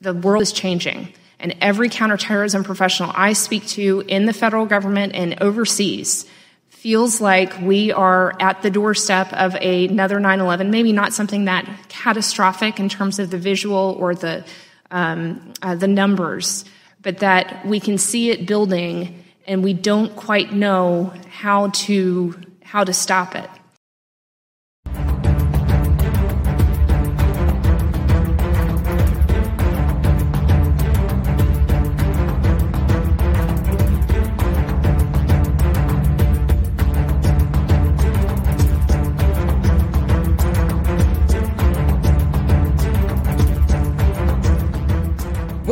the world is changing. And every counterterrorism professional I speak to in the federal government and overseas feels like we are at the doorstep of another 9 11, maybe not something that catastrophic in terms of the visual or the, um, uh, the numbers, but that we can see it building and we don't quite know how to, how to stop it.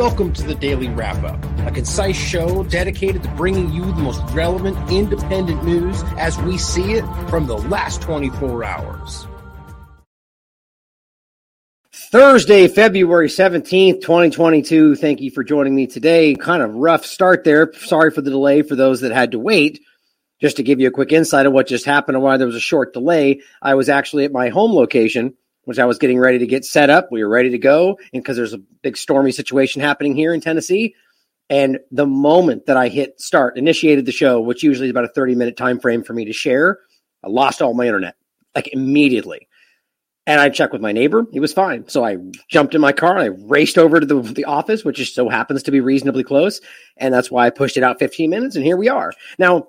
Welcome to the Daily Wrap Up, a concise show dedicated to bringing you the most relevant independent news as we see it from the last 24 hours. Thursday, February 17th, 2022. Thank you for joining me today. Kind of rough start there. Sorry for the delay for those that had to wait. Just to give you a quick insight of what just happened and why there was a short delay, I was actually at my home location which I was getting ready to get set up. We were ready to go, and because there's a big stormy situation happening here in Tennessee. And the moment that I hit start, initiated the show, which usually is about a 30 minute time frame for me to share, I lost all my internet like immediately. And I checked with my neighbor. He was fine. So I jumped in my car and I raced over to the, the office, which just so happens to be reasonably close. And that's why I pushed it out 15 minutes. And here we are. Now,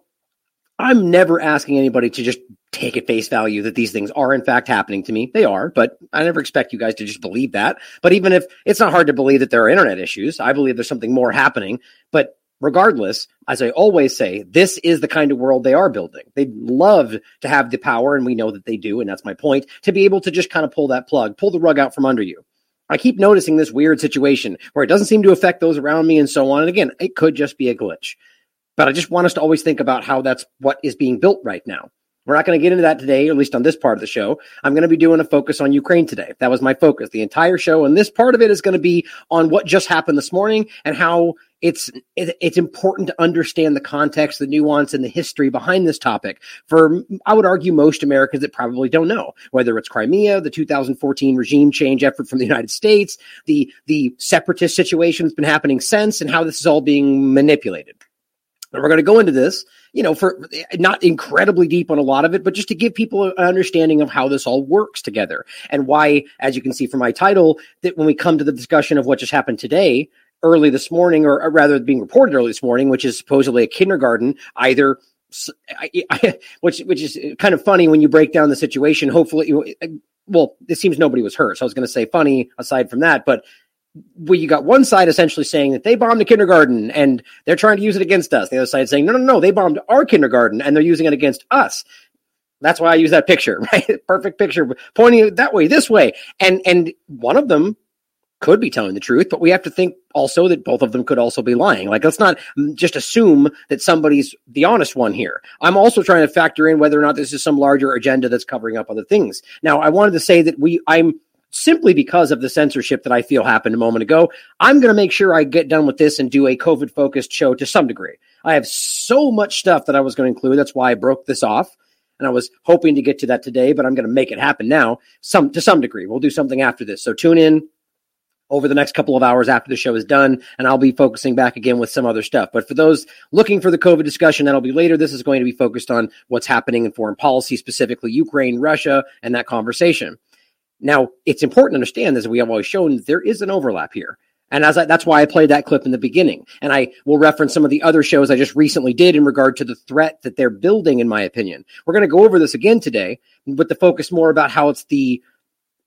I'm never asking anybody to just take at face value that these things are in fact happening to me. They are, but I never expect you guys to just believe that. But even if it's not hard to believe that there are internet issues, I believe there's something more happening. But regardless, as I always say, this is the kind of world they are building. They'd love to have the power, and we know that they do, and that's my point, to be able to just kind of pull that plug, pull the rug out from under you. I keep noticing this weird situation where it doesn't seem to affect those around me and so on. And again, it could just be a glitch. But I just want us to always think about how that's what is being built right now. We're not going to get into that today, at least on this part of the show. I'm going to be doing a focus on Ukraine today. That was my focus. The entire show, and this part of it is going to be on what just happened this morning and how it's it's important to understand the context, the nuance, and the history behind this topic. For I would argue most Americans that probably don't know whether it's Crimea, the 2014 regime change effort from the United States, the the separatist situation that's been happening since, and how this is all being manipulated. And we're going to go into this, you know, for not incredibly deep on a lot of it, but just to give people an understanding of how this all works together and why, as you can see from my title, that when we come to the discussion of what just happened today, early this morning, or, rather being reported early this morning, which is supposedly a kindergarten, either which which is kind of funny when you break down the situation. Hopefully, well, it seems nobody was hurt. So I was going to say funny aside from that, but where you got one side essentially saying that they bombed a kindergarten and they're trying to use it against us. The other side saying, no, no, no, they bombed our kindergarten and they're using it against us. That's why I use that picture, right? Perfect picture, pointing it that way, this way. And and one of them could be telling the truth, but we have to think also that both of them could also be lying. Like, let's not just assume that somebody's the honest one here. I'm also trying to factor in whether or not this is some larger agenda that's covering up other things. Now, I wanted to say that we, I'm simply because of the censorship that I feel happened a moment ago. I'm going to make sure I get done with this and do a COVID focused show to some degree. I have so much stuff that I was going to include. That's why I broke this off. And I was hoping to get to that today, but I'm going to make it happen now some to some degree. We'll do something after this. So tune in over the next couple of hours after the show is done, and I'll be focusing back again with some other stuff. But for those looking for the COVID discussion, that'll be later. This is going to be focused on what's happening in foreign policy, specifically Ukraine, Russia, and that conversation. Now, it's important to understand, as we have always shown, there is an overlap here. And as I, that's why I played that clip in the beginning. And I will reference some of the other shows I just recently did in regard to the threat that they're building, in my opinion. We're going to go over this again today, but the focus more about how it's the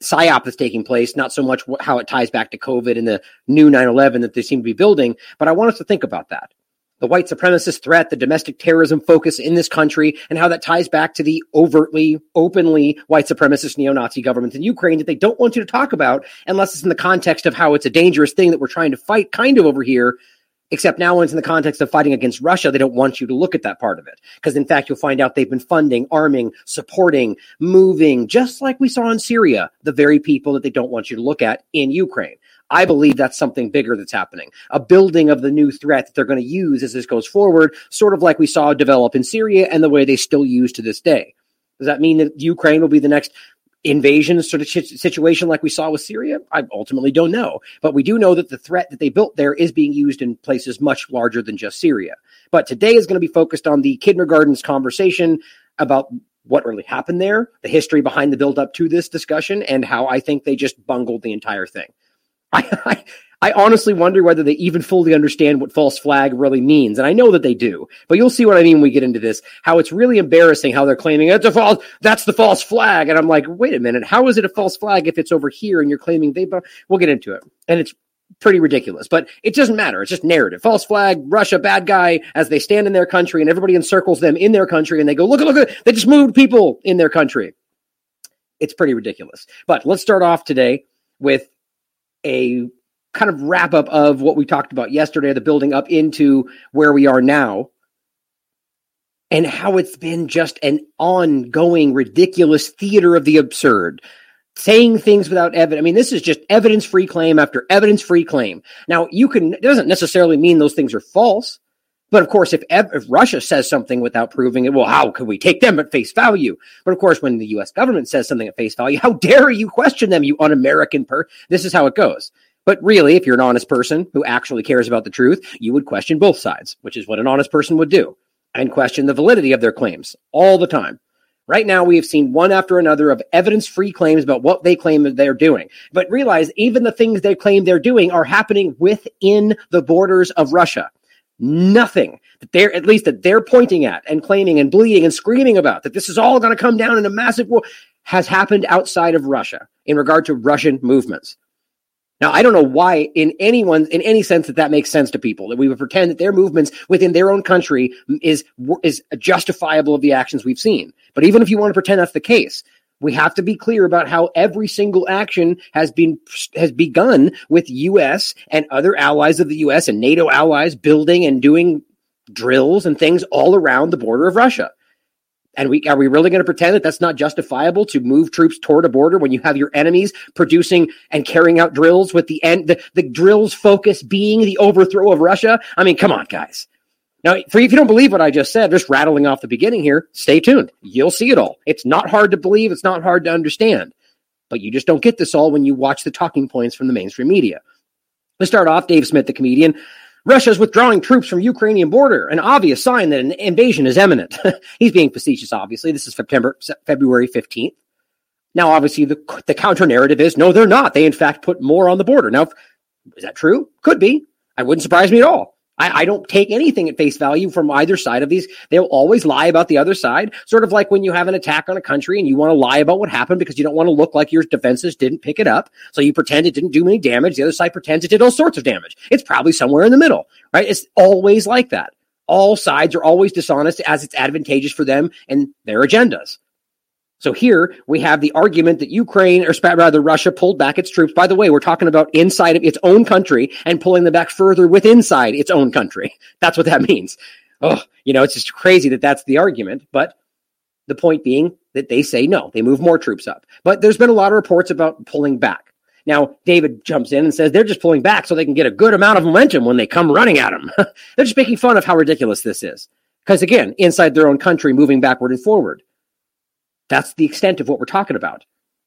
psyop that's taking place, not so much how it ties back to COVID and the new 9 11 that they seem to be building. But I want us to think about that the white supremacist threat, the domestic terrorism focus in this country, and how that ties back to the overtly, openly white supremacist neo Nazi government in Ukraine that they don't want you to talk about unless it's in the context of how it's a dangerous thing that we're trying to fight kind of over here. Except now when it's in the context of fighting against Russia, they don't want you to look at that part of it. Because in fact, you'll find out they've been funding, arming, supporting, moving, just like we saw in Syria, the very people that they don't want you to look at in Ukraine. I believe that's something bigger that's happening. A building of the new threat that they're going to use as this goes forward, sort of like we saw develop in Syria and the way they still use to this day. Does that mean that Ukraine will be the next invasion sort of situation like we saw with Syria? I ultimately don't know. But we do know that the threat that they built there is being used in places much larger than just Syria. But today is going to be focused on the kindergarten's conversation about what really happened there, the history behind the build up to this discussion, and how I think they just bungled the entire thing. I, I, honestly wonder whether they even fully understand what false flag really means. And I know that they do, but you'll see what I mean when we get into this, how it's really embarrassing how they're claiming it's a false, that's the false flag. And I'm like, wait a minute. How is it a false flag if it's over here and you're claiming they, we'll get into it. And it's pretty ridiculous, but it doesn't matter. It's just narrative. False flag, Russia, bad guy, as they stand in their country and everybody encircles them in their country and they go, look, look, look, they just moved people in their country. It's pretty ridiculous. But let's start off today with a kind of wrap up of what we talked about yesterday, the building up into where we are now, and how it's been just an ongoing, ridiculous theater of the absurd. Saying things without evidence. I mean, this is just evidence free claim after evidence free claim. Now, you can, it doesn't necessarily mean those things are false. But of course, if, if Russia says something without proving it, well, how can we take them at face value? But of course, when the U.S. government says something at face value, how dare you question them, you un-American per? This is how it goes. But really, if you're an honest person who actually cares about the truth, you would question both sides, which is what an honest person would do, and question the validity of their claims all the time. Right now, we have seen one after another of evidence free claims about what they claim they're doing. But realize even the things they claim they're doing are happening within the borders of Russia. Nothing that they're, at least that they're pointing at and claiming and bleeding and screaming about that this is all going to come down in a massive war has happened outside of Russia in regard to Russian movements. Now, I don't know why, in anyone, in any sense, that that makes sense to people that we would pretend that their movements within their own country is is justifiable of the actions we've seen. But even if you want to pretend that's the case, we have to be clear about how every single action has been has begun with U.S. and other allies of the U.S. and NATO allies building and doing drills and things all around the border of Russia. And we are we really going to pretend that that's not justifiable to move troops toward a border when you have your enemies producing and carrying out drills with the end the, the drills focus being the overthrow of Russia? I mean, come on, guys. Now, for if you don't believe what I just said, just rattling off the beginning here, stay tuned. You'll see it all. It's not hard to believe, it's not hard to understand. But you just don't get this all when you watch the talking points from the mainstream media. Let's start off. Dave Smith, the comedian, Russia's withdrawing troops from Ukrainian border, an obvious sign that an invasion is imminent. He's being facetious, obviously. This is September, February 15th. Now, obviously, the, the counter narrative is no, they're not. They, in fact, put more on the border. Now, is that true? Could be. I wouldn't surprise me at all. I, I, don't take anything at face value from either side of these. They'll always lie about the other side, sort of like when you have an attack on a country and you want to lie about what happened because you don't want to look like your defenses didn't pick it up. So you pretend it didn't do any damage. The other side pretends it did all sorts of damage. It's probably somewhere in the middle, right? It's always like that. All sides are always dishonest as it's advantageous for them and their agendas. So here we have the argument that Ukraine, or rather Russia, pulled back its troops. By the way, we're talking about inside of its own country and pulling them back further within inside its own country. That's what that means. Oh, you know, it's just crazy that that's the argument. But the point being that they say no, they move more troops up. But there's been a lot of reports about pulling back. Now, David jumps in and says they're just pulling back so they can get a good amount of momentum when they come running at them. they're just making fun of how ridiculous this is. Because again, inside their own country, moving backward and forward. That's the extent of what we're talking about.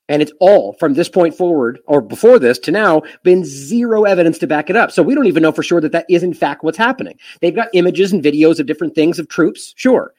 And it's all from this point forward, or before this to now, been zero evidence to back it up. So we don't even know for sure that that is in fact what's happening. They've got images and videos of different things of troops, sure.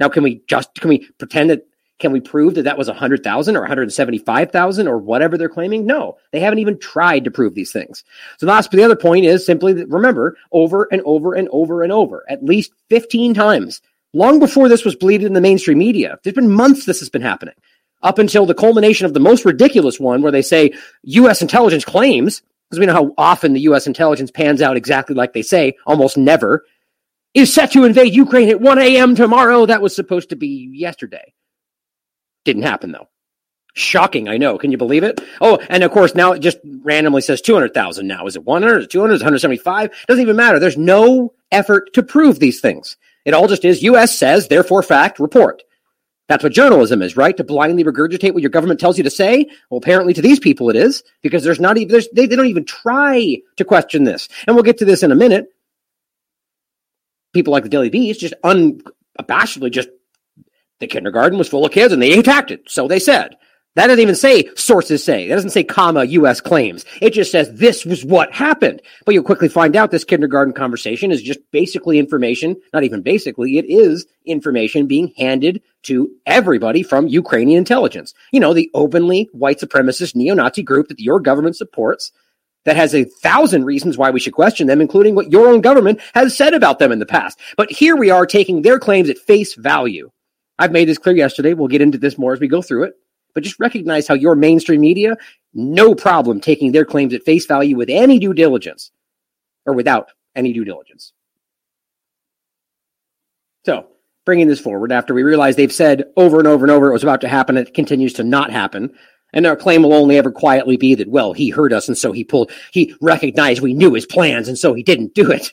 Now, can we just can we pretend that can we prove that that was 100,000 or 175,000 or whatever they're claiming? No, they haven't even tried to prove these things. So the last, the other point is simply that remember over and over and over and over, at least 15 times, long before this was bleeded in the mainstream media. There's been months this has been happening up until the culmination of the most ridiculous one where they say U.S. intelligence claims, because we know how often the U.S. intelligence pans out exactly like they say, almost never, is set to invade Ukraine at 1 a.m. tomorrow. That was supposed to be yesterday. Didn't happen though. Shocking, I know. Can you believe it? Oh, and of course, now it just randomly says 200,000 now. Is it 100? Is it 200? Is it 175? Doesn't even matter. There's no effort to prove these things. It all just is US says, therefore fact, report. That's what journalism is, right? To blindly regurgitate what your government tells you to say. Well, apparently to these people it is because there's not even, there's, they, they don't even try to question this. And we'll get to this in a minute. People like the Daily Beast just unabashedly just, the kindergarten was full of kids and they attacked it. So they said. That doesn't even say sources say. That doesn't say comma U.S. claims. It just says this was what happened. But you'll quickly find out this kindergarten conversation is just basically information, not even basically, it is information being handed to everybody from Ukrainian intelligence. You know, the openly white supremacist neo-Nazi group that your government supports that has a thousand reasons why we should question them, including what your own government has said about them in the past. But here we are taking their claims at face value. I've made this clear yesterday. We'll get into this more as we go through it but just recognize how your mainstream media, no problem taking their claims at face value with any due diligence or without any due diligence. So, bringing this forward after we realize they've said over and over and over it was about to happen, it continues to not happen. And their claim will only ever quietly be that, well, he heard us and so he pulled, he recognized we knew his plans and so he didn't do it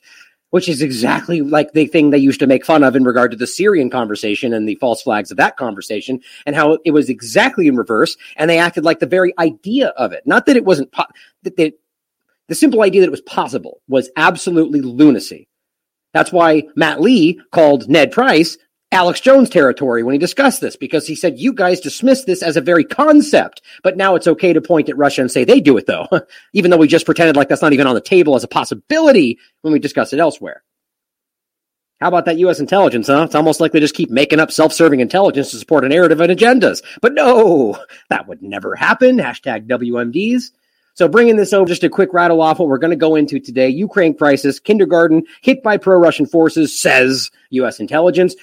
which is exactly like the thing they used to make fun of in regard to the Syrian conversation and the false flags of that conversation, and how it was exactly in reverse. And they acted like the very idea of it, not that it wasn't, po- that they, the simple idea that it was possible was absolutely lunacy. That's why Matt Lee called Ned Price Alex Jones territory when he discussed this because he said, you guys dismiss this as a very concept, but now it's okay to point at Russia and say they do it though, even though we just pretended like that's not even on the table as a possibility when we discuss it elsewhere. How about that U.S. intelligence, huh? It's almost like they just keep making up self-serving intelligence to support a narrative and agendas. But no, that would never happen. Hashtag WMDs. So bringing this over, just a quick rattle off what we're going to go into today. Ukraine crisis, kindergarten hit by pro-Russian forces, says U.S. intelligence.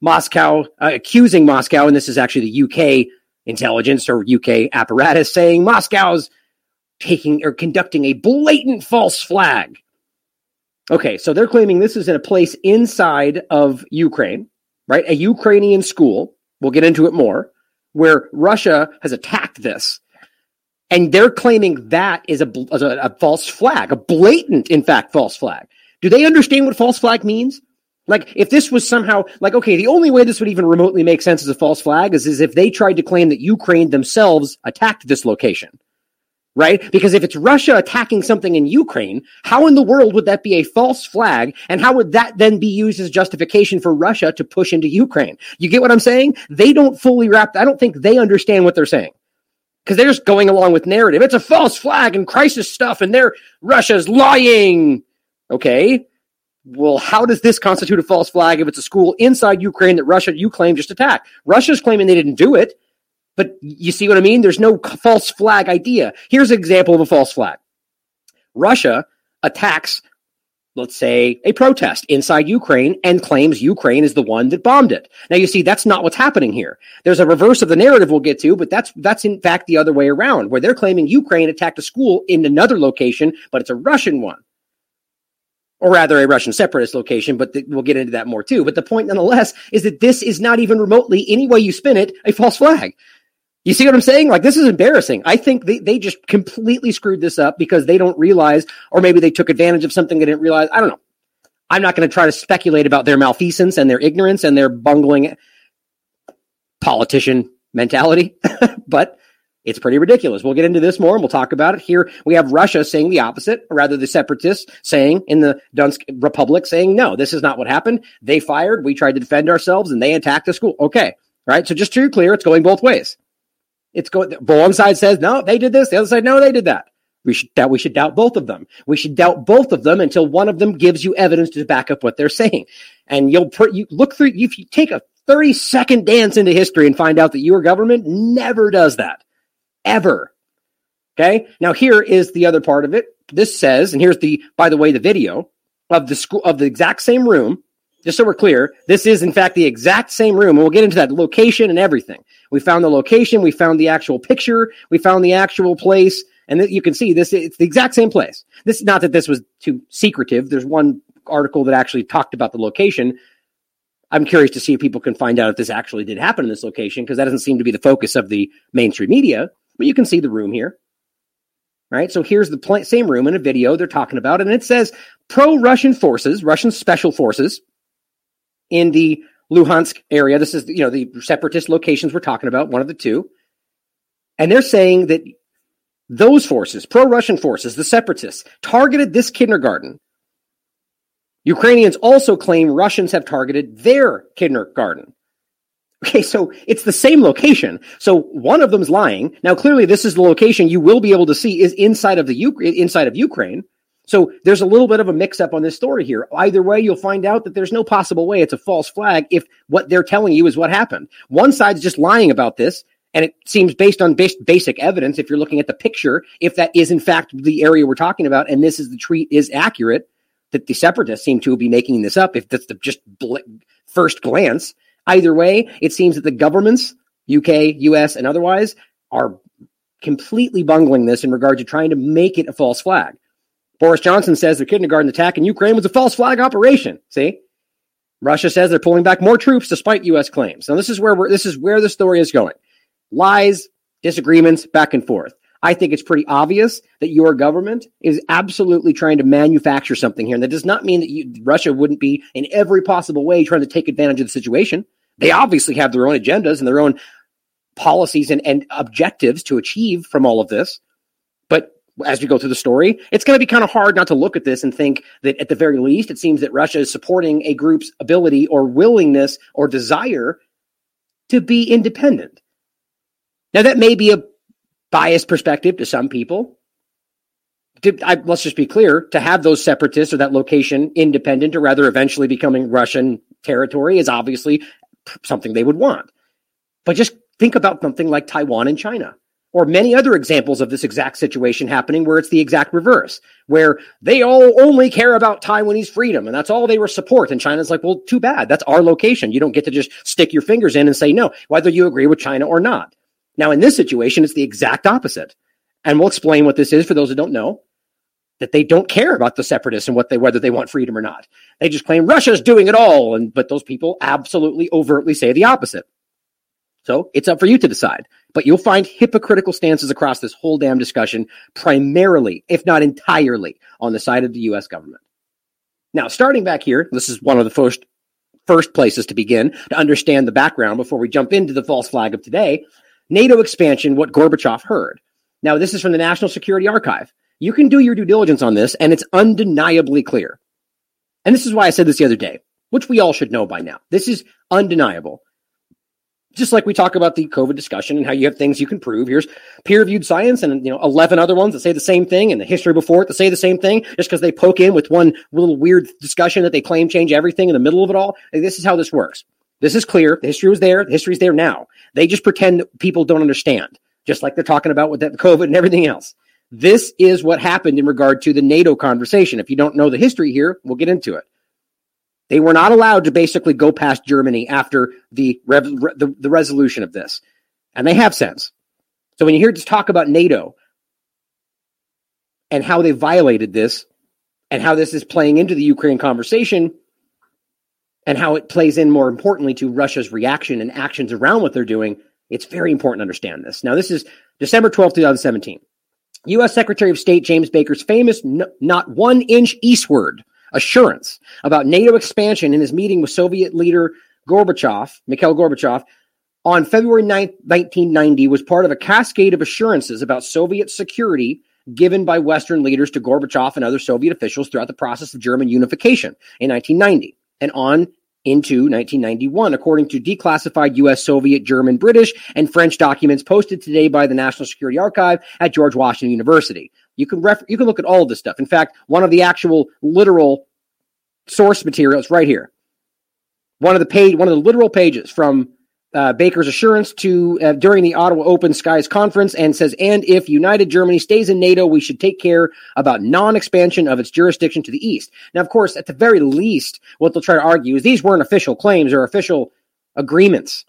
Moscow uh, accusing Moscow, and this is actually the UK intelligence or UK apparatus saying Moscow's taking or conducting a blatant false flag. Okay, so they're claiming this is in a place inside of Ukraine, right? A Ukrainian school. We'll get into it more, where Russia has attacked this. And they're claiming that is a, a, a false flag, a blatant, in fact, false flag. Do they understand what false flag means? Like, if this was somehow, like, okay, the only way this would even remotely make sense as a false flag is, is if they tried to claim that Ukraine themselves attacked this location. Right? Because if it's Russia attacking something in Ukraine, how in the world would that be a false flag? And how would that then be used as justification for Russia to push into Ukraine? You get what I'm saying? They don't fully wrap, I don't think they understand what they're saying because they're just going along with narrative. It's a false flag and crisis stuff, and they're Russia's lying. Okay, well, how does this constitute a false flag if it's a school inside Ukraine that Russia, you claim, just attacked? Russia's claiming they didn't do it, but you see what I mean? There's no false flag idea. Here's an example of a false flag Russia attacks, let's say, a protest inside Ukraine and claims Ukraine is the one that bombed it. Now, you see, that's not what's happening here. There's a reverse of the narrative we'll get to, but that's, that's in fact the other way around, where they're claiming Ukraine attacked a school in another location, but it's a Russian one or rather a Russian separatist location, but we'll get into that more too. But the point nonetheless is that this is not even remotely, any way you spin it, a false flag. You see what I'm saying? Like, this is embarrassing. I think they, they just completely screwed this up because they don't realize, or maybe they took advantage of something they didn't realize. I don't know. I'm not going to try to speculate about their malfeasance and their ignorance and their bungling politician mentality, but it's pretty ridiculous. We'll get into this more and we'll talk about it. Here we have Russia saying the opposite, or rather the separatists saying in the Donetsk Republic saying, no, this is not what happened. They fired. We tried to defend ourselves and they attacked the school. Okay. Right. So just to be clear, it's going both ways. It's going, one side says, no, they did this. The other side, no, they did that. We should doubt, we should doubt both of them. We should doubt both of them until one of them gives you evidence to back up what they're saying. And you'll, you look through, if you take a 30 second dance into history and find out that your government never does that ever. Okay. Now here is the other part of it. This says, and here's the, by the way, the video of the school of the exact same room. Just so we're clear, this is in fact the exact same room, and we'll get into that location and everything. We found the location, we found the actual picture, we found the actual place, and you can see this. It's the exact same place. This is not that this was too secretive. There's one article that actually talked about the location. I'm curious to see if people can find out if this actually did happen in this location because that doesn't seem to be the focus of the mainstream media. But you can see the room here. Right. So here's the pl- same room in a video they're talking about. And it says pro Russian forces, Russian special forces in the Luhansk area. This is, you know, the separatist locations we're talking about, one of the two. And they're saying that those forces, pro Russian forces, the separatists, targeted this kindergarten. Ukrainians also claim Russians have targeted their kindergarten. Okay, so it's the same location. So one of them's lying. Now, clearly, this is the location you will be able to see is inside of the U- inside of Ukraine. So there's a little bit of a mix up on this story here. Either way, you'll find out that there's no possible way it's a false flag if what they're telling you is what happened. One side's just lying about this, and it seems based on bas- basic evidence. If you're looking at the picture, if that is in fact the area we're talking about, and this is the tweet is accurate, that the separatists seem to be making this up. If that's the just bl- first glance, Either way, it seems that the governments, UK, US, and otherwise, are completely bungling this in regard to trying to make it a false flag. Boris Johnson says the kindergarten attack in Ukraine was a false flag operation. See? Russia says they're pulling back more troops despite U.S. claims. Now, this is where this is where the story is going. Lies, disagreements, back and forth. I think it's pretty obvious that your government is absolutely trying to manufacture something here. And that does not mean that you, Russia wouldn't be in every possible way trying to take advantage of the situation. They obviously have their own agendas and their own policies and, and objectives to achieve from all of this. But as we go through the story, it's going to be kind of hard not to look at this and think that at the very least, it seems that Russia is supporting a group's ability or willingness or desire to be independent. Now, that may be a biased perspective to some people. To, I, let's just be clear to have those separatists or that location independent or rather eventually becoming Russian territory is obviously something they would want. But just think about something like Taiwan and China, or many other examples of this exact situation happening where it's the exact reverse, where they all only care about Taiwanese freedom and that's all they were support. And China's like, well, too bad. That's our location. You don't get to just stick your fingers in and say no, whether you agree with China or not. Now, in this situation, it's the exact opposite. And we'll explain what this is for those who don't know that they don't care about the separatists and what they whether they want freedom or not. They just claim Russia's doing it all, and but those people absolutely overtly say the opposite. So it's up for you to decide. But you'll find hypocritical stances across this whole damn discussion, primarily, if not entirely, on the side of the US government. Now, starting back here, this is one of the first first places to begin to understand the background before we jump into the false flag of today. NATO expansion, what Gorbachev heard. Now, this is from the National Security Archive. You can do your due diligence on this, and it's undeniably clear. And this is why I said this the other day, which we all should know by now. This is undeniable. Just like we talk about the COVID discussion and how you have things you can prove. Here's peer-reviewed science and you know 11 other ones that say the same thing and the history before it that say the same thing just because they poke in with one little weird discussion that they claim change everything in the middle of it all. This is how this works. This is clear. The history was there. The history's there now. They just pretend that people don't understand, just like they're talking about with the COVID and everything else. This is what happened in regard to the NATO conversation. If you don't know the history here, we'll get into it. They were not allowed to basically go past Germany after the, the, the resolution of this. And they have since. So when you hear this talk about NATO and how they violated this and how this is playing into the Ukraine conversation and how it plays in more importantly to Russia's reaction and actions around what they're doing, it's very important to understand this. Now, this is December 12, 2017. U.S. Secretary of State James Baker's famous n- not one inch eastward assurance about NATO expansion in his meeting with Soviet leader Gorbachev, Mikhail Gorbachev, on February 9th, 1990 was part of a cascade of assurances about Soviet security given by Western leaders to Gorbachev and other Soviet officials throughout the process of German unification in 1990 and on into 1991, according to declassified U.S., Soviet, German, British, and French documents posted today by the National Security Archive at George Washington University. You can ref- you can look at all of this stuff. In fact, one of the actual literal source materials right here. One of the page, one of the literal pages from uh, Baker's assurance to uh, during the Ottawa Open Skies conference and says, and if United Germany stays in NATO, we should take care about non-expansion of its jurisdiction to the east. Now, of course, at the very least, what they'll try to argue is these weren't official claims or official agreements.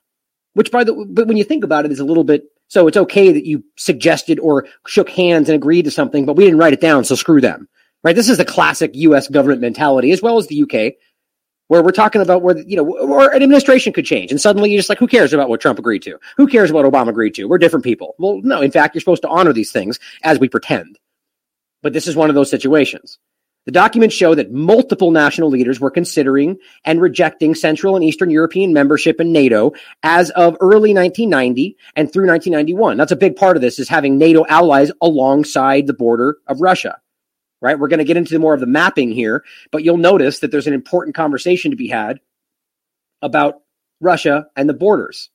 Which, by the but when you think about it, is a little bit. So it's okay that you suggested or shook hands and agreed to something, but we didn't write it down, so screw them. Right? This is the classic U.S. government mentality, as well as the UK where we're talking about where you know or an administration could change and suddenly you're just like who cares about what trump agreed to? Who cares what obama agreed to? We're different people. Well no in fact you're supposed to honor these things as we pretend. But this is one of those situations. The documents show that multiple national leaders were considering and rejecting central and eastern european membership in nato as of early 1990 and through 1991 that's a big part of this is having nato allies alongside the border of russia right? We're going to get into more of the mapping here, but you'll notice that there's an important conversation to be had about Russia and the borders.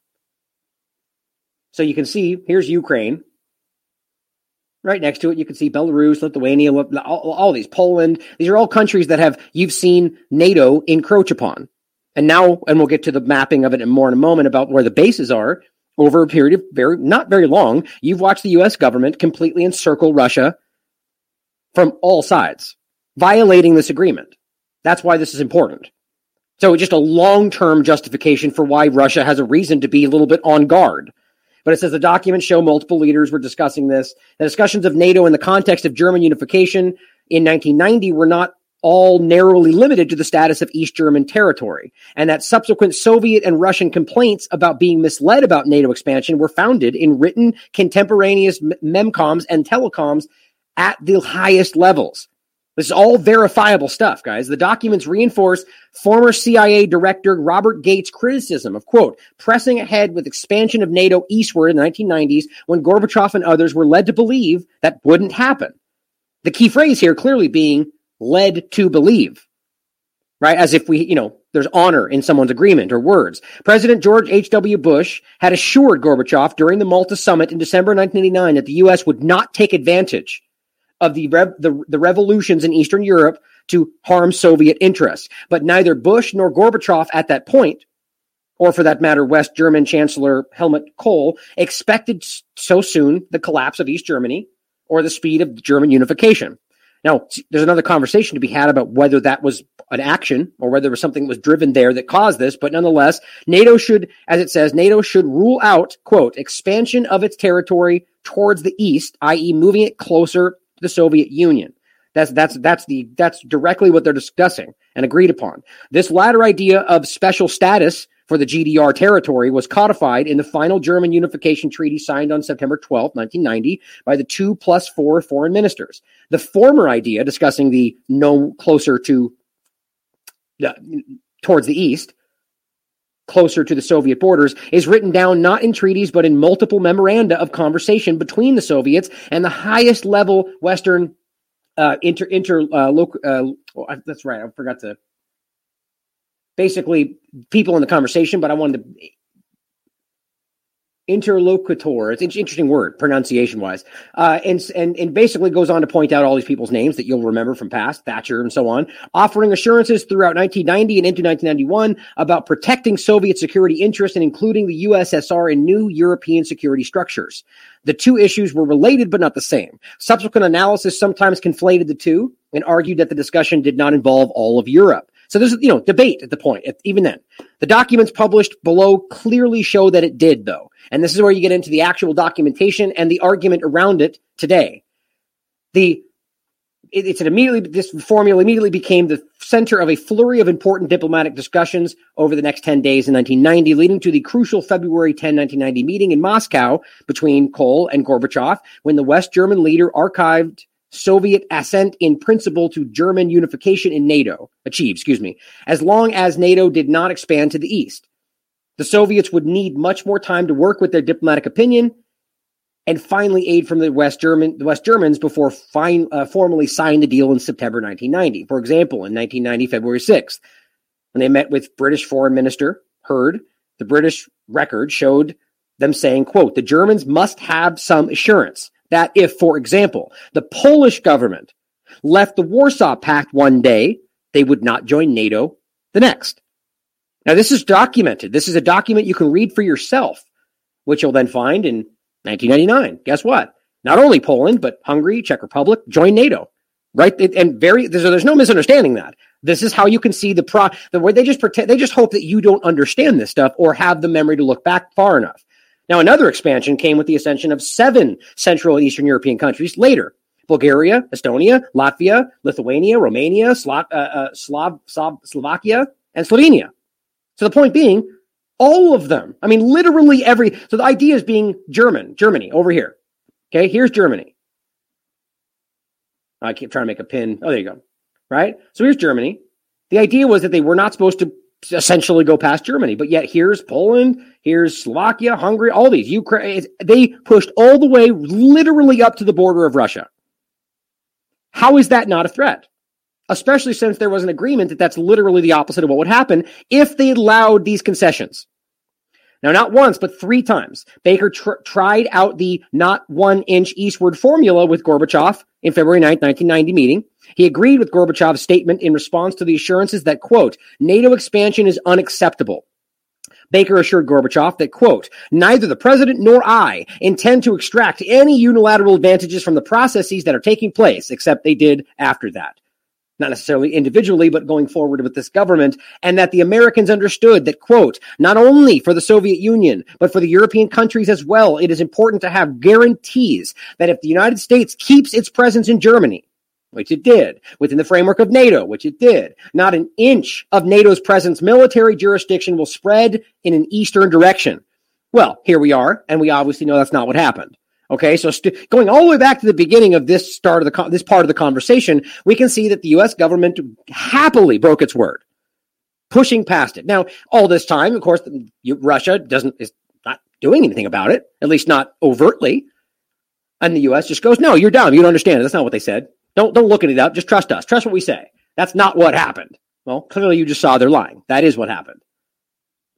So you can see here's Ukraine. Right next to it, you can see Belarus, Lithuania, all, all these, Poland. These are all countries that have you've seen NATO encroach upon. And now, and we'll get to the mapping of it in more in a moment about where the bases are over a period of very, not very long. You've watched the US government completely encircle Russia from all sides, violating this agreement. That's why this is important. So it's just a long-term justification for why Russia has a reason to be a little bit on guard. But it says the documents show multiple leaders were discussing this. The discussions of NATO in the context of German unification in 1990 were not all narrowly limited to the status of East German territory, and that subsequent Soviet and Russian complaints about being misled about NATO expansion were founded in written contemporaneous memcons and telecoms at the highest levels. This is all verifiable stuff, guys. The documents reinforce former CIA director Robert Gates' criticism of, quote, pressing ahead with expansion of NATO eastward in the 1990s when Gorbachev and others were led to believe that wouldn't happen. The key phrase here clearly being led to believe, right? As if we, you know, there's honor in someone's agreement or words. President George H.W. Bush had assured Gorbachev during the Malta summit in December 1989 that the U.S. would not take advantage of the, rev- the, the revolutions in Eastern Europe to harm Soviet interests. But neither Bush nor Gorbachev at that point, or for that matter, West German Chancellor Helmut Kohl, expected so soon the collapse of East Germany or the speed of German unification. Now, there's another conversation to be had about whether that was an action or whether there was something that was driven there that caused this, but nonetheless, NATO should, as it says, NATO should rule out, quote, expansion of its territory towards the east, i.e., moving it closer the Soviet Union. That's that's that's the that's directly what they're discussing and agreed upon. This latter idea of special status for the GDR territory was codified in the final German unification treaty signed on September 12, 1990 by the two plus four foreign ministers. The former idea discussing the no closer to uh, towards the east closer to the Soviet borders is written down not in treaties but in multiple memoranda of conversation between the Soviets and the highest level Western uh, inter inter uh, local. Uh, oh, that's right. I forgot to. Basically, people in the conversation, but I wanted to interlocutor. It's an interesting word, pronunciation wise, uh, and and and basically goes on to point out all these people's names that you'll remember from past Thatcher and so on, offering assurances throughout 1990 and into 1991 about protecting Soviet security interests and including the USSR in new European security structures. The two issues were related but not the same. Subsequent analysis sometimes conflated the two and argued that the discussion did not involve all of Europe. So there's, you know, debate at the point, even then. The documents published below clearly show that it did, though. And this is where you get into the actual documentation and the argument around it today. The it, it's an immediately this formula immediately became the center of a flurry of important diplomatic discussions over the next 10 days in 1990, leading to the crucial February 10, 1990 meeting in Moscow between Kohl and Gorbachev, when the West German leader archived Soviet assent in principle to German unification in NATO achieved, excuse me, as long as NATO did not expand to the east. The Soviets would need much more time to work with their diplomatic opinion and finally aid from the West German the West Germans before fine, uh, formally signed the deal in September 1990. For example, in 1990 February 6th, when they met with British Foreign Minister Hurd, the British record showed them saying, quote, the Germans must have some assurance that if, for example, the Polish government left the Warsaw Pact one day, they would not join NATO the next. Now, this is documented. This is a document you can read for yourself, which you'll then find in 1999. Guess what? Not only Poland, but Hungary, Czech Republic joined NATO. Right? And very, there's, there's no misunderstanding that. This is how you can see the pro, the way they just pretend, they just hope that you don't understand this stuff or have the memory to look back far enough. Now, another expansion came with the ascension of seven Central and Eastern European countries later. Bulgaria, Estonia, Latvia, Lithuania, Romania, Slo- uh, uh, Slav- Slav- Slovakia, and Slovenia. So the point being, all of them. I mean, literally every. So the idea is being German, Germany over here. Okay, here's Germany. I keep trying to make a pin. Oh, there you go. Right. So here's Germany. The idea was that they were not supposed to essentially go past Germany. But yet here's Poland, here's Slovakia, Hungary, all these Ukraine. They pushed all the way literally up to the border of Russia. How is that not a threat? Especially since there was an agreement that that's literally the opposite of what would happen if they allowed these concessions. Now, not once, but three times, Baker tr- tried out the not one inch eastward formula with Gorbachev in February 9, 1990 meeting. He agreed with Gorbachev's statement in response to the assurances that, quote, NATO expansion is unacceptable. Baker assured Gorbachev that, quote, neither the president nor I intend to extract any unilateral advantages from the processes that are taking place, except they did after that. Not necessarily individually, but going forward with this government, and that the Americans understood that, quote, not only for the Soviet Union, but for the European countries as well, it is important to have guarantees that if the United States keeps its presence in Germany, which it did, within the framework of NATO, which it did. Not an inch of NATO's presence military jurisdiction will spread in an eastern direction. Well, here we are, and we obviously know that's not what happened. Okay, so st- going all the way back to the beginning of this start of the con- this part of the conversation, we can see that the U.S. government happily broke its word, pushing past it. Now, all this time, of course, Russia doesn't is not doing anything about it, at least not overtly, and the U.S. just goes, "No, you're dumb. You don't understand. That's not what they said." Don't don't look at it up. Just trust us. Trust what we say. That's not what happened. Well, clearly you just saw they're lying. That is what happened.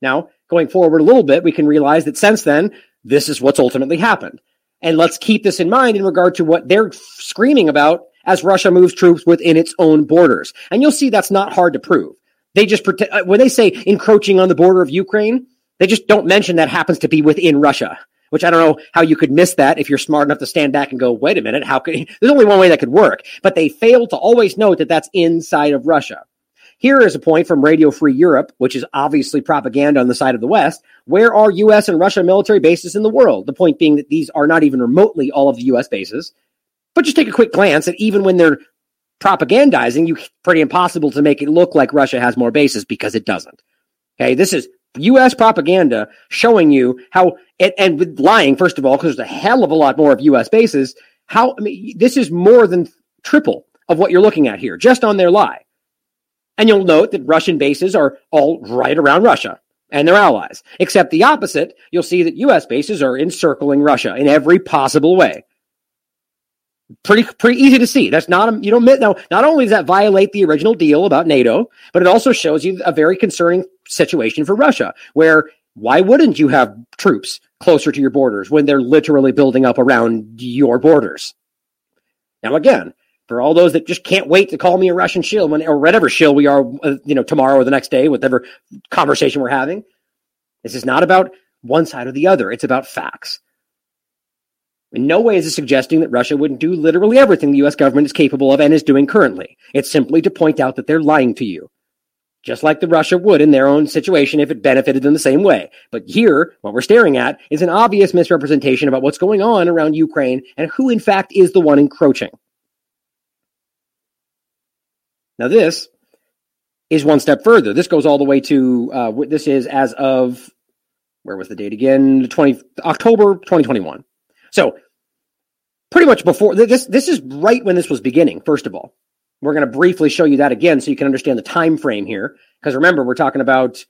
Now, going forward a little bit, we can realize that since then, this is what's ultimately happened. And let's keep this in mind in regard to what they're screaming about as Russia moves troops within its own borders. And you'll see that's not hard to prove. They just pretend, uh, when they say encroaching on the border of Ukraine, they just don't mention that happens to be within Russia which I don't know how you could miss that if you're smart enough to stand back and go, wait a minute, how could, there's only one way that could work. But they fail to always note that that's inside of Russia. Here is a point from Radio Free Europe, which is obviously propaganda on the side of the West. Where are U.S. and Russia military bases in the world? The point being that these are not even remotely all of the U.S. bases. But just take a quick glance at even when they're propagandizing, you pretty impossible to make it look like Russia has more bases because it doesn't. Okay, this is U.S. propaganda showing you how, and, and with lying, first of all, because there's a hell of a lot more of U.S. bases. How, I mean, this is more than triple of what you're looking at here, just on their lie. And you'll note that Russian bases are all right around Russia and their allies. Except the opposite, you'll see that U.S. bases are encircling Russia in every possible way pretty pretty easy to see. That's not a, you don't now. Not only does that violate the original deal about NATO, but it also shows you a very concerning situation for Russia, where why wouldn't you have troops closer to your borders when they're literally building up around your borders? Now, again, for all those that just can't wait to call me a Russian shill when, or whatever shill we are, uh, you know, tomorrow or the next day, whatever conversation we're having, this is not about one side or the other. It's about facts. In no way is it suggesting that Russia wouldn't do literally everything the US government is capable of and is doing currently. It's simply to point out that they're lying to you. Just like the Russia would in their own situation if it benefited them the same way. But here, what we're staring at is an obvious misrepresentation about what's going on around Ukraine and who in fact is the one encroaching. Now this is one step further. This goes all the way to, uh, this is as of, where was the date again? 20, October 2021. So pretty much before this this is right when this was beginning first of all we're going to briefly show you that again so you can understand the time frame here because remember we're talking about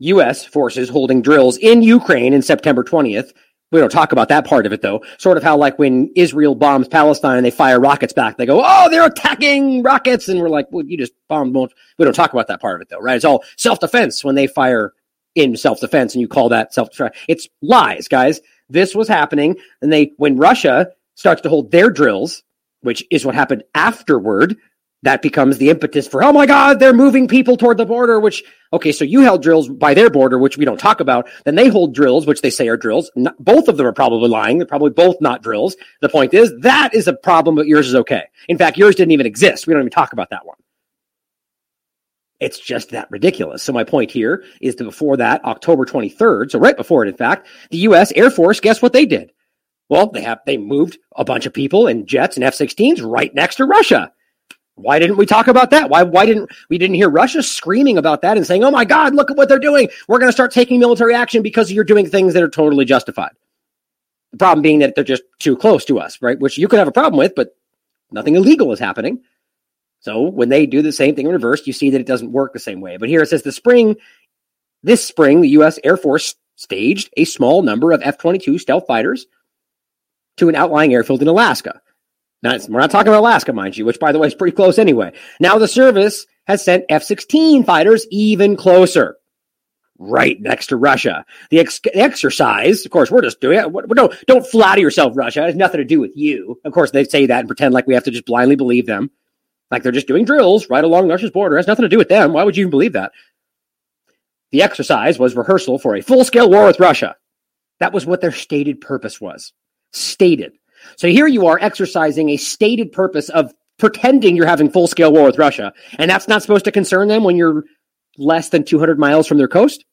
US forces holding drills in Ukraine in September 20th we don't talk about that part of it though. Sort of how like when Israel bombs Palestine and they fire rockets back they go oh they're attacking rockets! And we're like well you just bombed we don't talk about that part of it though right? It's all self-defense when they fire in self-defense and you call that self-defense it's lies guys. This was happening and they when Russia starts to hold their drills, which is what happened afterward, that becomes the impetus for, oh my God, they're moving people toward the border, which, okay, so you held drills by their border, which we don't talk about. Then they hold drills, which they say are drills. Not, both of them are probably lying. They're probably both not drills. The point is, that is a problem, but yours is okay. In fact, yours didn't even exist. We don't even talk about that one. It's just that ridiculous. So my point here is that before that, October 23rd, so right before it, in fact, the U.S. Air Force, guess what they did? Well, they have they moved a bunch of people in jets and F-16s right next to Russia. Why didn't we talk about that? Why why didn't we didn't hear Russia screaming about that and saying, "Oh my God, look at what they're doing! We're going to start taking military action because you're doing things that are totally justified." The problem being that they're just too close to us, right? Which you could have a problem with, but nothing illegal is happening. So when they do the same thing in reverse, you see that it doesn't work the same way. But here it says the spring, this spring, the U.S. Air Force staged a small number of F 22 stealth fighters to an outlying airfield in Alaska. Now, we're not talking about Alaska, mind you, which by the way is pretty close anyway. Now the service has sent F 16 fighters even closer. right next to Russia. The ex- exercise, of course, we're just doing it. Don't, don't flatter yourself, Russia. It has nothing to do with you. Of course, they say that and pretend like we have to just blindly believe them. Like they're just doing drills right along Russia's border. It has nothing to do with them. Why would you even believe that? The exercise was rehearsal for a full scale war with Russia. That was what their stated purpose was. Stated. So here you are exercising a stated purpose of pretending you're having full scale war with Russia. And that's not supposed to concern them when you're less than 200 miles from their coast?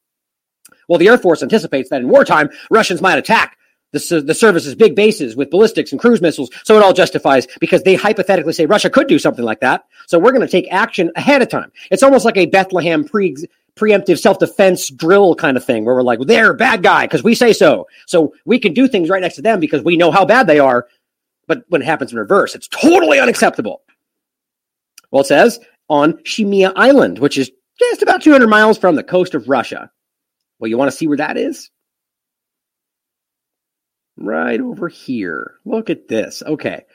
Well, the Air Force anticipates that in wartime, Russians might attack the, the service's big bases with ballistics and cruise missiles. So it all justifies because they hypothetically say Russia could do something like that. So we're going to take action ahead of time. It's almost like a Bethlehem pre preemptive self-defense drill kind of thing where we're like, they're bad guy because we say so. So we can do things right next to them because we know how bad they are. But when it happens in reverse, it's totally unacceptable. Well, it says on Shemya Island, which is just about 200 miles from the coast of Russia. Well, you want to see where that is? Right over here. Look at this. Okay.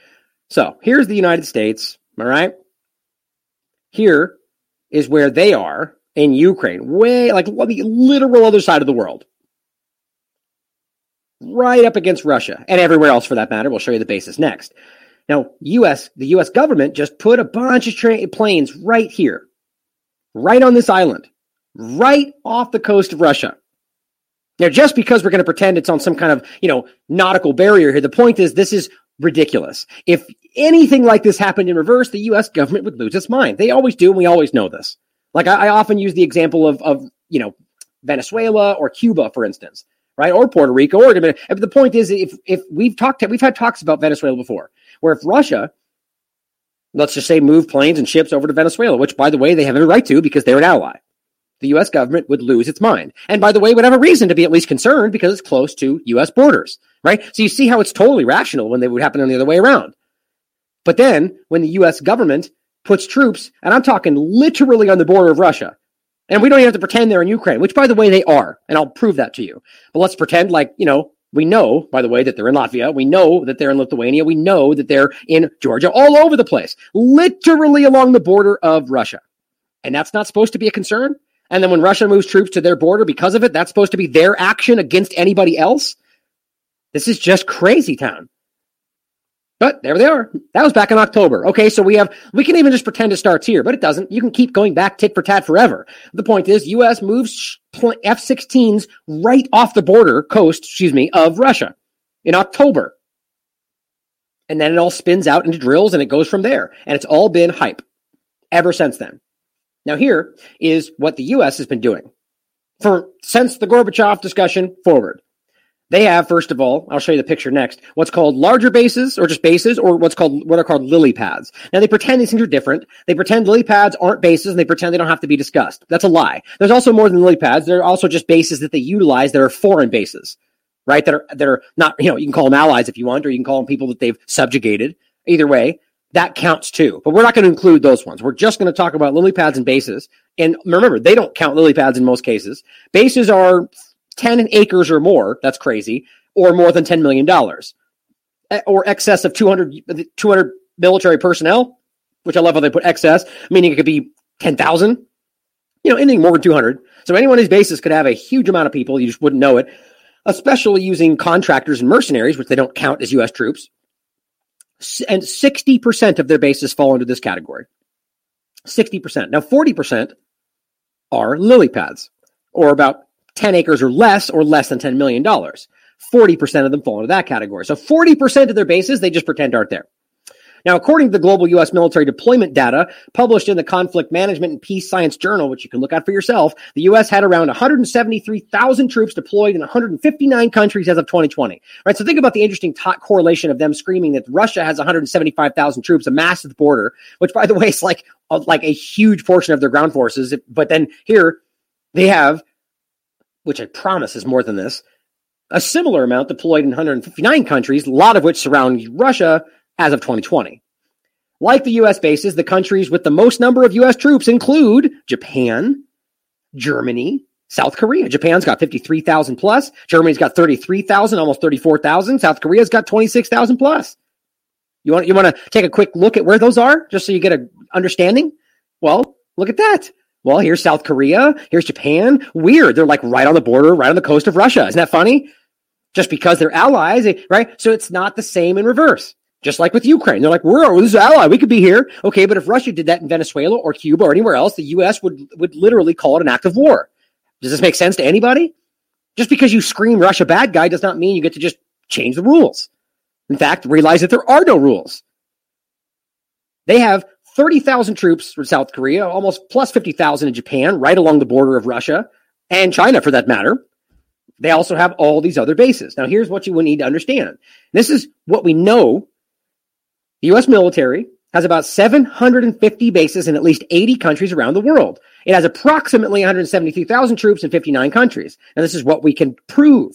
So here's the United States. All right. Here is where they are in Ukraine, way like the literal other side of the world, right up against Russia and everywhere else for that matter. We'll show you the basis next. Now, U.S. the U.S. government just put a bunch of tra- planes right here, right on this island, right off the coast of Russia. Now, just because we're going to pretend it's on some kind of you know nautical barrier here, the point is this is ridiculous. If anything like this happened in reverse, the U.S. government would lose its mind. They always do, and we always know this. Like I, I often use the example of, of, you know, Venezuela or Cuba, for instance, right? Or Puerto Rico or. The point is, if, if we've talked, we've had talks about Venezuela before, where if Russia, let's just say move planes and ships over to Venezuela, which by the way, they have every right to because they're an ally. The U.S. government would lose its mind. And by the way, would have a reason to be at least concerned because it's close to U.S. borders, right? So you see how it's totally rational when they would happen on the other way around. But then when the U.S. government puts troops, and I'm talking literally on the border of Russia. And we don't even have to pretend they're in Ukraine, which by the way, they are. And I'll prove that to you. But let's pretend like, you know, we know, by the way, that they're in Latvia. We know that they're in Lithuania. We know that they're in Georgia, all over the place, literally along the border of Russia. And that's not supposed to be a concern. And then when Russia moves troops to their border because of it, that's supposed to be their action against anybody else. This is just crazy town. But there they are. That was back in October. Okay, so we have we can even just pretend it starts here, but it doesn't. You can keep going back tit for tat forever. The point is, U.S. moves F-16s right off the border coast, excuse me, of Russia in October, and then it all spins out into drills, and it goes from there. And it's all been hype ever since then. Now here is what the U.S. has been doing for since the Gorbachev discussion forward. They have, first of all, I'll show you the picture next, what's called larger bases or just bases or what's called, what are called lily pads. Now they pretend these things are different. They pretend lily pads aren't bases and they pretend they don't have to be discussed. That's a lie. There's also more than lily pads. There are also just bases that they utilize that are foreign bases, right? That are, that are not, you know, you can call them allies if you want, or you can call them people that they've subjugated. Either way, that counts too. But we're not going to include those ones. We're just going to talk about lily pads and bases. And remember, they don't count lily pads in most cases. Bases are 10 acres or more, that's crazy, or more than $10 million, eh, or excess of 200, 200 military personnel, which I love how they put excess, meaning it could be 10,000, you know, anything more than 200. So any one of these bases could have a huge amount of people. You just wouldn't know it, especially using contractors and mercenaries, which they don't count as U.S. troops. And 60% of their bases fall into this category. 60%. Now, 40% are lily pads, or about 10 acres or less, or less than $10 million. 40% of them fall into that category. So 40% of their bases, they just pretend aren't there. Now, according to the global U.S. military deployment data published in the Conflict Management and Peace Science Journal, which you can look at for yourself, the U.S. had around 173,000 troops deployed in 159 countries as of 2020. Right. So think about the interesting t- correlation of them screaming that Russia has 175,000 troops amassed at the border, which, by the way, is like a, like a huge portion of their ground forces. But then here they have which I promise is more than this, a similar amount deployed in 159 countries, a lot of which surround Russia as of 2020. Like the US bases, the countries with the most number of US troops include Japan, Germany, South Korea. Japan's got 53,000 plus. Germany's got 33,000, almost 34,000. South Korea's got 26,000 plus. You want, you want to take a quick look at where those are just so you get an understanding? Well, look at that. Well, here's South Korea, here's Japan. Weird. They're like right on the border, right on the coast of Russia. Isn't that funny? Just because they're allies, right? So it's not the same in reverse. Just like with Ukraine. They're like, we're this is ally. We could be here. Okay, but if Russia did that in Venezuela or Cuba or anywhere else, the US would would literally call it an act of war. Does this make sense to anybody? Just because you scream Russia bad guy does not mean you get to just change the rules. In fact, realize that there are no rules. They have 30,000 troops from South Korea, almost plus 50,000 in Japan, right along the border of Russia and China for that matter. They also have all these other bases. Now, here's what you would need to understand. This is what we know. The U.S. military has about 750 bases in at least 80 countries around the world. It has approximately 173,000 troops in 59 countries. And this is what we can prove.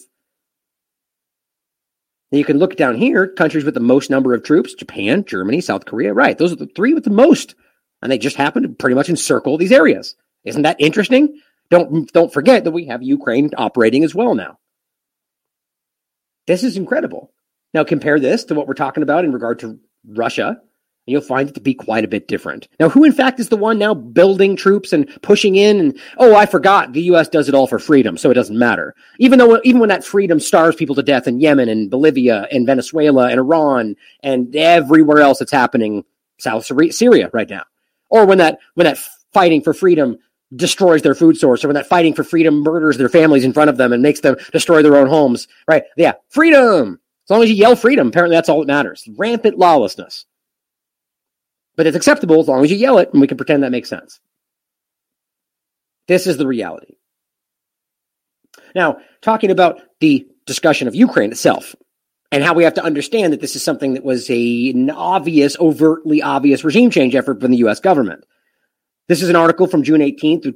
You can look down here, countries with the most number of troops Japan, Germany, South Korea. Right. Those are the three with the most. And they just happen to pretty much encircle these areas. Isn't that interesting? Don't, don't forget that we have Ukraine operating as well now. This is incredible. Now compare this to what we're talking about in regard to Russia you'll find it to be quite a bit different. Now, who in fact is the one now building troops and pushing in? And oh, I forgot, the U.S. does it all for freedom, so it doesn't matter. Even though, even when that freedom starves people to death in Yemen and Bolivia and Venezuela and Iran and everywhere else that's happening, South Syria right now, or when that when that fighting for freedom destroys their food source, or when that fighting for freedom murders their families in front of them and makes them destroy their own homes, right? Yeah, freedom. As long as you yell freedom, apparently that's all that matters. Rampant lawlessness. But it's acceptable as long as you yell it and we can pretend that makes sense. This is the reality. Now, talking about the discussion of Ukraine itself and how we have to understand that this is something that was a, an obvious, overtly obvious regime change effort from the U.S. government. This is an article from June 18th,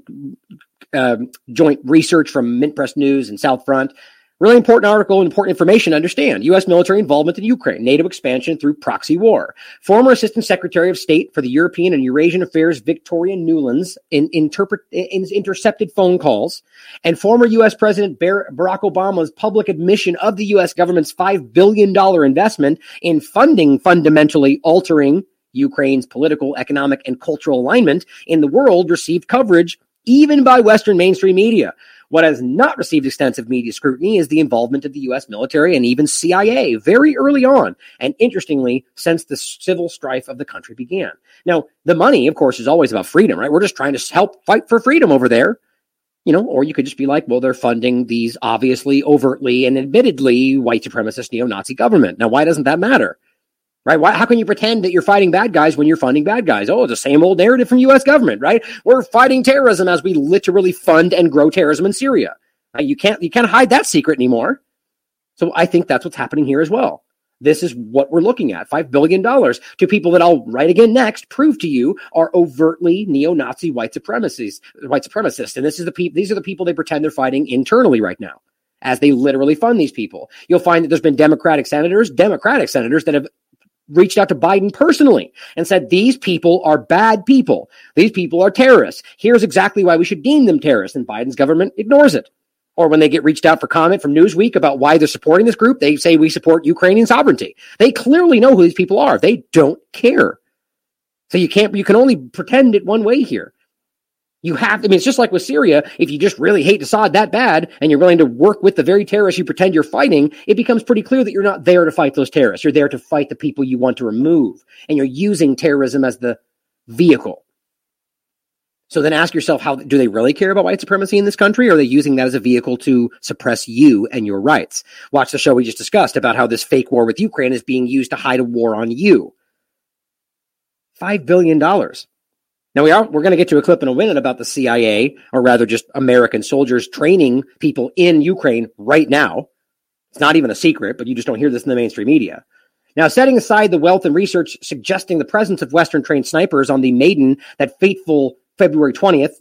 uh, joint research from Mint Press News and South Front Really important article, and important information to understand. U.S. military involvement in Ukraine, NATO expansion through proxy war. Former Assistant Secretary of State for the European and Eurasian Affairs Victoria Nuland's, in, interpret, in intercepted phone calls, and former U.S. President Barack Obama's public admission of the U.S. government's $5 billion investment in funding fundamentally altering Ukraine's political, economic, and cultural alignment in the world received coverage even by Western mainstream media. What has not received extensive media scrutiny is the involvement of the U.S. military and even CIA very early on, and interestingly, since the civil strife of the country began. Now, the money, of course, is always about freedom, right? We're just trying to help fight for freedom over there. You know, or you could just be like, well, they're funding these obviously, overtly, and admittedly white supremacist neo Nazi government. Now, why doesn't that matter? Right? Why, how can you pretend that you're fighting bad guys when you're funding bad guys? Oh, it's the same old narrative from U.S. government, right? We're fighting terrorism as we literally fund and grow terrorism in Syria. You can't you can't hide that secret anymore. So I think that's what's happening here as well. This is what we're looking at. $5 billion to people that I'll write again next, prove to you are overtly neo-Nazi white supremacists, white supremacists. And this is the people, these are the people they pretend they're fighting internally right now as they literally fund these people. You'll find that there's been Democratic senators, Democratic senators that have reached out to Biden personally and said, these people are bad people. These people are terrorists. Here's exactly why we should deem them terrorists. And Biden's government ignores it. Or when they get reached out for comment from Newsweek about why they're supporting this group, they say we support Ukrainian sovereignty. They clearly know who these people are. They don't care. So you can't, you can only pretend it one way here. You have, I mean, it's just like with Syria. If you just really hate Assad that bad and you're willing to work with the very terrorists you pretend you're fighting, it becomes pretty clear that you're not there to fight those terrorists. You're there to fight the people you want to remove. And you're using terrorism as the vehicle. So then ask yourself, how do they really care about white supremacy in this country? Are they using that as a vehicle to suppress you and your rights? Watch the show we just discussed about how this fake war with Ukraine is being used to hide a war on you. $5 billion. Now we are we're going to get to a clip in a minute about the CIA, or rather, just American soldiers training people in Ukraine right now. It's not even a secret, but you just don't hear this in the mainstream media. Now, setting aside the wealth and research suggesting the presence of Western trained snipers on the Maidan that fateful February 20th,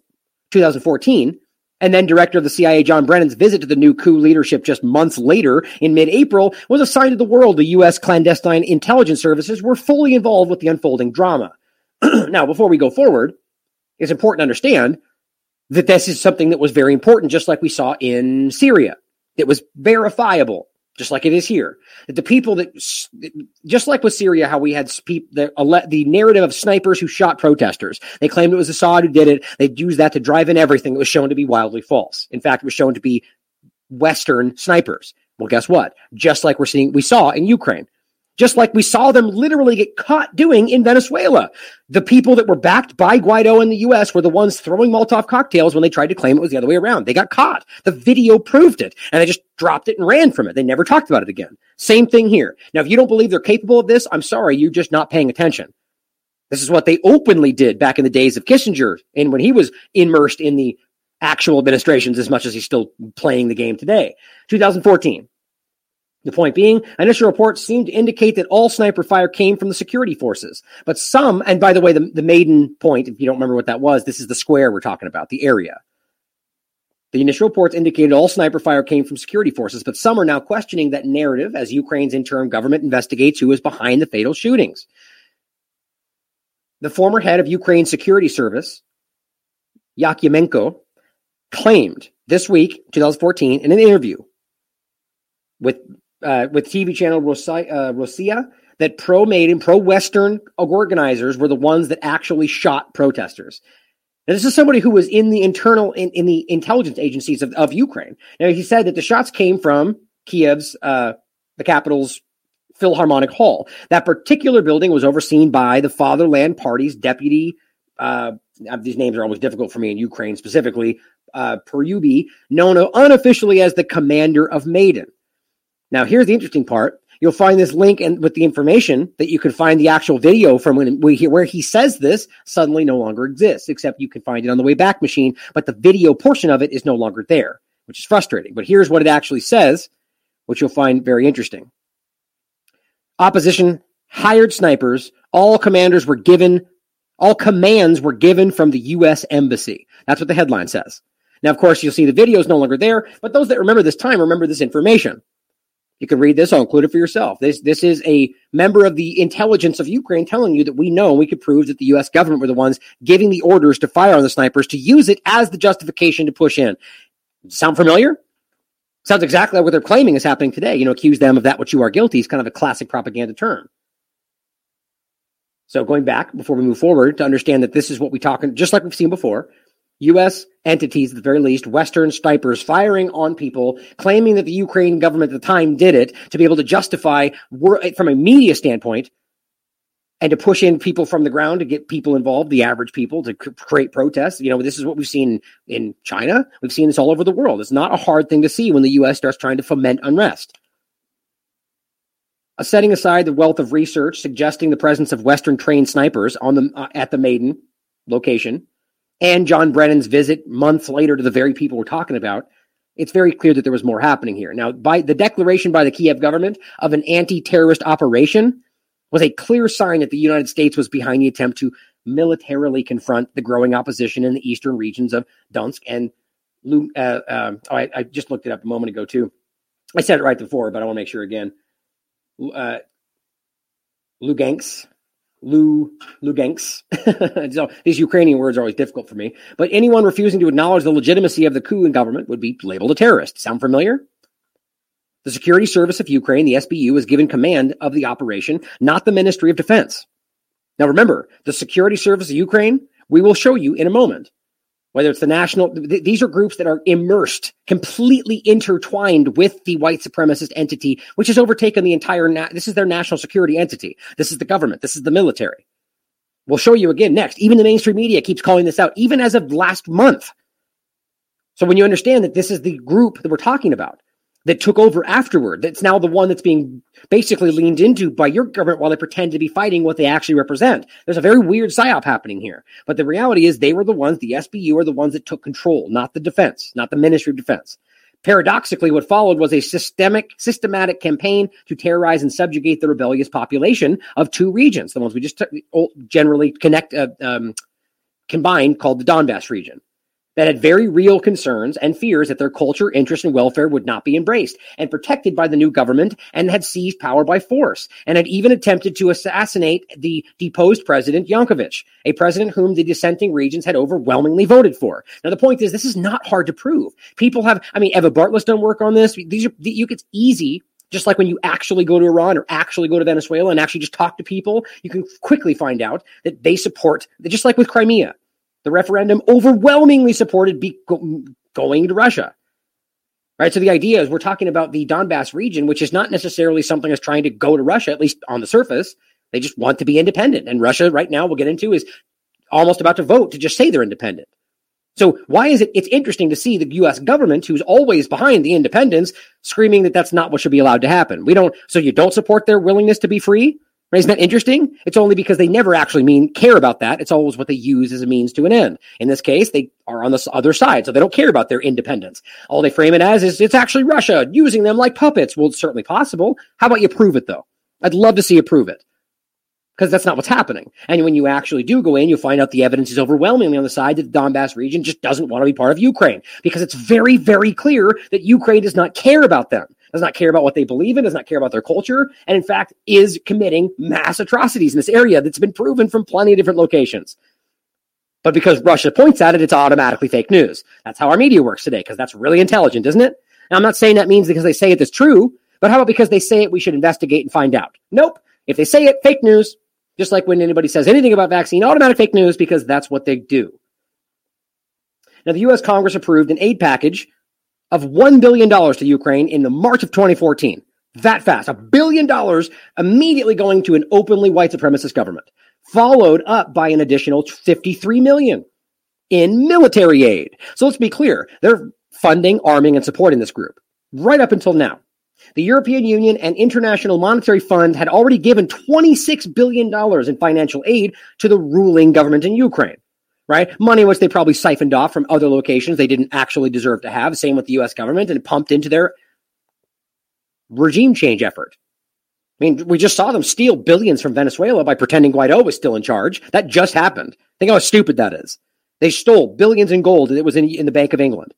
2014, and then director of the CIA John Brennan's visit to the new coup leadership just months later in mid-April was a sign to the world the U.S. clandestine intelligence services were fully involved with the unfolding drama. now, before we go forward, it's important to understand that this is something that was very important, just like we saw in Syria. It was verifiable. just like it is here. That the people that, just like with Syria, how we had the, the narrative of snipers who shot protesters. They claimed it was Assad who did it. They used that to drive in everything. It was shown to be wildly false. In fact, it was shown to be Western snipers. Well, guess what? Just like we're seeing, we saw in Ukraine just like we saw them literally get caught doing in Venezuela. The people that were backed by Guaido in the US were the ones throwing Molotov cocktails when they tried to claim it was the other way around. They got caught. The video proved it, and they just dropped it and ran from it. They never talked about it again. Same thing here. Now, if you don't believe they're capable of this, I'm sorry, you're just not paying attention. This is what they openly did back in the days of Kissinger and when he was immersed in the actual administrations as much as he's still playing the game today. 2014. The point being, initial reports seem to indicate that all sniper fire came from the security forces. But some, and by the way, the, the Maidan point, if you don't remember what that was, this is the square we're talking about, the area. The initial reports indicated all sniper fire came from security forces, but some are now questioning that narrative as Ukraine's interim government investigates who is behind the fatal shootings. The former head of Ukraine's security service, Yakymenko, claimed this week, 2014, in an interview with uh, with TV channel Rossiya, uh, that pro Maidan, pro Western organizers were the ones that actually shot protesters. Now, this is somebody who was in the internal, in, in the intelligence agencies of, of Ukraine. Now, he said that the shots came from Kiev's, uh, the capital's Philharmonic Hall. That particular building was overseen by the Fatherland Party's deputy, uh, these names are always difficult for me in Ukraine specifically, uh, known unofficially as the commander of Maidan. Now, here's the interesting part. You'll find this link and with the information that you can find the actual video from when we hear where he says this suddenly no longer exists, except you can find it on the way back machine, but the video portion of it is no longer there, which is frustrating. But here's what it actually says, which you'll find very interesting. Opposition hired snipers. All commanders were given, all commands were given from the U.S. Embassy. That's what the headline says. Now, of course, you'll see the video is no longer there, but those that remember this time remember this information. You can read this. I'll include it for yourself. This this is a member of the intelligence of Ukraine telling you that we know and we could prove that the U.S. government were the ones giving the orders to fire on the snipers to use it as the justification to push in. Sound familiar? Sounds exactly like what they're claiming is happening today. You know, accuse them of that which you are guilty is kind of a classic propaganda term. So going back before we move forward to understand that this is what we talk, just like we've seen before, U.S. entities, at the very least, Western snipers firing on people, claiming that the Ukraine government at the time did it to be able to justify, from a media standpoint, and to push in people from the ground to get people involved, the average people, to create protests. You know, this is what we've seen in China. We've seen this all over the world. It's not a hard thing to see when the U.S. starts trying to foment unrest. Uh, setting aside the wealth of research suggesting the presence of Western trained snipers on the uh, at the Maidan location, and John Brennan's visit months later to the very people we're talking about, it's very clear that there was more happening here. Now, by the declaration by the Kiev government of an anti-terrorist operation was a clear sign that the United States was behind the attempt to militarily confront the growing opposition in the eastern regions of Donetsk and uh, uh, oh, I, I, just looked it up a moment ago too. I said it right before, but I want to make sure again. Uh, Lugansk, Lu Lugansk. so these Ukrainian words are always difficult for me. But anyone refusing to acknowledge the legitimacy of the coup in government would be labeled a terrorist. Sound familiar? The Security Service of Ukraine, the SBU, was given command of the operation, not the Ministry of Defense. Now remember, the Security Service of Ukraine, we will show you in a moment, whether it's the national, th- these are groups that are immersed, completely intertwined with the white supremacist entity, which has overtaken the entire, na- this is their national security entity. This is the government. This is the military. We'll show you again next. Even the mainstream media keeps calling this out, even as of last month. So when you understand that this is the group that we're talking about, that took over afterward. That's now the one that's being basically leaned into by your government while they pretend to be fighting what they actually represent. There's a very weird psyop happening here. But the reality is they were the ones, the SBU are the ones that took control, not the defense, not the Ministry of Defense. Paradoxically, what followed was a systemic, systematic campaign to terrorize and subjugate the rebellious population of two regions, the ones we just t- generally connect, uh, um, combined, called the Donbass region that had very real concerns and fears that their culture, interest, and welfare would not be embraced and protected by the new government and had seized power by force and had even attempted to assassinate the deposed president Yanukovych, a president whom the dissenting regions had overwhelmingly voted for. Now, the point is, this is not hard to prove. People have, I mean, Eva Bartlett's done work on this. These are, you, it's easy Just like when you actually go to Iran or actually go to Venezuela and actually just talk to people, you can quickly find out that they support, just like with Crimea, the referendum overwhelmingly supported be, go, going to Russia. Right. So the idea is we're talking about the Donbass region, which is not necessarily something that's trying to go to Russia, at least on the surface. They just want to be independent. And Russia, right now, we'll get into, is almost about to vote to just say they're independent. So why is it? It's interesting to see the U.S. government, who's always behind the independence, screaming that that's not what should be allowed to happen. We don't. So you don't support their willingness to be free? Right? Isn't that interesting? It's only because they never actually mean care about that. It's always what they use as a means to an end. In this case, they are on the other side, so they don't care about their independence. All they frame it as is it's actually Russia using them like puppets. Well, it's certainly possible. How about you prove it though? I'd love to see you prove it because that's not what's happening. And when you actually do go in, you find out the evidence is overwhelmingly on the side that the Donbass region just doesn't want to be part of Ukraine because it's very, very clear that Ukraine does not care about them, does not care about what they believe in, does not care about their culture, and in fact is committing mass atrocities in this area that's been proven from plenty of different locations. But because Russia points at it, it's automatically fake news. That's how our media works today, because that's really intelligent, isn't it? Now, I'm not saying that means because they say it is true, but how about because they say it, we should investigate and find out? Nope. If they say it, fake news. Just like when anybody says anything about vaccine, automatic fake news because that's what they do. Now, the U.S. Congress approved an aid package of $1 billion to Ukraine in the March of 2014. That fast. A billion dollars immediately going to an openly white supremacist government, followed up by an additional 53 million in military aid. So let's be clear. They're funding, arming, and supporting this group right up until now. The European Union and International Monetary Fund had already given $26 billion in financial aid to the ruling government in Ukraine, right? Money which they probably siphoned off from other locations they didn't actually deserve to have. Same with the US government and pumped into their regime change effort. I mean, we just saw them steal billions from Venezuela by pretending Guaido was still in charge. That just happened. Think how stupid that is. They stole billions in gold that was in, in the Bank of England.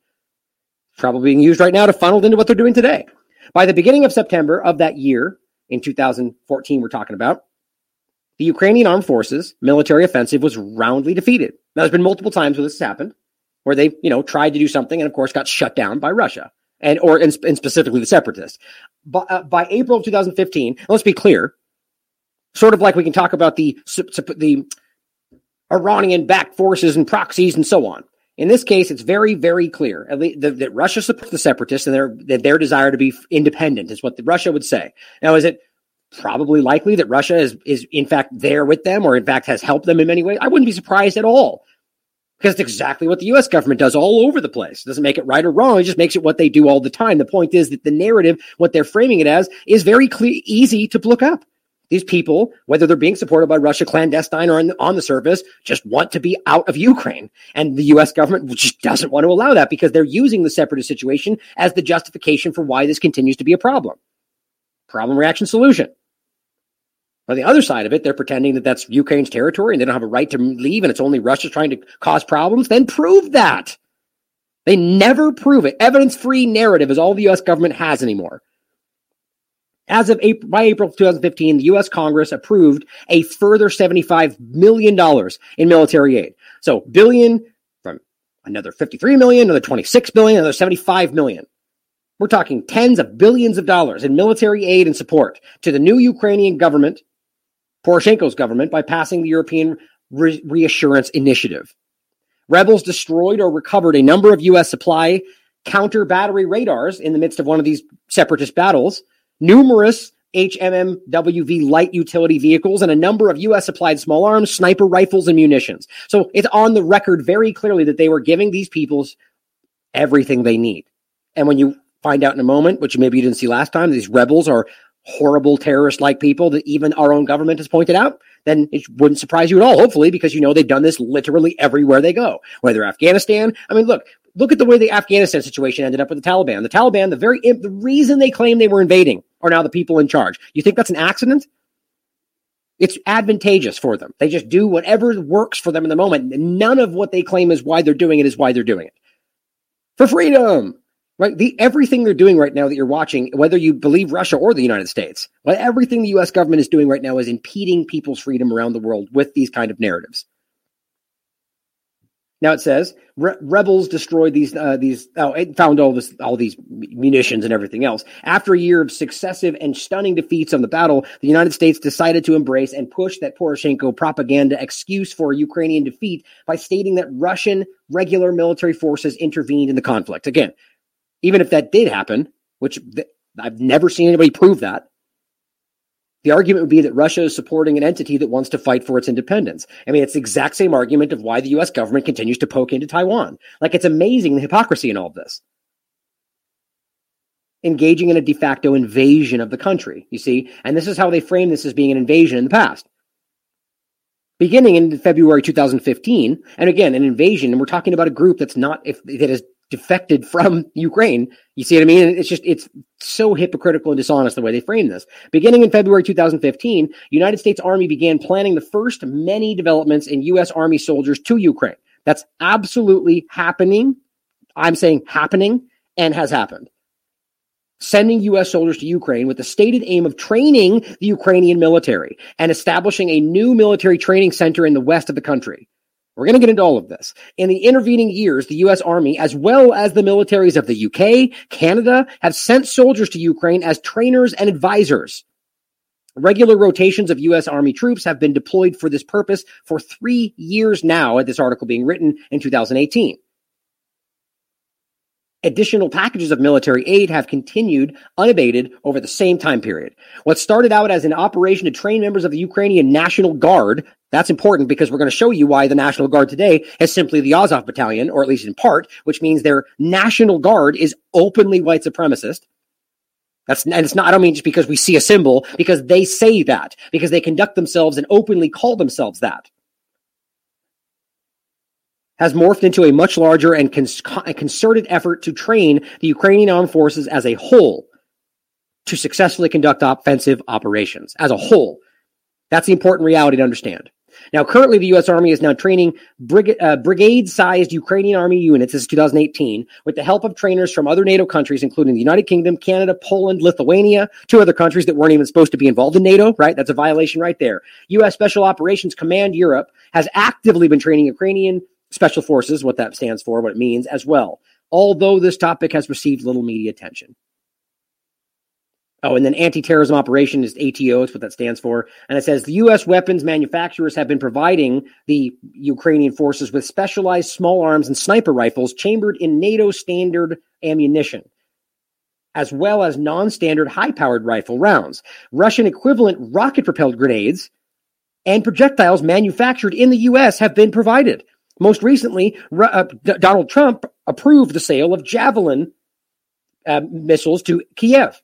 Probably being used right now to funnel into what they're doing today. By the beginning of September of that year, in 2014, we're talking about, the Ukrainian armed forces military offensive was roundly defeated. Now, there's been multiple times where this has happened, where they, you know, tried to do something and, of course, got shut down by Russia and or and, and specifically the separatists. But uh, by April of 2015, let's be clear, sort of like we can talk about the the Iranian-backed forces and proxies and so on. In this case, it's very, very clear that, that Russia supports the separatists and their that their desire to be independent is what the, Russia would say. Now, is it probably likely that Russia is is in fact there with them, or in fact has helped them in many ways? I wouldn't be surprised at all, because it's exactly what the U.S. government does all over the place. It doesn't make it right or wrong; it just makes it what they do all the time. The point is that the narrative, what they're framing it as, is very clear, easy to look up. These people, whether they're being supported by Russia clandestine or the, on the surface, just want to be out of Ukraine. And the U.S. government just doesn't want to allow that because they're using the separatist situation as the justification for why this continues to be a problem. Problem, reaction, solution. On the other side of it, they're pretending that that's Ukraine's territory and they don't have a right to leave and it's only Russia trying to cause problems. Then prove that. They never prove it. Evidence free narrative is all the U.S. government has anymore. As of April, by April 2015, the U.S. Congress approved a further $75 million in military aid. So billion from another 53 million, another 26 billion, another 75 million. We're talking tens of billions of dollars in military aid and support to the new Ukrainian government, Poroshenko's government, by passing the European Re- Reassurance Initiative. Rebels destroyed or recovered a number of U.S. supply counter battery radars in the midst of one of these separatist battles numerous HMMWV light utility vehicles, and a number of U.S. supplied small arms, sniper rifles, and munitions. So it's on the record very clearly that they were giving these peoples everything they need. And when you find out in a moment, which maybe you didn't see last time, these rebels are horrible terrorist like people that even our own government has pointed out, then it wouldn't surprise you at all, hopefully, because you know they've done this literally everywhere they go. Whether Afghanistan, I mean, look, look at the way the Afghanistan situation ended up with the Taliban. The Taliban, the very the reason they claim they were invading are now the people in charge. You think that's an accident? It's advantageous for them. They just do whatever works for them in the moment. None of what they claim is why they're doing it is why they're doing it. For freedom. Right? The everything they're doing right now that you're watching, whether you believe Russia or the United States, well, everything the US government is doing right now is impeding people's freedom around the world with these kind of narratives. Now it says re- rebels destroyed these uh, these oh, it found all this all these munitions and everything else. After a year of successive and stunning defeats on the battle, the United States decided to embrace and push that Poroshenko propaganda excuse for Ukrainian defeat by stating that Russian regular military forces intervened in the conflict. Again, even if that did happen, which th- I've never seen anybody prove that, the argument would be that Russia is supporting an entity that wants to fight for its independence. I mean, it's the exact same argument of why the US government continues to poke into Taiwan. Like, it's amazing the hypocrisy in all of this. Engaging in a de facto invasion of the country, you see? And this is how they frame this as being an invasion in the past. Beginning in February 2015, and again, an invasion, and we're talking about a group that's not, if that is defected from Ukraine. You see what I mean? It's just, it's so hypocritical and dishonest the way they frame this. Beginning in February 2015, United States Army began planning the first many developments in U.S. Army soldiers to Ukraine. That's absolutely happening. I'm saying happening and has happened. Sending U.S. soldiers to Ukraine with the stated aim of training the Ukrainian military and establishing a new military training center in the west of the country. We're going to get into all of this. In the intervening years, the U.S. Army, as well as the militaries of the UK, Canada, have sent soldiers to Ukraine as trainers and advisors. Regular rotations of U.S. Army troops have been deployed for this purpose for three years now, at this article being written in 2018. Additional packages of military aid have continued unabated over the same time period. What started out as an operation to train members of the Ukrainian National Guard, that's important because we're going to show you why the National Guard today is simply the Azov Battalion, or at least in part, which means their National Guard is openly white supremacist. That's and it's not. I don't mean just because we see a symbol, because they say that, because they conduct themselves and openly call themselves that has morphed into a much larger and cons- concerted effort to train the Ukrainian armed forces as a whole to successfully conduct offensive operations as a whole. That's the important reality to understand. Now, currently, the U.S. Army is now training brig- uh, brigade-sized Ukrainian Army units. This is 2018, with the help of trainers from other NATO countries, including the United Kingdom, Canada, Poland, Lithuania, two other countries that weren't even supposed to be involved in NATO. Right? That's a violation right there. U.S. Special Operations Command Europe has actively been training Ukrainian special forces, what that stands for, what it means as well, although this topic has received little media attention. Oh, and then anti terrorism operation is ATO, it's what that stands for. And it says the U.S. weapons manufacturers have been providing the Ukrainian forces with specialized small arms and sniper rifles chambered in NATO standard ammunition, as well as non standard high powered rifle rounds, Russian equivalent rocket propelled grenades, and projectiles manufactured in the U.S. have been provided. Most recently, uh, Donald Trump approved the sale of Javelin uh, missiles to Kiev.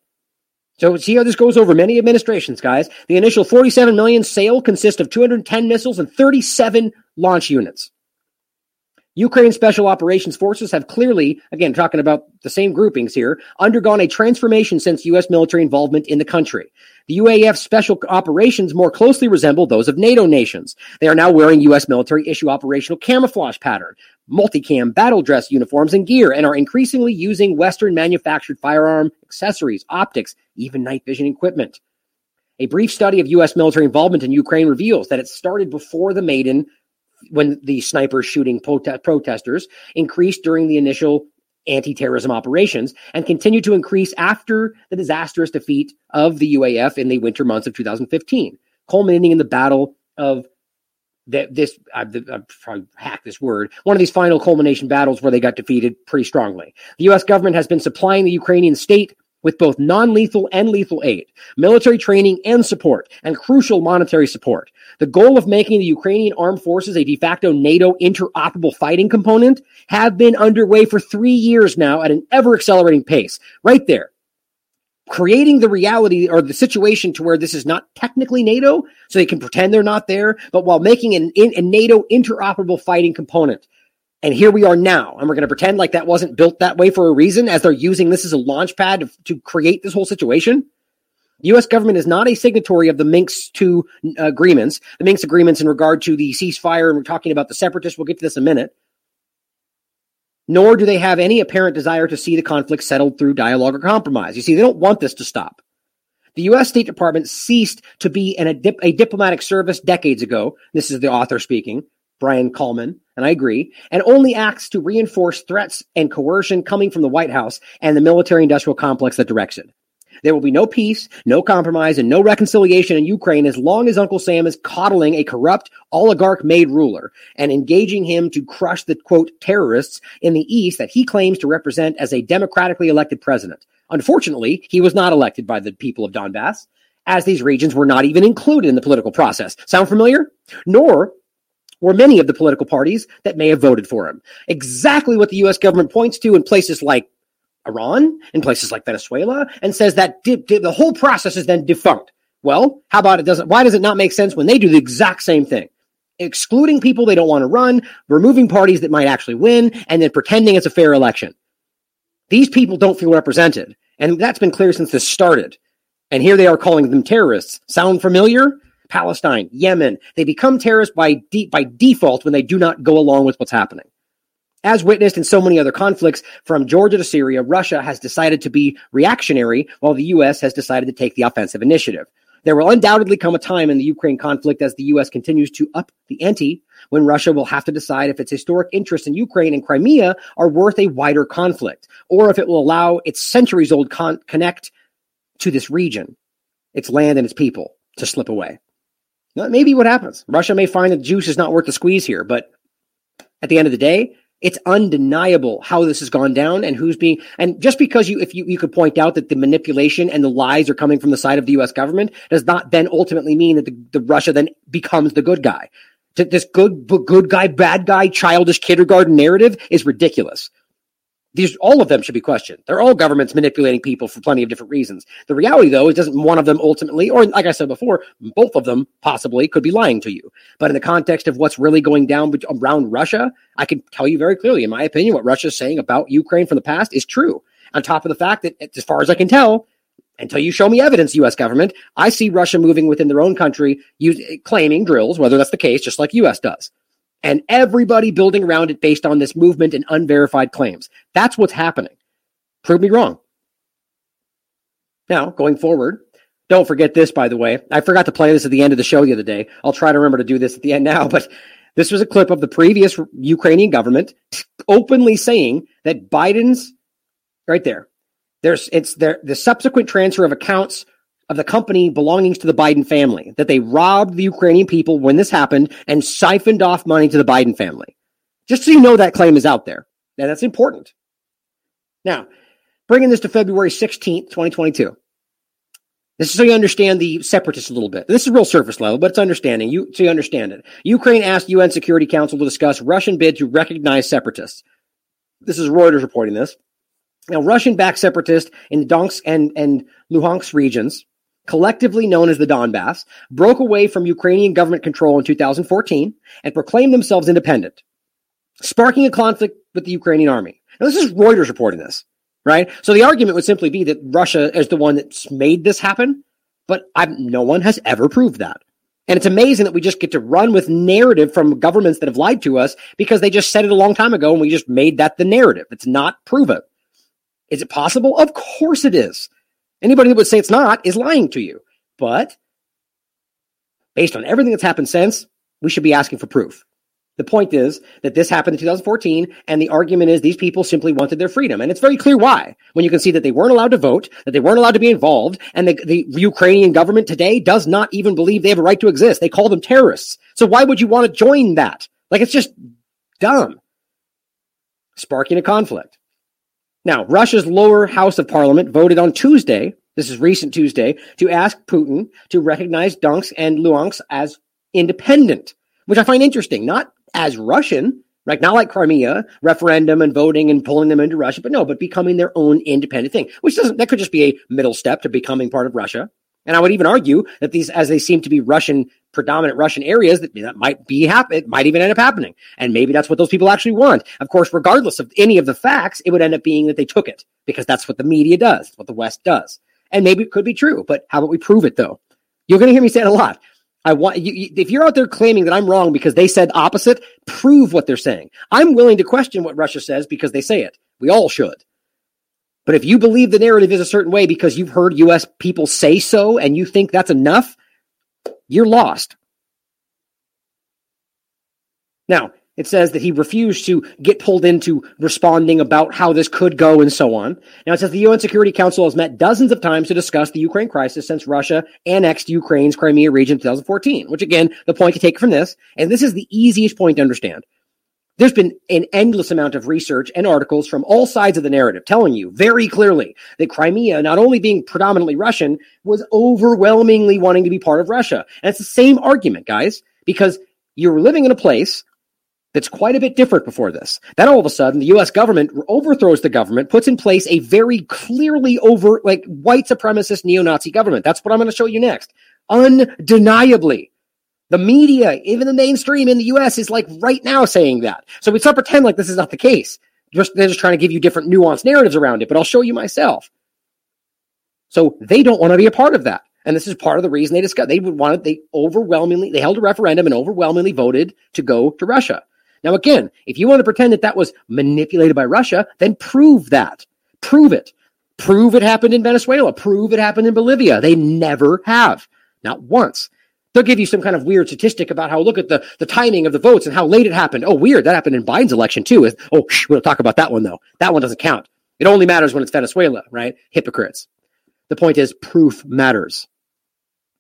So see how this goes over many administrations, guys. The initial 47 million sale consists of 210 missiles and 37 launch units. Ukraine Special Operations Forces have clearly, again, talking about the same groupings here, undergone a transformation since U.S. military involvement in the country. The UAF special operations more closely resemble those of NATO nations. They are now wearing U.S. military issue operational camouflage pattern, multicam battle dress uniforms and gear, and are increasingly using Western manufactured firearm accessories, optics, even night vision equipment. A brief study of U.S. military involvement in Ukraine reveals that it started before the Maidan when the snipers shooting prote- protesters increased during the initial anti-terrorism operations and continued to increase after the disastrous defeat of the UAF in the winter months of 2015, culminating in the battle of the, this I've, probably hacked this word one of these final culmination battles where they got defeated pretty strongly. The U.S. government has been supplying the Ukrainian state with both non lethal and lethal aid, military training and support, and crucial monetary support. The goal of making the Ukrainian armed forces a de facto NATO interoperable fighting component have been underway for three years now at an ever accelerating pace. Right there. Creating the reality or the situation to where this is not technically NATO, so they can pretend they're not there, but while making an, a NATO interoperable fighting component. And here we are now, and we're going to pretend like that wasn't built that way for a reason, as they're using this as a launch pad to, to create this whole situation. The U.S. government is not a signatory of the Minsk II uh, agreements, the Minsk agreements in regard to the ceasefire, and we're talking about the separatists. We'll get to this in a minute. Nor do they have any apparent desire to see the conflict settled through dialogue or compromise. You see, they don't want this to stop. The U.S. State Department ceased to be an, a, dip, a diplomatic service decades ago. This is the author speaking Brian Coleman, and I agree, and only acts to reinforce threats and coercion coming from the White House and the military industrial complex that directs it. There will be no peace, no compromise, and no reconciliation in Ukraine as long as Uncle Sam is coddling a corrupt, oligarch made ruler and engaging him to crush the quote terrorists in the East that he claims to represent as a democratically elected president. Unfortunately, he was not elected by the people of Donbass, as these regions were not even included in the political process. Sound familiar? Nor were many of the political parties that may have voted for him. Exactly what the US government points to in places like Iran, in places like Venezuela, and says that di- di- the whole process is then defunct. Well, how about it doesn't, why does it not make sense when they do the exact same thing? Excluding people they don't want to run, removing parties that might actually win, and then pretending it's a fair election. These people don't feel represented. And that's been clear since this started. And here they are calling them terrorists. Sound familiar? Palestine, Yemen. They become terrorists by, de- by default when they do not go along with what's happening. As witnessed in so many other conflicts, from Georgia to Syria, Russia has decided to be reactionary while the U.S. has decided to take the offensive initiative. There will undoubtedly come a time in the Ukraine conflict as the U.S. continues to up the ante when Russia will have to decide if its historic interests in Ukraine and Crimea are worth a wider conflict, or if it will allow its centuries old con- connect to this region, its land and its people to slip away. That may be what happens. Russia may find that juice is not worth the squeeze here, but at the end of the day, it's undeniable how this has gone down and who's being and just because you if you, you could point out that the manipulation and the lies are coming from the side of the US government does not then ultimately mean that the, the Russia then becomes the good guy. This good good guy bad guy childish kindergarten narrative is ridiculous these all of them should be questioned. They're all governments manipulating people for plenty of different reasons. The reality, though, is doesn't one of them ultimately, or like I said before, both of them possibly could be lying to you. But in the context of what's really going down around Russia, I can tell you very clearly, in my opinion, what Russia is saying about Ukraine from the past is true. On top of the fact that, as far as I can tell, until you show me evidence, U.S. government, I see Russia moving within their own country, use, claiming drills, whether that's the case, just like U.S. does and everybody building around it based on this movement and unverified claims. That's what's happening. Prove me wrong. Now, going forward, don't forget this, by the way. I forgot to play this at the end of the show the other day. I'll try to remember to do this at the end now, but this was a clip of the previous Ukrainian government openly saying that Biden's right there. There's it's there the subsequent transfer of accounts of the company belonging to the Biden family, that they robbed the Ukrainian people when this happened and siphoned off money to the Biden family. Just so you know that claim is out there. And that's important. Now, bringing this to February 16th, 2022. This is so you understand the separatists a little bit. This is real surface level, but it's understanding. You so you understand it. Ukraine asked UN Security Council to discuss Russian bid to recognize separatists. This is Reuters reporting this. Now, Russian-backed separatists in the Donetsk and, and Luhansk regions collectively known as the Donbass, broke away from Ukrainian government control in 2014 and proclaimed themselves independent, sparking a conflict with the Ukrainian army. Now, this is Reuters reporting this, right? So the argument would simply be that Russia is the one that's made this happen, but I've, no one has ever proved that. And it's amazing that we just get to run with narrative from governments that have lied to us because they just said it a long time ago and we just made that the narrative. It's not proven. Is it possible? Of course it is. Anybody that would say it's not is lying to you. But based on everything that's happened since, we should be asking for proof. The point is that this happened in 2014, and the argument is these people simply wanted their freedom. And it's very clear why. When you can see that they weren't allowed to vote, that they weren't allowed to be involved, and the, the Ukrainian government today does not even believe they have a right to exist. They call them terrorists. So why would you want to join that? Like, it's just dumb. Sparking a conflict. Now, Russia's lower house of parliament voted on Tuesday, this is recent Tuesday, to ask Putin to recognize Donetsk and Luhansk as independent, which I find interesting, not as Russian, like not like Crimea, referendum and voting and pulling them into Russia, but no, but becoming their own independent thing, which doesn't, that could just be a middle step to becoming part of Russia. And I would even argue that these, as they seem to be Russian, predominant Russian areas, that, that might be happen. It might even end up happening. And maybe that's what those people actually want. Of course, regardless of any of the facts, it would end up being that they took it because that's what the media does, what the West does. And maybe it could be true, but how about we prove it though? You're going to hear me say it a lot. I want you, you, if you're out there claiming that I'm wrong because they said opposite, prove what they're saying. I'm willing to question what Russia says because they say it. We all should. But if you believe the narrative is a certain way because you've heard US people say so and you think that's enough, you're lost. Now, it says that he refused to get pulled into responding about how this could go and so on. Now it says the UN Security Council has met dozens of times to discuss the Ukraine crisis since Russia annexed Ukraine's Crimea region in 2014, which again, the point to take from this, and this is the easiest point to understand. There's been an endless amount of research and articles from all sides of the narrative telling you very clearly that Crimea, not only being predominantly Russian, was overwhelmingly wanting to be part of Russia. And it's the same argument, guys, because you're living in a place that's quite a bit different before this. Then all of a sudden, the US government overthrows the government, puts in place a very clearly over, like, white supremacist neo Nazi government. That's what I'm going to show you next. Undeniably. The media, even the mainstream in the US, is like right now saying that. So let's not pretend like this is not the case. Just, they're just trying to give you different nuanced narratives around it, but I'll show you myself. So they don't want to be a part of that. And this is part of the reason they discussed, they would want it, they overwhelmingly, they held a referendum and overwhelmingly voted to go to Russia. Now, again, if you want to pretend that that was manipulated by Russia, then prove that. Prove it. Prove it happened in Venezuela. Prove it happened in Bolivia. They never have. Not once. They'll give you some kind of weird statistic about how look at the, the timing of the votes and how late it happened. Oh, weird. That happened in Biden's election too. Oh, shh, we'll talk about that one though. That one doesn't count. It only matters when it's Venezuela, right? Hypocrites. The point is proof matters.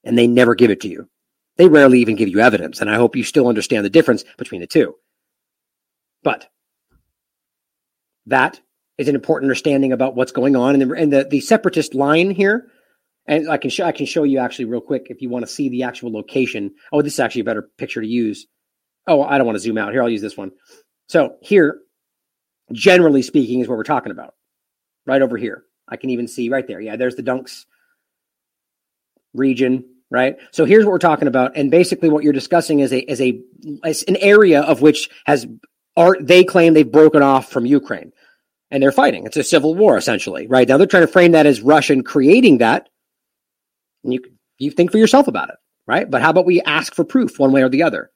And they never give it to you. They rarely even give you evidence. And I hope you still understand the difference between the two. But that is an important understanding about what's going on. And the, and the, the separatist line here, and I can show I can show you actually real quick if you want to see the actual location. Oh, this is actually a better picture to use. Oh, I don't want to zoom out. Here, I'll use this one. So here, generally speaking, is what we're talking about. Right over here. I can even see right there. Yeah, there's the Dunks region right? So here's what we're talking about, and basically what you're discussing is a is a is an area of which has are they claim they've broken off from Ukraine and they're fighting. It's a civil war essentially, right? Now they're trying to frame that as Russian creating that. And you you think for yourself about it, right? But how about we ask for proof one way or the other?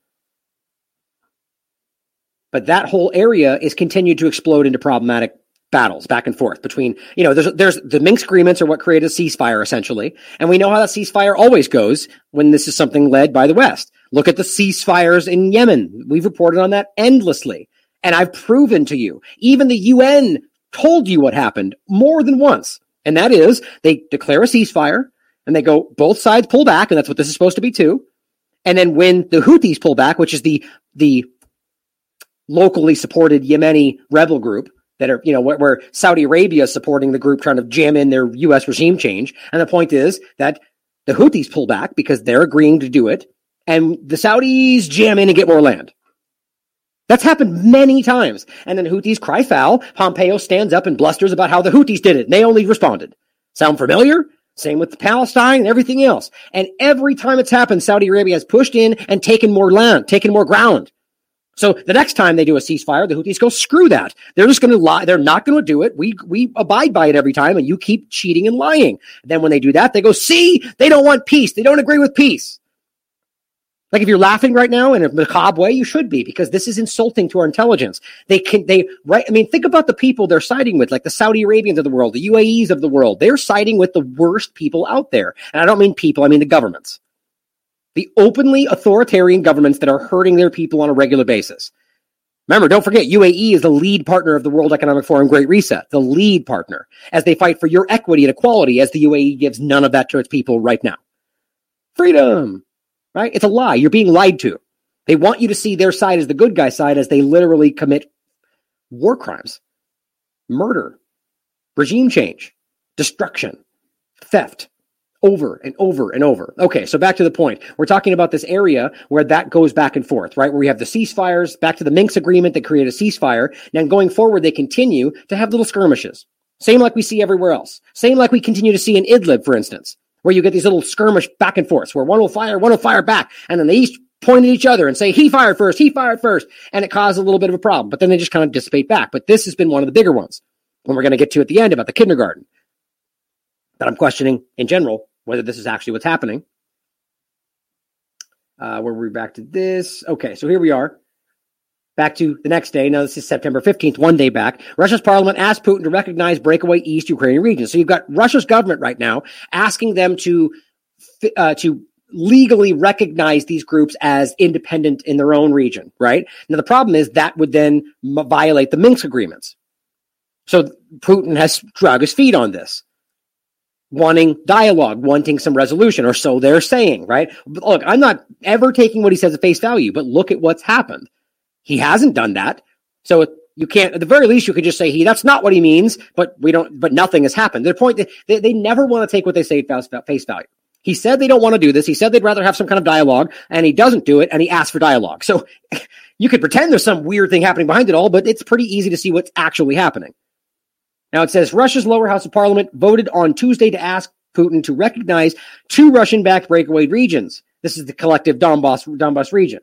But that whole area is continued to explode into problematic battles back and forth between, you know, there's, there's the Minsk agreements are what created a ceasefire essentially. And we know how that ceasefire always goes when this is something led by the West. Look at the ceasefires in Yemen. We've reported on that endlessly. And I've proven to you, even the UN told you what happened more than once. And that is they declare a ceasefire and they go, both sides pull back. And that's what this is supposed to be too. And then when the Houthis pull back, which is the, the locally supported Yemeni rebel group, that are, you know, where, where, Saudi Arabia is supporting the group trying to jam in their U.S. regime change. And the point is that the Houthis pull back because they're agreeing to do it and the Saudis jam in and get more land. That's happened many times. And then Houthis cry foul. Pompeo stands up and blusters about how the Houthis did it. And they only responded. Sound familiar? Same with Palestine and everything else. And every time it's happened, Saudi Arabia has pushed in and taken more land, taken more ground. So the next time they do a ceasefire, the Houthis go, screw that. They're just going to lie. They're not going to do it. We, we abide by it every time and you keep cheating and lying. Then when they do that, they go, see, they don't want peace. They don't agree with peace. Like if you're laughing right now in a macabre way, you should be because this is insulting to our intelligence. They can, they, right? I mean, think about the people they're siding with, like the Saudi Arabians of the world, the UAEs of the world. They're siding with the worst people out there. And I don't mean people, I mean the governments. The openly authoritarian governments that are hurting their people on a regular basis. Remember, don't forget, UAE is the lead partner of the World Economic Forum Great Reset, the lead partner, as they fight for your equity and equality, as the UAE gives none of that to its people right now. Freedom right? It's a lie. You're being lied to. They want you to see their side as the good guy side as they literally commit war crimes, murder, regime change, destruction, theft over and over and over. Okay, so back to the point. We're talking about this area where that goes back and forth, right? Where we have the ceasefires, back to the Minsk agreement that created a ceasefire. Now going forward, they continue to have little skirmishes. Same like we see everywhere else. Same like we continue to see in Idlib, for instance where you get these little skirmish back and forths where one will fire, one will fire back, and then they each point at each other and say, he fired first, he fired first, and it causes a little bit of a problem. But then they just kind of dissipate back. But this has been one of the bigger ones when we're going to get to at the end about the kindergarten. That I'm questioning in general whether this is actually what's happening. Uh, where we're back to this. Okay, so here we are. Back to the next day. Now, this is September 15th, one day back. Russia's parliament asked Putin to recognize breakaway East Ukrainian region. So you've got Russia's government right now asking them to, uh, to legally recognize these groups as independent in their own region, right? Now, the problem is that would then violate the Minsk agreements. So Putin has drug his feet on this, wanting dialogue, wanting some resolution, or so they're saying, right? Look, I'm not ever taking what he says at face value, but look at what's happened. He hasn't done that. So you can't, at the very least, you could just say he, that's not what he means, but we don't, but nothing has happened. The point, they, they never want to take what they say at face value. He said they don't want to do this. He said they'd rather have some kind of dialogue, and he doesn't do it, and he asks for dialogue. So you could pretend there's some weird thing happening behind it all, but it's pretty easy to see what's actually happening. Now it says Russia's lower house of parliament voted on Tuesday to ask Putin to recognize two Russian-backed breakaway regions. This is the collective Donbass, Donbass region.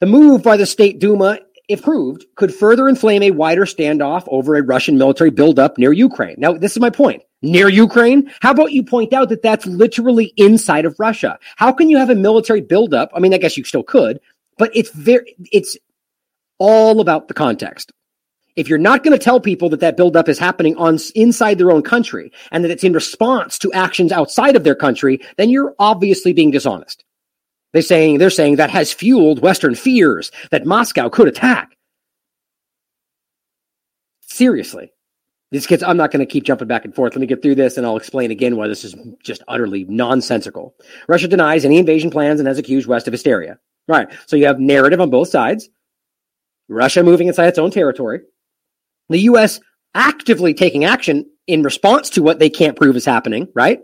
The move by the state Duma if proved, could further inflame a wider standoff over a Russian military buildup near Ukraine. Now, this is my point. Near Ukraine? How about you point out that that's literally inside of Russia? How can you have a military buildup? I mean, I guess you still could, but it's very, it's all about the context. If you're not going to tell people that that buildup is happening on inside their own country and that it's in response to actions outside of their country, then you're obviously being dishonest. They're saying, they're saying that has fueled Western fears that Moscow could attack. Seriously. This gets, I'm not going to keep jumping back and forth. Let me get through this and I'll explain again why this is just utterly nonsensical. Russia denies any invasion plans and has accused West of hysteria. Right. So you have narrative on both sides. Russia moving inside its own territory. The U.S. actively taking action in response to what they can't prove is happening. Right.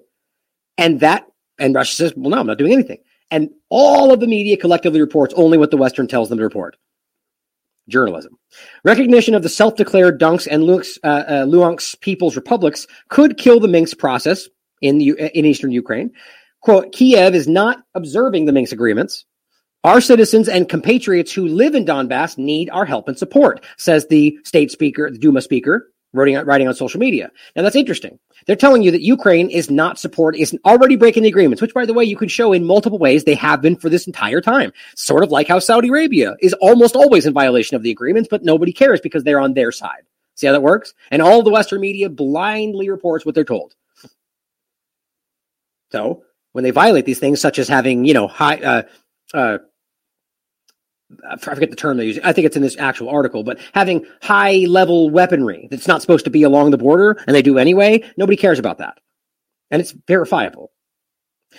And that, and Russia says, well, no, I'm not doing anything. And all of the media collectively reports only what the Western tells them to report. Journalism. Recognition of the self-declared Donetsk and Luhansk, uh, uh, People's Republics could kill the Minsk process in, the, in eastern Ukraine. Quote, Kiev is not observing the Minsk agreements. Our citizens and compatriots who live in Donbass need our help and support, says the state speaker, the Duma speaker, writing, writing on social media. Now that's interesting. They're telling you that Ukraine is not support, is already breaking the agreements, which by the way, you can show in multiple ways they have been for this entire time. Sort of like how Saudi Arabia is almost always in violation of the agreements, but nobody cares because they're on their side. See how that works? And all the Western media blindly reports what they're told. So when they violate these things, such as having, you know, high, uh, uh, I forget the term they use. I think it's in this actual article, but having high level weaponry that's not supposed to be along the border and they do anyway, nobody cares about that. And it's verifiable.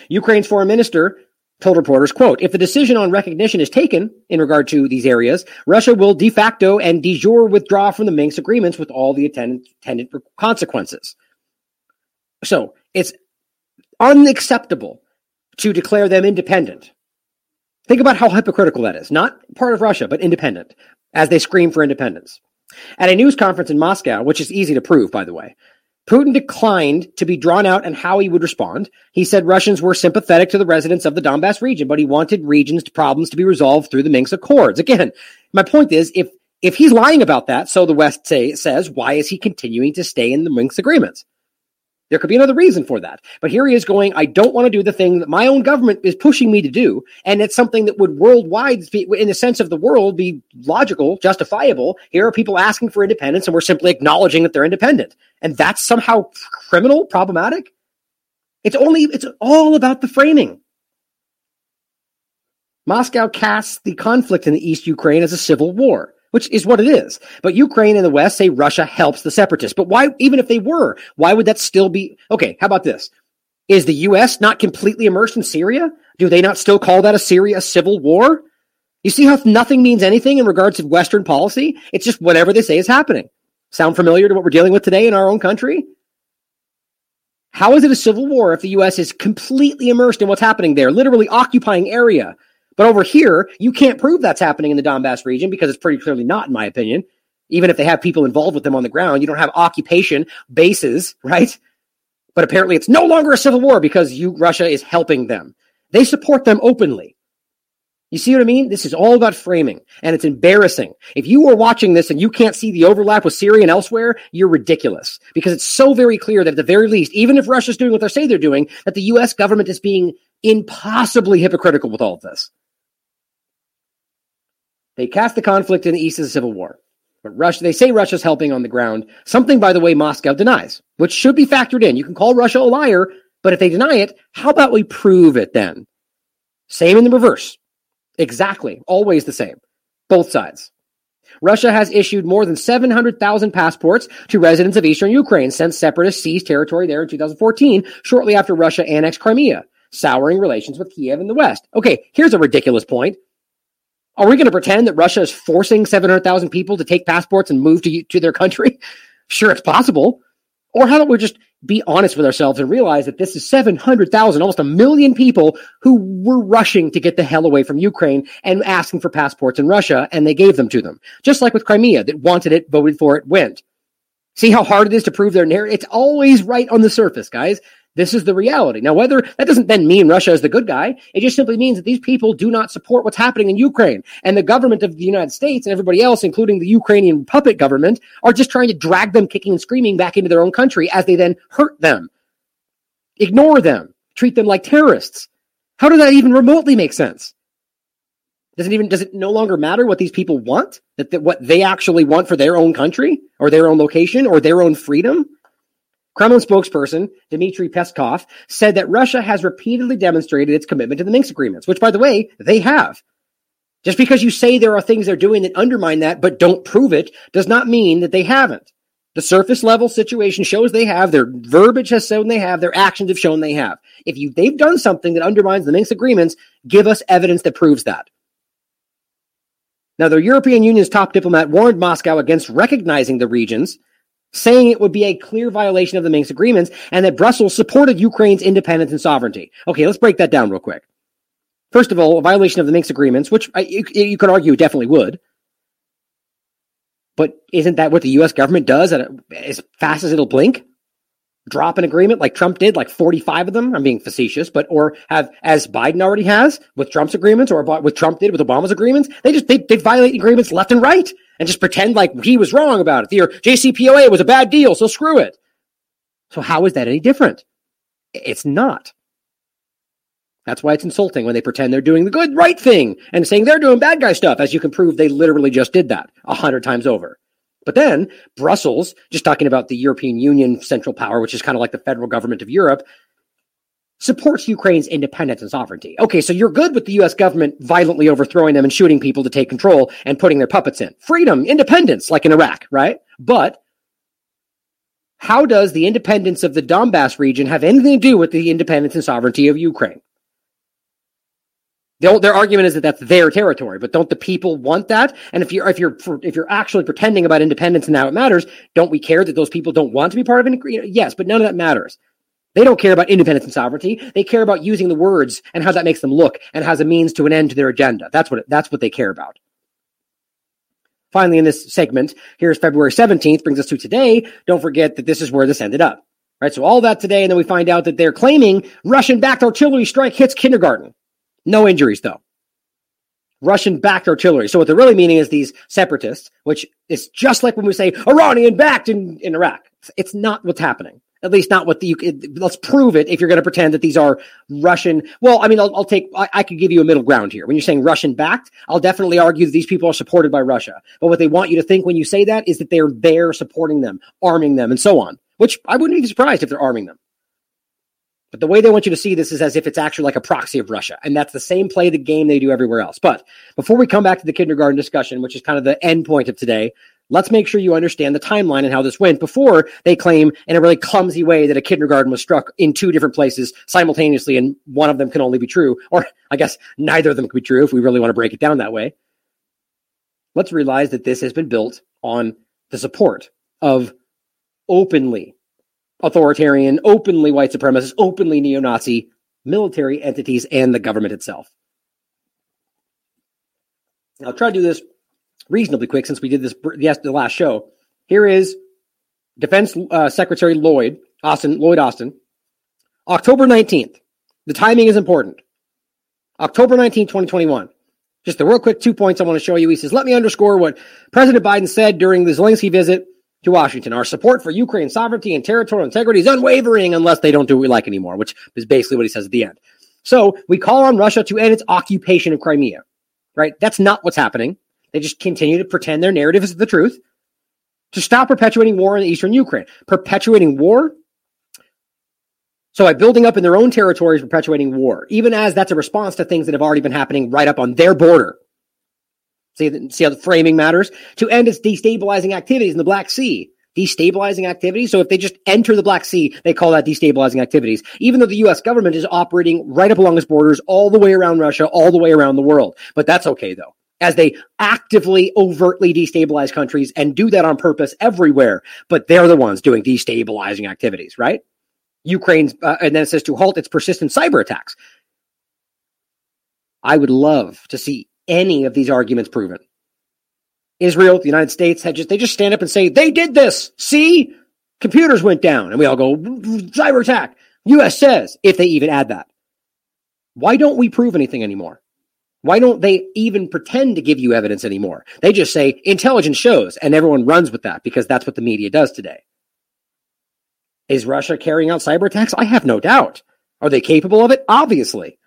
Ukraine's foreign minister told reporters, quote, if the decision on recognition is taken in regard to these areas, Russia will de facto and de jure withdraw from the Minsk agreements with all the attendant, attendant consequences. So it's unacceptable to declare them independent Think about how hypocritical that is. Not part of Russia, but independent, as they scream for independence. At a news conference in Moscow, which is easy to prove, by the way, Putin declined to be drawn out and how he would respond. He said Russians were sympathetic to the residents of the Donbass region, but he wanted regions problems to be resolved through the Minsk Accords. Again, my point is, if if he's lying about that, so the West say, says, why is he continuing to stay in the Minsk agreements? There could be another reason for that. But here he is going, I don't want to do the thing that my own government is pushing me to do. And it's something that would worldwide, in the sense of the world, be logical, justifiable. Here are people asking for independence and we're simply acknowledging that they're independent. And that's somehow criminal, problematic. It's only, it's all about the framing. Moscow casts the conflict in the East Ukraine as a civil war which is what it is. But Ukraine and the West say Russia helps the separatists. But why, even if they were, why would that still be? Okay, how about this? Is the U.S. not completely immersed in Syria? Do they not still call that a Syria civil war? You see how nothing means anything in regards to Western policy? It's just whatever they say is happening. Sound familiar to what we're dealing with today in our own country? How is it a civil war if the U.S. is completely immersed in what's happening there, literally occupying area but over here, you can't prove that's happening in the Donbass region because it's pretty clearly not, in my opinion. Even if they have people involved with them on the ground, you don't have occupation bases, right? But apparently it's no longer a civil war because you, Russia is helping them. They support them openly. You see what I mean? This is all about framing and it's embarrassing. If you are watching this and you can't see the overlap with Syria and elsewhere, you're ridiculous because it's so very clear that at the very least, even if Russia's doing what they say they're doing, that the U.S. government is being impossibly hypocritical with all of this. They cast the conflict in the east as a civil war. But Russia, they say Russia's helping on the ground. Something, by the way, Moscow denies, which should be factored in. You can call Russia a liar, But if they deny it, how about we prove it then? Same in the reverse. Exactly. Always the same. Both sides. Russia has issued more than 700,000 passports to residents of eastern Ukraine since separatists seized territory there in 2014, shortly after Russia annexed Crimea, souring relations with Kiev in the West. Okay, here's a ridiculous point. Are we going to pretend that Russia is forcing 700,000 people to take passports and move to, to their country? Sure, it's possible. Or how about we just be honest with ourselves and realize that this is 700,000, almost a million people who were rushing to get the hell away from Ukraine and asking for passports in Russia, and they gave them to them. Just like with Crimea, that wanted it, voted for it, went. See how hard it is to prove their narrative? It's always right on the surface, guys. This is the reality. Now, whether that doesn't then mean Russia is the good guy, it just simply means that these people do not support what's happening in Ukraine. And the government of the United States and everybody else, including the Ukrainian puppet government, are just trying to drag them kicking and screaming back into their own country as they then hurt them, ignore them, treat them like terrorists. How does that even remotely make sense? Does it even does it no longer matter what these people want? That, that what they actually want for their own country or their own location or their own freedom? Kremlin spokesperson Dmitry Peskov said that Russia has repeatedly demonstrated its commitment to the Minsk agreements, which, by the way, they have. Just because you say there are things they're doing that undermine that but don't prove it does not mean that they haven't. The surface level situation shows they have, their verbiage has shown they have, their actions have shown they have. If you they've done something that undermines the Minsk agreements, give us evidence that proves that. Now, the European Union's top diplomat warned Moscow against recognizing the regions saying it would be a clear violation of the Minsk agreements and that Brussels supported Ukraine's independence and sovereignty. Okay, let's break that down real quick. First of all, a violation of the Minsk agreements, which you, you could argue definitely would. But isn't that what the U.S. government does a, as fast as it'll blink? drop an agreement like Trump did, like 45 of them. I'm being facetious, but or have as Biden already has with Trump's agreements or with Trump did with Obama's agreements. They just they, they violate agreements left and right and just pretend like he was wrong about it. The JCPOA was a bad deal, so screw it. So how is that any different? It's not. That's why it's insulting when they pretend they're doing the good, right thing and saying they're doing bad guy stuff, as you can prove they literally just did that a hundred times over. But then Brussels, just talking about the European Union central power, which is kind of like the federal government of Europe, supports Ukraine's independence and sovereignty. Okay, so you're good with the US government violently overthrowing them and shooting people to take control and putting their puppets in. Freedom, independence, like in Iraq, right? But how does the independence of the Donbass region have anything to do with the independence and sovereignty of Ukraine? Their, argument is that that's their territory, but don't the people want that? And if you're if you're if you're actually pretending about independence and how it matters, don't we care that those people don't want to be part of it? Yes, but none of that matters. They don't care about independence and sovereignty. They care about using the words and how that makes them look and has a means to an end to their agenda. That's what that's what they care about. Finally, in this segment, here's February 17th, brings us to today. Don't forget that this is where this ended up. Right. So all that today, and then we find out that they're claiming Russian backed artillery strike hits kindergarten. No injuries, though. Russian backed artillery. So what they're really meaning is these separatists, which is just like when we say Iranian backed in, in Iraq. It's not what's happening. At least not what the, you. let's prove it if you're going to pretend that these are Russian. Well, I mean, I'll, I'll take, I, I, could give you a middle ground here. When you're saying Russian backed, I'll definitely argue that these people are supported by Russia. But what they want you to think when you say that is that they're there supporting them, arming them, and so on, which I wouldn't be surprised if they're arming them. But the way they want you to see this is as if it's actually like a proxy of Russia. And that's the same play the game they do everywhere else. But before we come back to the kindergarten discussion, which is kind of the end point of today, let's make sure you understand the timeline and how this went before they claim in a really clumsy way that a kindergarten was struck in two different places simultaneously and one of them can only be true. Or I guess neither of them can be true if we really want to break it down that way. Let's realize that this has been built on the support of openly authoritarian, openly white supremacist, openly neo Nazi military entities and the government itself. I'll try to do this reasonably quick since we did this yes, the last show. Here is Defense uh, Secretary Lloyd Austin, Lloyd Austin, October 19th. The timing is important. October 19, 2021. Just a real quick two points I want to show you. He says, let me underscore what President Biden said during the Zelensky visit to Washington. Our support for Ukraine's sovereignty and territorial integrity is unwavering unless they don't do what we like anymore, which is basically what he says at the end. So we call on Russia to end its occupation of Crimea, right? That's not what's happening. They just continue to pretend their narrative is the truth. To stop perpetuating war in the eastern Ukraine. Perpetuating war So by building up in their own territories, perpetuating war, even as that's a response to things that have already been happening right up on their border. See, see how the framing matters? To end its destabilizing activities in the Black Sea. Destabilizing activities. So if they just enter the Black Sea, they call that destabilizing activities. Even though the US government is operating right up along its borders, all the way around Russia, all the way around the world. But that's okay though as they actively, overtly destabilize countries and do that on purpose everywhere. But they're the ones doing destabilizing activities, right? Ukraine's, uh, and then it says to halt its persistent cyber attacks. I would love to see any of these arguments proven. Israel, the United States had just, they just stand up and say, they did this. See? Computers went down. And we all go, cyber attack. US says, if they even add that. Why don't we prove anything anymore? Why don't they even pretend to give you evidence anymore? They just say intelligence shows and everyone runs with that because that's what the media does today. Is Russia carrying out cyber attacks? I have no doubt. Are they capable of it? Obviously.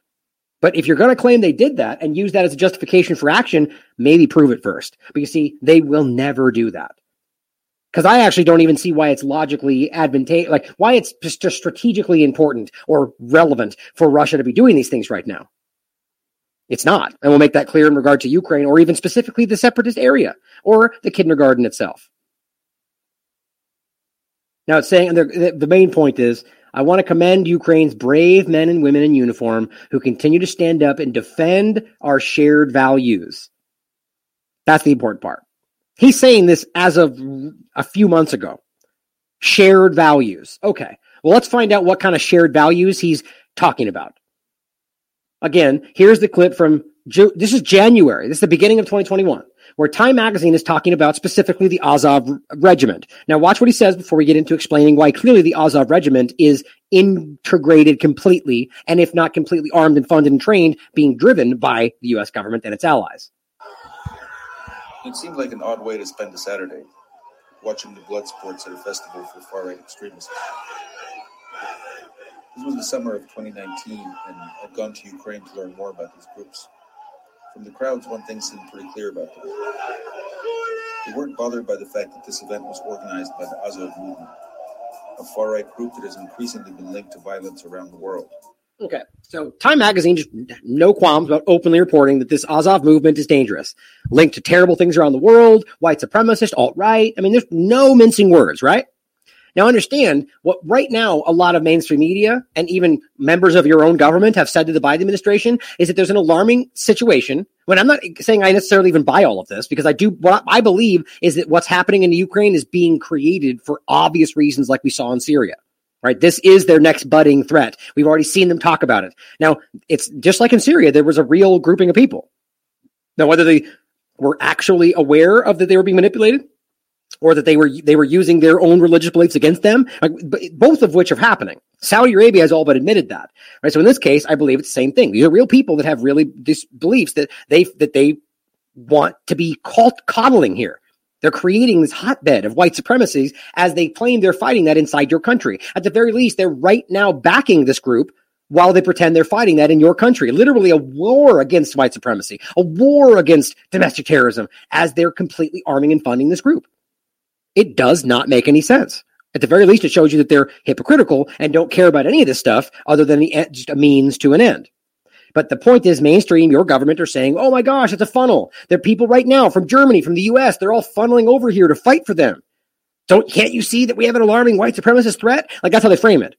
But if you're going to claim they did that and use that as a justification for action, maybe prove it first. But you see, they will never do that. Because I actually don't even see why it's logically advantageous, like why it's just strategically important or relevant for Russia to be doing these things right now. It's not. And we'll make that clear in regard to Ukraine or even specifically the separatist area or the kindergarten itself. Now it's saying, the main point is, I want to commend Ukraine's brave men and women in uniform who continue to stand up and defend our shared values. That's the important part. He's saying this as of a few months ago. Shared values. Okay. Well, let's find out what kind of shared values he's talking about. Again, here's the clip from this is January. This is the beginning of 2021, where Time Magazine is talking about specifically the Azov Regiment. Now, watch what he says before we get into explaining why clearly the Azov Regiment is integrated completely, and if not completely armed and funded and trained, being driven by the U.S. government and its allies. It seemed like an odd way to spend a Saturday, watching the blood sports at a festival for far right extremists. This was the summer of 2019, and I'd gone to Ukraine to learn more about these groups. From the crowds, one thing seemed pretty clear about them. They weren't bothered by the fact that this event was organized by the Azov movement, a far right group that has increasingly been linked to violence around the world. Okay, so Time Magazine just no qualms about openly reporting that this Azov movement is dangerous, linked to terrible things around the world, white supremacist, alt right. I mean, there's no mincing words, right? Now, understand what right now a lot of mainstream media and even members of your own government have said to the Biden administration is that there's an alarming situation. When I'm not saying I necessarily even buy all of this because I do, what I believe is that what's happening in Ukraine is being created for obvious reasons, like we saw in Syria. Right. This is their next budding threat. We've already seen them talk about it. Now, it's just like in Syria, there was a real grouping of people. Now, whether they were actually aware of that they were being manipulated, or that they were they were using their own religious beliefs against them, like, both of which are happening. Saudi Arabia has all but admitted that, right? So in this case, I believe it's the same thing. These are real people that have really these beliefs that they that they want to be coddling here. They're creating this hotbed of white supremacy as they claim they're fighting that inside your country. At the very least, they're right now backing this group while they pretend they're fighting that in your country. Literally a war against white supremacy, a war against domestic terrorism as they're completely arming and funding this group. It does not make any sense. At the very least, it shows you that they're hypocritical and don't care about any of this stuff other than the, just a means to an end. But the point is, mainstream, your government are saying, oh my gosh, it's a funnel. There are people right now from Germany, from the US, they're all funneling over here to fight for them. Don't, can't you see that we have an alarming white supremacist threat? Like that's how they frame it.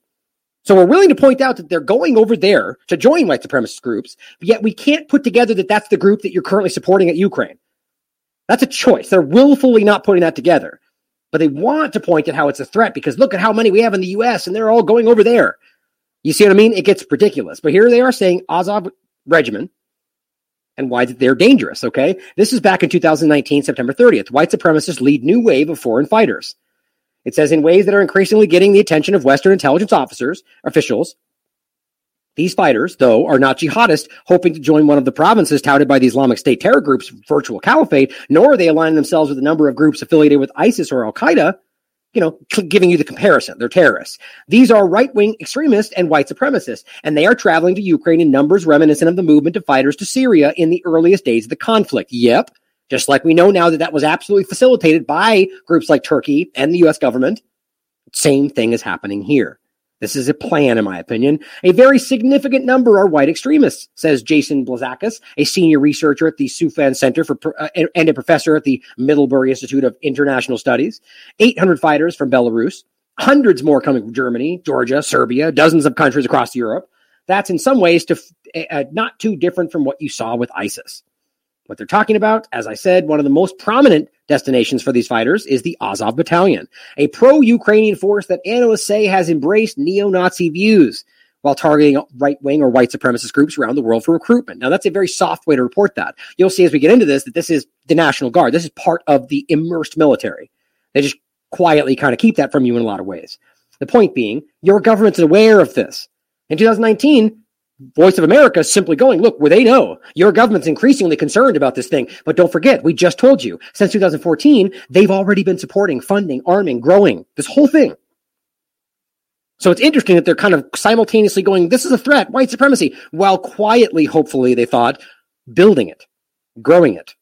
So we're willing to point out that they're going over there to join white supremacist groups, yet we can't put together that that's the group that you're currently supporting at Ukraine. That's a choice. They're willfully not putting that together but they want to point at how it's a threat because look at how many we have in the US and they're all going over there. You see what I mean? It gets ridiculous. But here they are saying Azov regimen and why they're dangerous. Okay. This is back in 2019, September 30th. White supremacists lead new wave of foreign fighters. It says in ways that are increasingly getting the attention of Western intelligence officers, officials, these fighters, though, are not jihadists hoping to join one of the provinces touted by the Islamic State terror group's virtual caliphate, nor are they aligning themselves with a number of groups affiliated with ISIS or Al Qaeda, you know, giving you the comparison. They're terrorists. These are right wing extremists and white supremacists, and they are traveling to Ukraine in numbers reminiscent of the movement of fighters to Syria in the earliest days of the conflict. Yep. Just like we know now that that was absolutely facilitated by groups like Turkey and the US government. Same thing is happening here. This is a plan, in my opinion. A very significant number are white extremists, says Jason Blazakis, a senior researcher at the Soufan Center for, uh, and a professor at the Middlebury Institute of International Studies. 800 fighters from Belarus, hundreds more coming from Germany, Georgia, Serbia, dozens of countries across Europe. That's in some ways to, uh, not too different from what you saw with ISIS. What they're talking about, as I said, one of the most prominent destinations for these fighters is the Azov Battalion, a pro Ukrainian force that analysts say has embraced neo Nazi views while targeting right wing or white supremacist groups around the world for recruitment. Now, that's a very soft way to report that. You'll see as we get into this that this is the National Guard. This is part of the immersed military. They just quietly kind of keep that from you in a lot of ways. The point being, your government's aware of this. In 2019, Voice of America simply going, look, where they know your government's increasingly concerned about this thing. But don't forget, we just told you since 2014, they've already been supporting, funding, arming, growing this whole thing. So it's interesting that they're kind of simultaneously going, this is a threat, white supremacy, while quietly, hopefully, they thought, building it, growing it,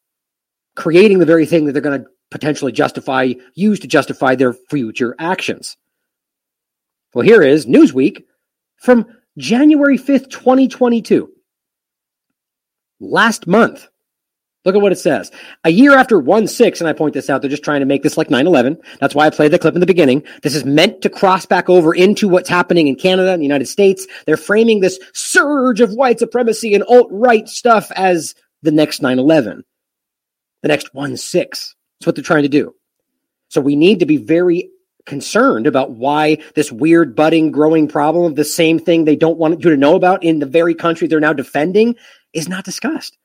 creating the very thing that they're going to potentially justify, use to justify their future actions. Well, here is Newsweek from January 5th, 2022. Last month. Look at what it says. A year after 1 6, and I point this out, they're just trying to make this like 9 11. That's why I played the clip in the beginning. This is meant to cross back over into what's happening in Canada and the United States. They're framing this surge of white supremacy and alt right stuff as the next 9 11, the next 1 6. That's what they're trying to do. So we need to be very concerned about why this weird budding growing problem of the same thing they don't want you to know about in the very country they're now defending is not discussed.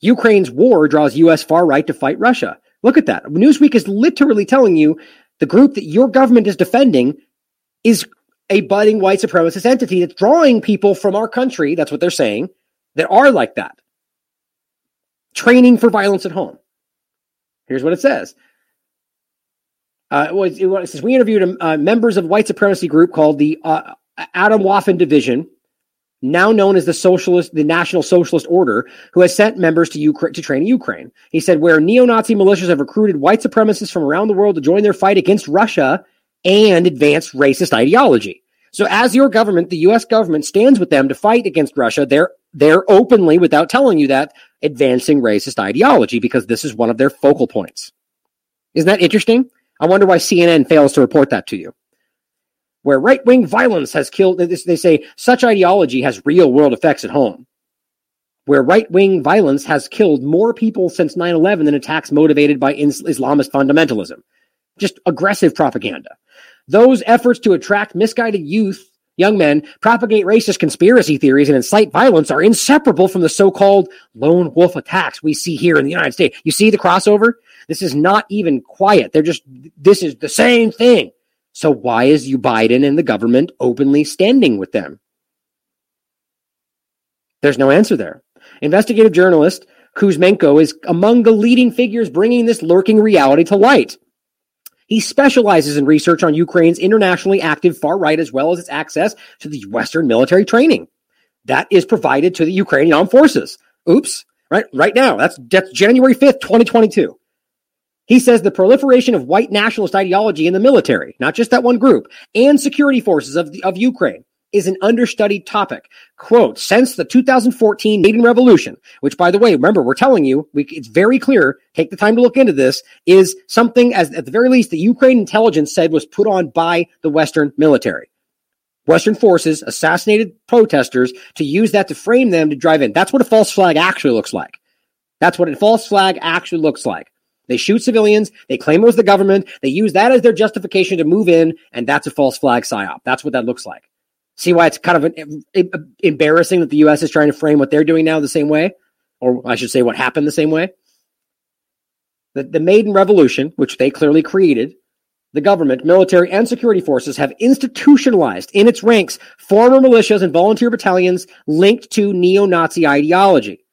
Ukraine's war draws US far right to fight Russia. Look at that. Newsweek is literally telling you the group that your government is defending is a budding white supremacist entity that's drawing people from our country, that's what they're saying, that are like that. Training for violence at home. Here's what it says uh, it, was, it says we interviewed uh, members of white supremacy group called the uh, Atomwaffen Division, now known as the Socialist, the National Socialist Order, who has sent members to Ukraine to train in Ukraine. He said, where neo-Nazi militias have recruited white supremacists from around the world to join their fight against Russia and advance racist ideology. So, as your government, the U.S. government stands with them to fight against Russia, they're they're openly, without telling you that, advancing racist ideology because this is one of their focal points. Isn't that interesting? I wonder why CNN fails to report that to you. Where right wing violence has killed, they say such ideology has real world effects at home. Where right wing violence has killed more people since 9 11 than attacks motivated by Islamist fundamentalism. Just aggressive propaganda. Those efforts to attract misguided youth young men propagate racist conspiracy theories and incite violence are inseparable from the so-called lone wolf attacks we see here in the United States. You see the crossover? This is not even quiet. They're just, this is the same thing. So why is you Biden and the government openly standing with them? There's no answer there. Investigative journalist Kuzmenko is among the leading figures bringing this lurking reality to light. He specializes in research on Ukraine's internationally active far right as well as its access to the Western military training that is provided to the Ukrainian armed forces. Oops, right, right now. That's, that's January 5th, 2022. He says the proliferation of white nationalist ideology in the military, not just that one group, and security forces of, the, of Ukraine is an understudied topic. Quote, since the 2014 Maidan Revolution, which by the way, remember, we're telling you, we, it's very clear, take the time to look into this, is something as at the very least the Ukraine intelligence said was put on by the Western military. Western forces assassinated protesters to use that to frame them to drive in. That's what a false flag actually looks like. That's what a false flag actually looks like. They shoot civilians. They claim it was the government. They use that as their justification to move in, and that's a false flag psyop. That's what that looks like. See why it's kind of an, embarrassing that the U.S. is trying to frame what they're doing now the same way, or I should say, what happened the same way. The, the Maidan Revolution, which they clearly created, the government, military, and security forces have institutionalized in its ranks former militias and volunteer battalions linked to neo-Nazi ideology.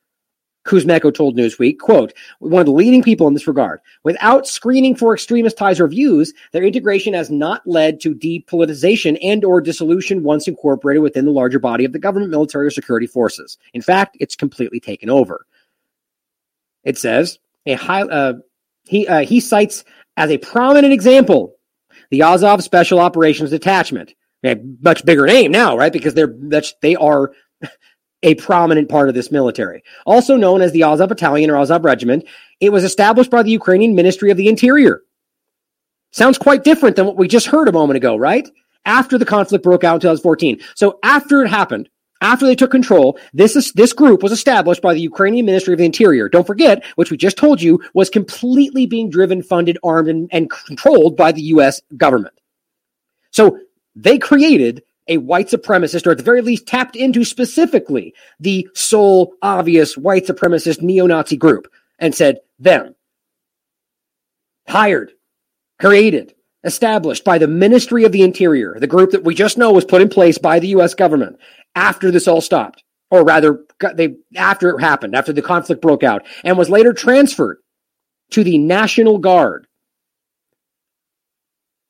Kuzmenko told Newsweek, quote, one of the leading people in this regard. Without screening for extremist ties or views, their integration has not led to depolitization and or dissolution once incorporated within the larger body of the government, military, or security forces. In fact, it's completely taken over. It says, a high, uh, he, uh, he cites as a prominent example the Azov Special Operations Detachment, A much bigger name now, right? Because they're that's they are a prominent part of this military. Also known as the Azov Battalion or Azov Regiment, it was established by the Ukrainian Ministry of the Interior. Sounds quite different than what we just heard a moment ago, right? After the conflict broke out in 2014. So after it happened, after they took control, this is, this group was established by the Ukrainian Ministry of the Interior. Don't forget, which we just told you, was completely being driven, funded, armed, and, and controlled by the U.S. government. So they created a white supremacist, or at the very least tapped into specifically the sole obvious white supremacist neo-Nazi group and said, them. Hired, created, established by the Ministry of the Interior, the group that we just know was put in place by the US government after this all stopped, or rather, they after it happened, after the conflict broke out, and was later transferred to the National Guard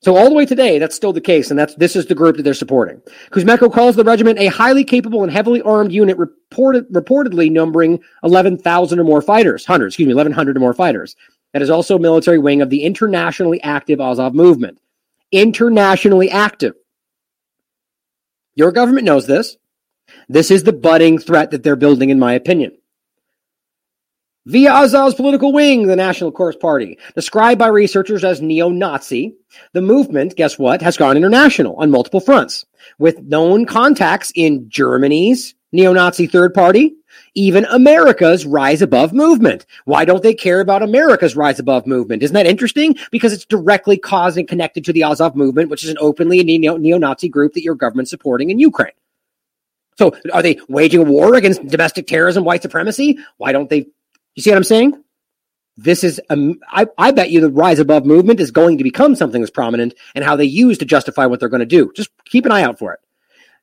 so all the way today, that's still the case, and that's this is the group that they're supporting. Kuzmenko calls the regiment a highly capable and heavily armed unit, reported, reportedly numbering 11,000 or more fighters, hundred, excuse me, 1,100 or more fighters. That is also a military wing of the internationally active Azov movement. Internationally active. Your government knows this. This is the budding threat that they're building, in my opinion via Azov's political wing, the National Corps Party. Described by researchers as neo-Nazi, the movement, guess what, has gone international on multiple fronts, with known contacts in Germany's neo-Nazi third party, even America's Rise Above movement. Why don't they care about America's Rise Above movement? Isn't that interesting? Because it's directly causing connected to the Azov movement, which is an openly neo-Nazi group that your government's supporting in Ukraine. So are they waging a war against domestic terrorism, white supremacy? Why don't they you see what I'm saying? This is, um, I, I bet you the rise above movement is going to become something that's prominent and how they use to justify what they're going to do. Just keep an eye out for it.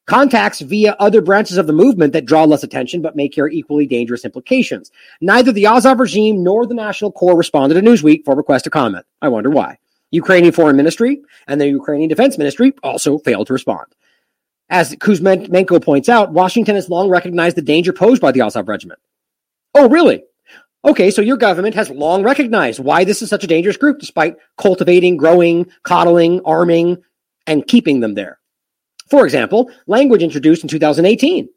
Contacts via other branches of the movement that draw less attention but may carry equally dangerous implications. Neither the Azov regime nor the National Corps responded to Newsweek for request to comment. I wonder why. Ukrainian Foreign Ministry and the Ukrainian Defense Ministry also failed to respond. As Kuzmenko points out, Washington has long recognized the danger posed by the Azov regiment. Oh, really? Okay, so your government has long recognized why this is such a dangerous group, despite cultivating, growing, coddling, arming, and keeping them there. For example, language introduced in 2018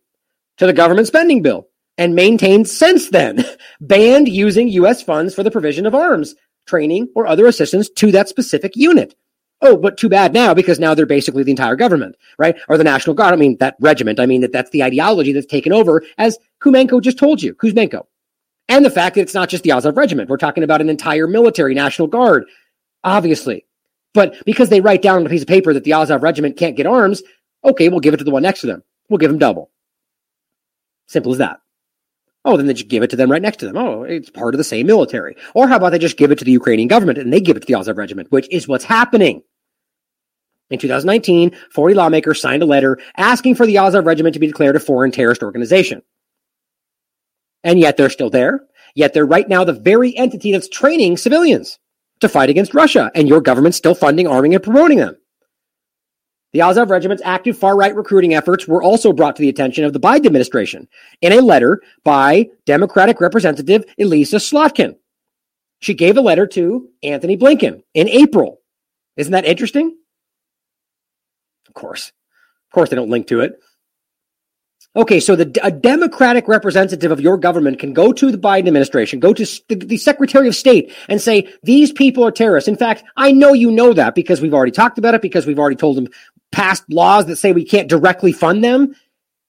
to the government spending bill and maintained since then, banned using U.S. funds for the provision of arms, training, or other assistance to that specific unit. Oh, but too bad now because now they're basically the entire government, right? Or the National Guard. I mean, that regiment. I mean, that that's the ideology that's taken over, as Kumenko just told you. Kuzmenko. And the fact that it's not just the Azov regiment. We're talking about an entire military National Guard, obviously. But because they write down on a piece of paper that the Azov regiment can't get arms, okay, we'll give it to the one next to them. We'll give them double. Simple as that. Oh, then they just give it to them right next to them. Oh, it's part of the same military. Or how about they just give it to the Ukrainian government and they give it to the Azov regiment, which is what's happening. In 2019, 40 lawmakers signed a letter asking for the Azov regiment to be declared a foreign terrorist organization. And yet they're still there. Yet they're right now the very entity that's training civilians to fight against Russia. And your government's still funding, arming, and promoting them. The Azov regiment's active far right recruiting efforts were also brought to the attention of the Biden administration in a letter by Democratic Representative Elissa Slotkin. She gave a letter to Antony Blinken in April. Isn't that interesting? Of course. Of course, they don't link to it. Okay, so the, a Democratic representative of your government can go to the Biden administration, go to the, the, Secretary of State and say, these people are terrorists. In fact, I know you know that because we've already talked about it, because we've already told them passed laws that say we can't directly fund them.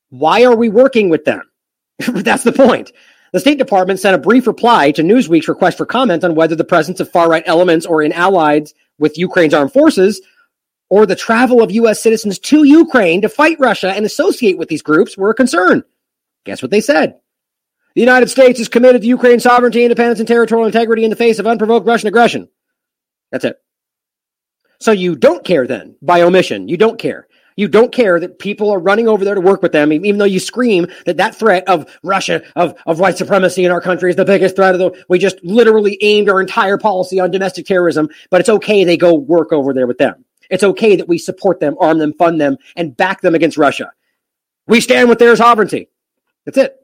Why are we working with them? That's the point. The State Department sent a brief reply to Newsweek's request for comment on whether the presence of far right elements or in allies with Ukraine's armed forces or the travel of U.S. citizens to Ukraine to fight Russia and associate with these groups were a concern. Guess what they said? The United States is committed to Ukraine's sovereignty, independence, and territorial integrity in the face of unprovoked Russian aggression. That's it. So you don't care then, by omission. You don't care. You don't care that people are running over there to work with them, even though you scream that that threat of Russia, of, of white supremacy in our country is the biggest threat of the, we just literally aimed our entire policy on domestic terrorism, but it's okay they go work over there with them. It's okay that we support them, arm them, fund them, and back them against Russia. We stand with their sovereignty. That's it.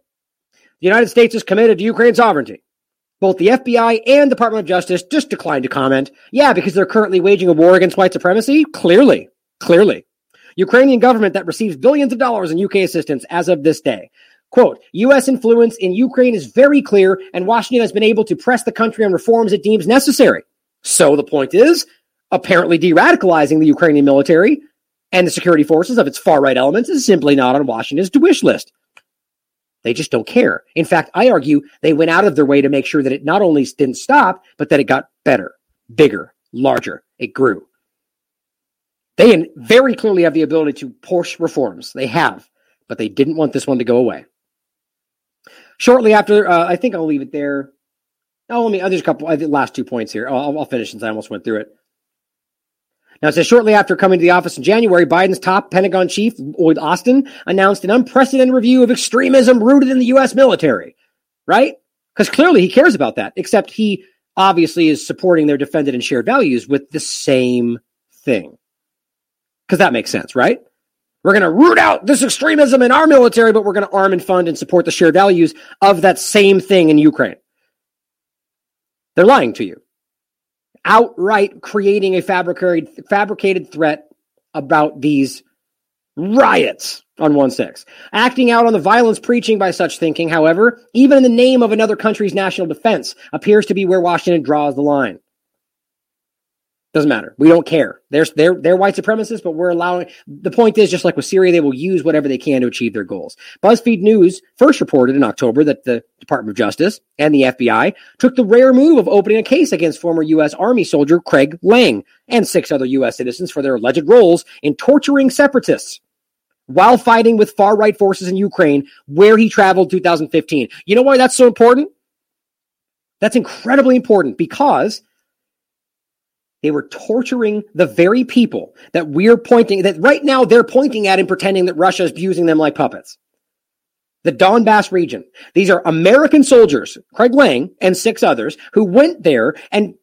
The United States is committed to Ukraine's sovereignty. Both the FBI and Department of Justice just declined to comment. Yeah, because they're currently waging a war against white supremacy? Clearly. Clearly. Ukrainian government that receives billions of dollars in UK assistance as of this day. Quote, U.S. influence in Ukraine is very clear, and Washington has been able to press the country on reforms it deems necessary. So the point is, apparently de radicalizing the Ukrainian military and the security forces of its far right elements is simply not on Washington's wish list. They just don't care. In fact, I argue they went out of their way to make sure that it not only didn't stop, but that it got better, bigger, larger. It grew. They very clearly have the ability to push reforms. They have, but they didn't want this one to go away. Shortly after, uh, I think I'll leave it there. Oh, let me. Uh, there's a couple. I think last two points here. I'll, I'll finish since I almost went through it. Now, it says shortly after coming to the office in January, Biden's top Pentagon chief, Lloyd Austin, announced an unprecedented review of extremism rooted in the U.S. military. Right? Because clearly he cares about that, except he obviously is supporting their defended and shared values with the same thing. Because that makes sense, right? We're going to root out this extremism in our military, but we're going to arm and fund and support the shared values of that same thing in Ukraine. They're lying to you, outright creating a fabricated, fabricated threat about these riots on 1 6. Acting out on the violence preaching by such thinking, however, even in the name of another country's national defense, appears to be where Washington draws the line. Doesn't matter. We don't care. They're, they're, they're white supremacists, but we're allowing. The point is, just like with Syria, they will use whatever they can to achieve their goals. BuzzFeed News first reported in October that the Department of Justice and the FBI took the rare move of opening a case against former U.S. Army soldier Craig Lang and six other U.S. citizens for their alleged roles in torturing separatists while fighting with far right forces in Ukraine, where he traveled 2015. You know why that's so important? That's incredibly important because they were torturing the very people that we're pointing, that right now they're pointing at and pretending that Russia is using them like puppets. The Donbass region. These are American soldiers, Craig Lang and six others, who went there and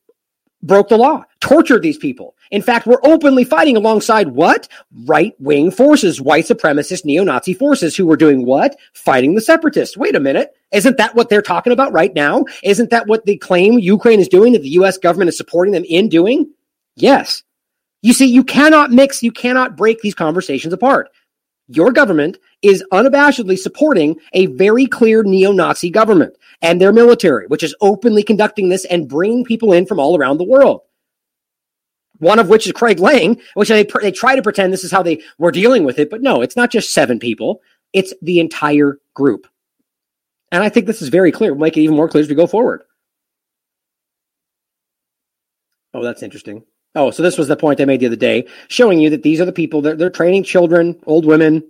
broke the law, tortured these people. In fact, we're openly fighting alongside what? Right wing forces, white supremacist neo Nazi forces who were doing what? Fighting the separatists. Wait a minute. Isn't that what they're talking about right now? Isn't that what they claim Ukraine is doing, that the US government is supporting them in doing? Yes. You see, you cannot mix, you cannot break these conversations apart. Your government is unabashedly supporting a very clear neo Nazi government and their military, which is openly conducting this and bringing people in from all around the world. One of which is Craig Lang, which they, they try to pretend this is how they were dealing with it. But no, it's not just seven people, it's the entire group. And I think this is very clear. We'll make it even more clear as we go forward. Oh, that's interesting. Oh, so this was the point I made the other day, showing you that these are the people that they're training children, old women.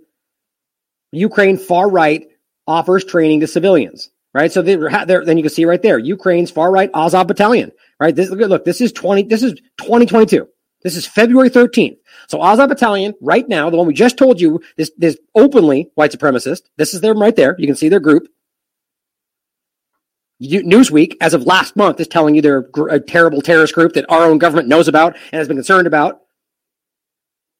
Ukraine far right offers training to civilians, right? So they, then you can see right there, Ukraine's far right Azov battalion, right? This look, this is twenty, this is twenty twenty two. This is February thirteenth. So Azov battalion right now, the one we just told you, this this openly white supremacist. This is them right there. You can see their group. Newsweek, as of last month, is telling you they're a terrible terrorist group that our own government knows about and has been concerned about.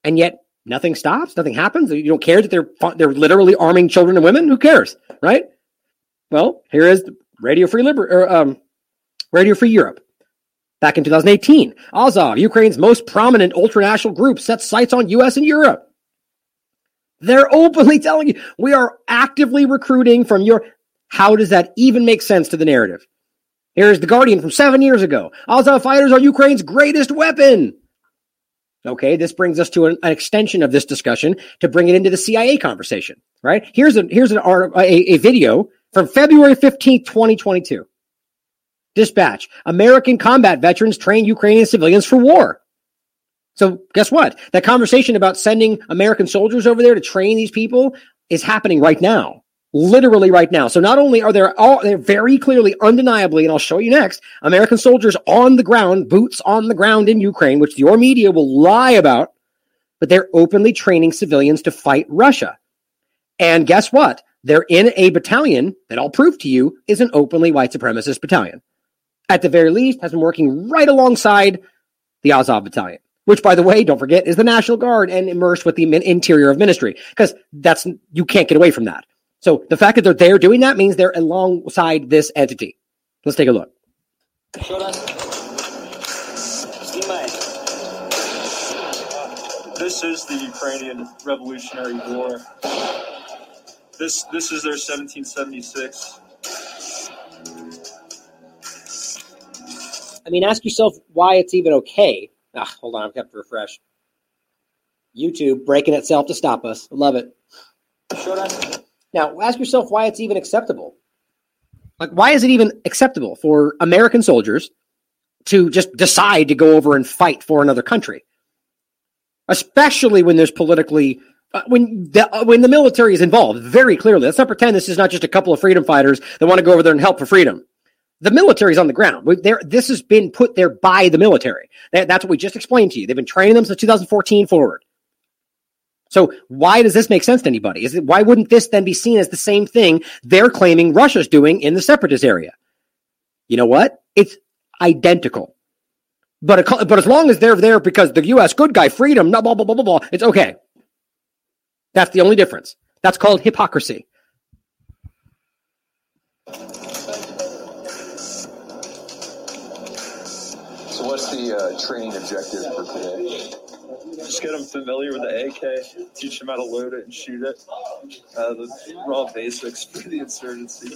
And yet nothing stops, nothing happens. You don't care that they're they're literally arming children and women. Who cares, right? Well, here is Radio Free Liber- or, um, Radio Free Europe. Back in 2018, Azov, Ukraine's most prominent ultranational group, sets sights on U.S. and Europe. They're openly telling you we are actively recruiting from your how does that even make sense to the narrative? Here's The Guardian from seven years ago. Azov fighters are Ukraine's greatest weapon. Okay, this brings us to an, an, extension of this discussion to bring it into the CIA conversation, right? Here's a here's an art, a, a video from February 15th, 2022. Dispatch. American combat veterans train Ukrainian civilians for war. So guess what? That conversation about sending American soldiers over there to train these people is happening right now literally right now. So not only are there all, they're very clearly, undeniably, and I'll show you next, American soldiers on the ground, boots on the ground in Ukraine, which your media will lie about, but they're openly training civilians to fight Russia. And guess what? They're in a battalion that I'll prove to you is an openly white supremacist battalion. At the very least, has been working right alongside the Azov battalion which by the way, don't forget, is the National Guard and immersed with the interior of ministry, because that's, you can't get away from that. So the fact that they're there doing that means they're alongside this entity. Let's take a look. this is the Ukrainian Revolutionary War. This this is their 1776. I mean, ask yourself why it's even okay. Ah, hold on, I've got to refresh. YouTube breaking itself to stop us. Love it. Now, ask yourself why it's even acceptable. Like, why is it even acceptable for American soldiers to just decide to go over and fight for another country? Especially when there's politically, uh, when the uh, when the military is involved, very clearly. Let's not pretend this is not just a couple of freedom fighters that want to go over there and help for freedom. The military's on the ground. There, this has been put there by the military. That, that's what we just explained to you. They've been training them since 2014 forward. So why does this make sense to anybody? Is it, why wouldn't this then be seen as the same thing they're claiming Russia's doing in the separatist area? You know what? It's identical. But, it, but as long as they're there because the U.S. good guy, freedom, blah, blah, blah, blah, blah, it's okay. That's the only difference. That's called hypocrisy. So what's the uh, training objective for today? Just get them familiar with the AK, teach them how to load it and shoot it. Uh, the raw basics for the insurgency.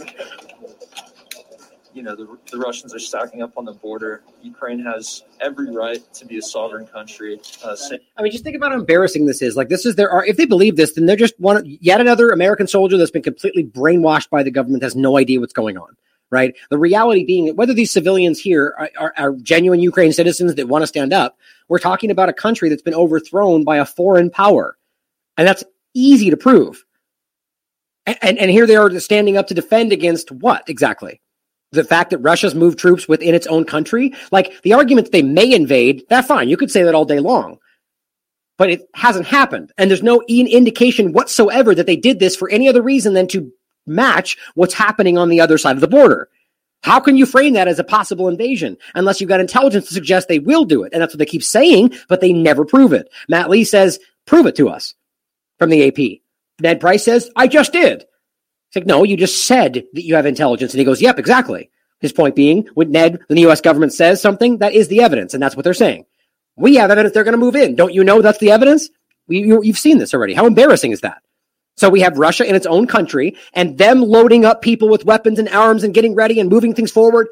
You know, the, the Russians are stacking up on the border. Ukraine has every right to be a sovereign country. Uh, I mean, just think about how embarrassing this is. Like, this is their, are if they believe this, then they're just one, yet another American soldier that's been completely brainwashed by the government, has no idea what's going on right? The reality being whether these civilians here are, are, are, genuine Ukraine citizens that want to stand up, we're talking about a country that's been overthrown by a foreign power. And that's easy to prove. And, and, and here they are standing up to defend against what exactly? The fact that Russia's moved troops within its own country? Like the argument that they may invade, that's fine. You could say that all day long. But it hasn't happened. And there's no indication whatsoever that they did this for any other reason than to match what's happening on the other side of the border. How can you frame that as a possible invasion unless you've got intelligence to suggest they will do it? And that's what they keep saying, but they never prove it. Matt Lee says, prove it to us from the AP. Ned Price says, I just did. It's like, no, you just said that you have intelligence. And he goes, yep, exactly. His point being, when Ned, when the U.S. government says something, that is the evidence. And that's what they're saying. We have evidence they're going to move in. Don't you know that's the evidence? You, you've seen this already. How embarrassing is that? So we have Russia in its own country and them loading up people with weapons and arms and getting ready and moving things forward.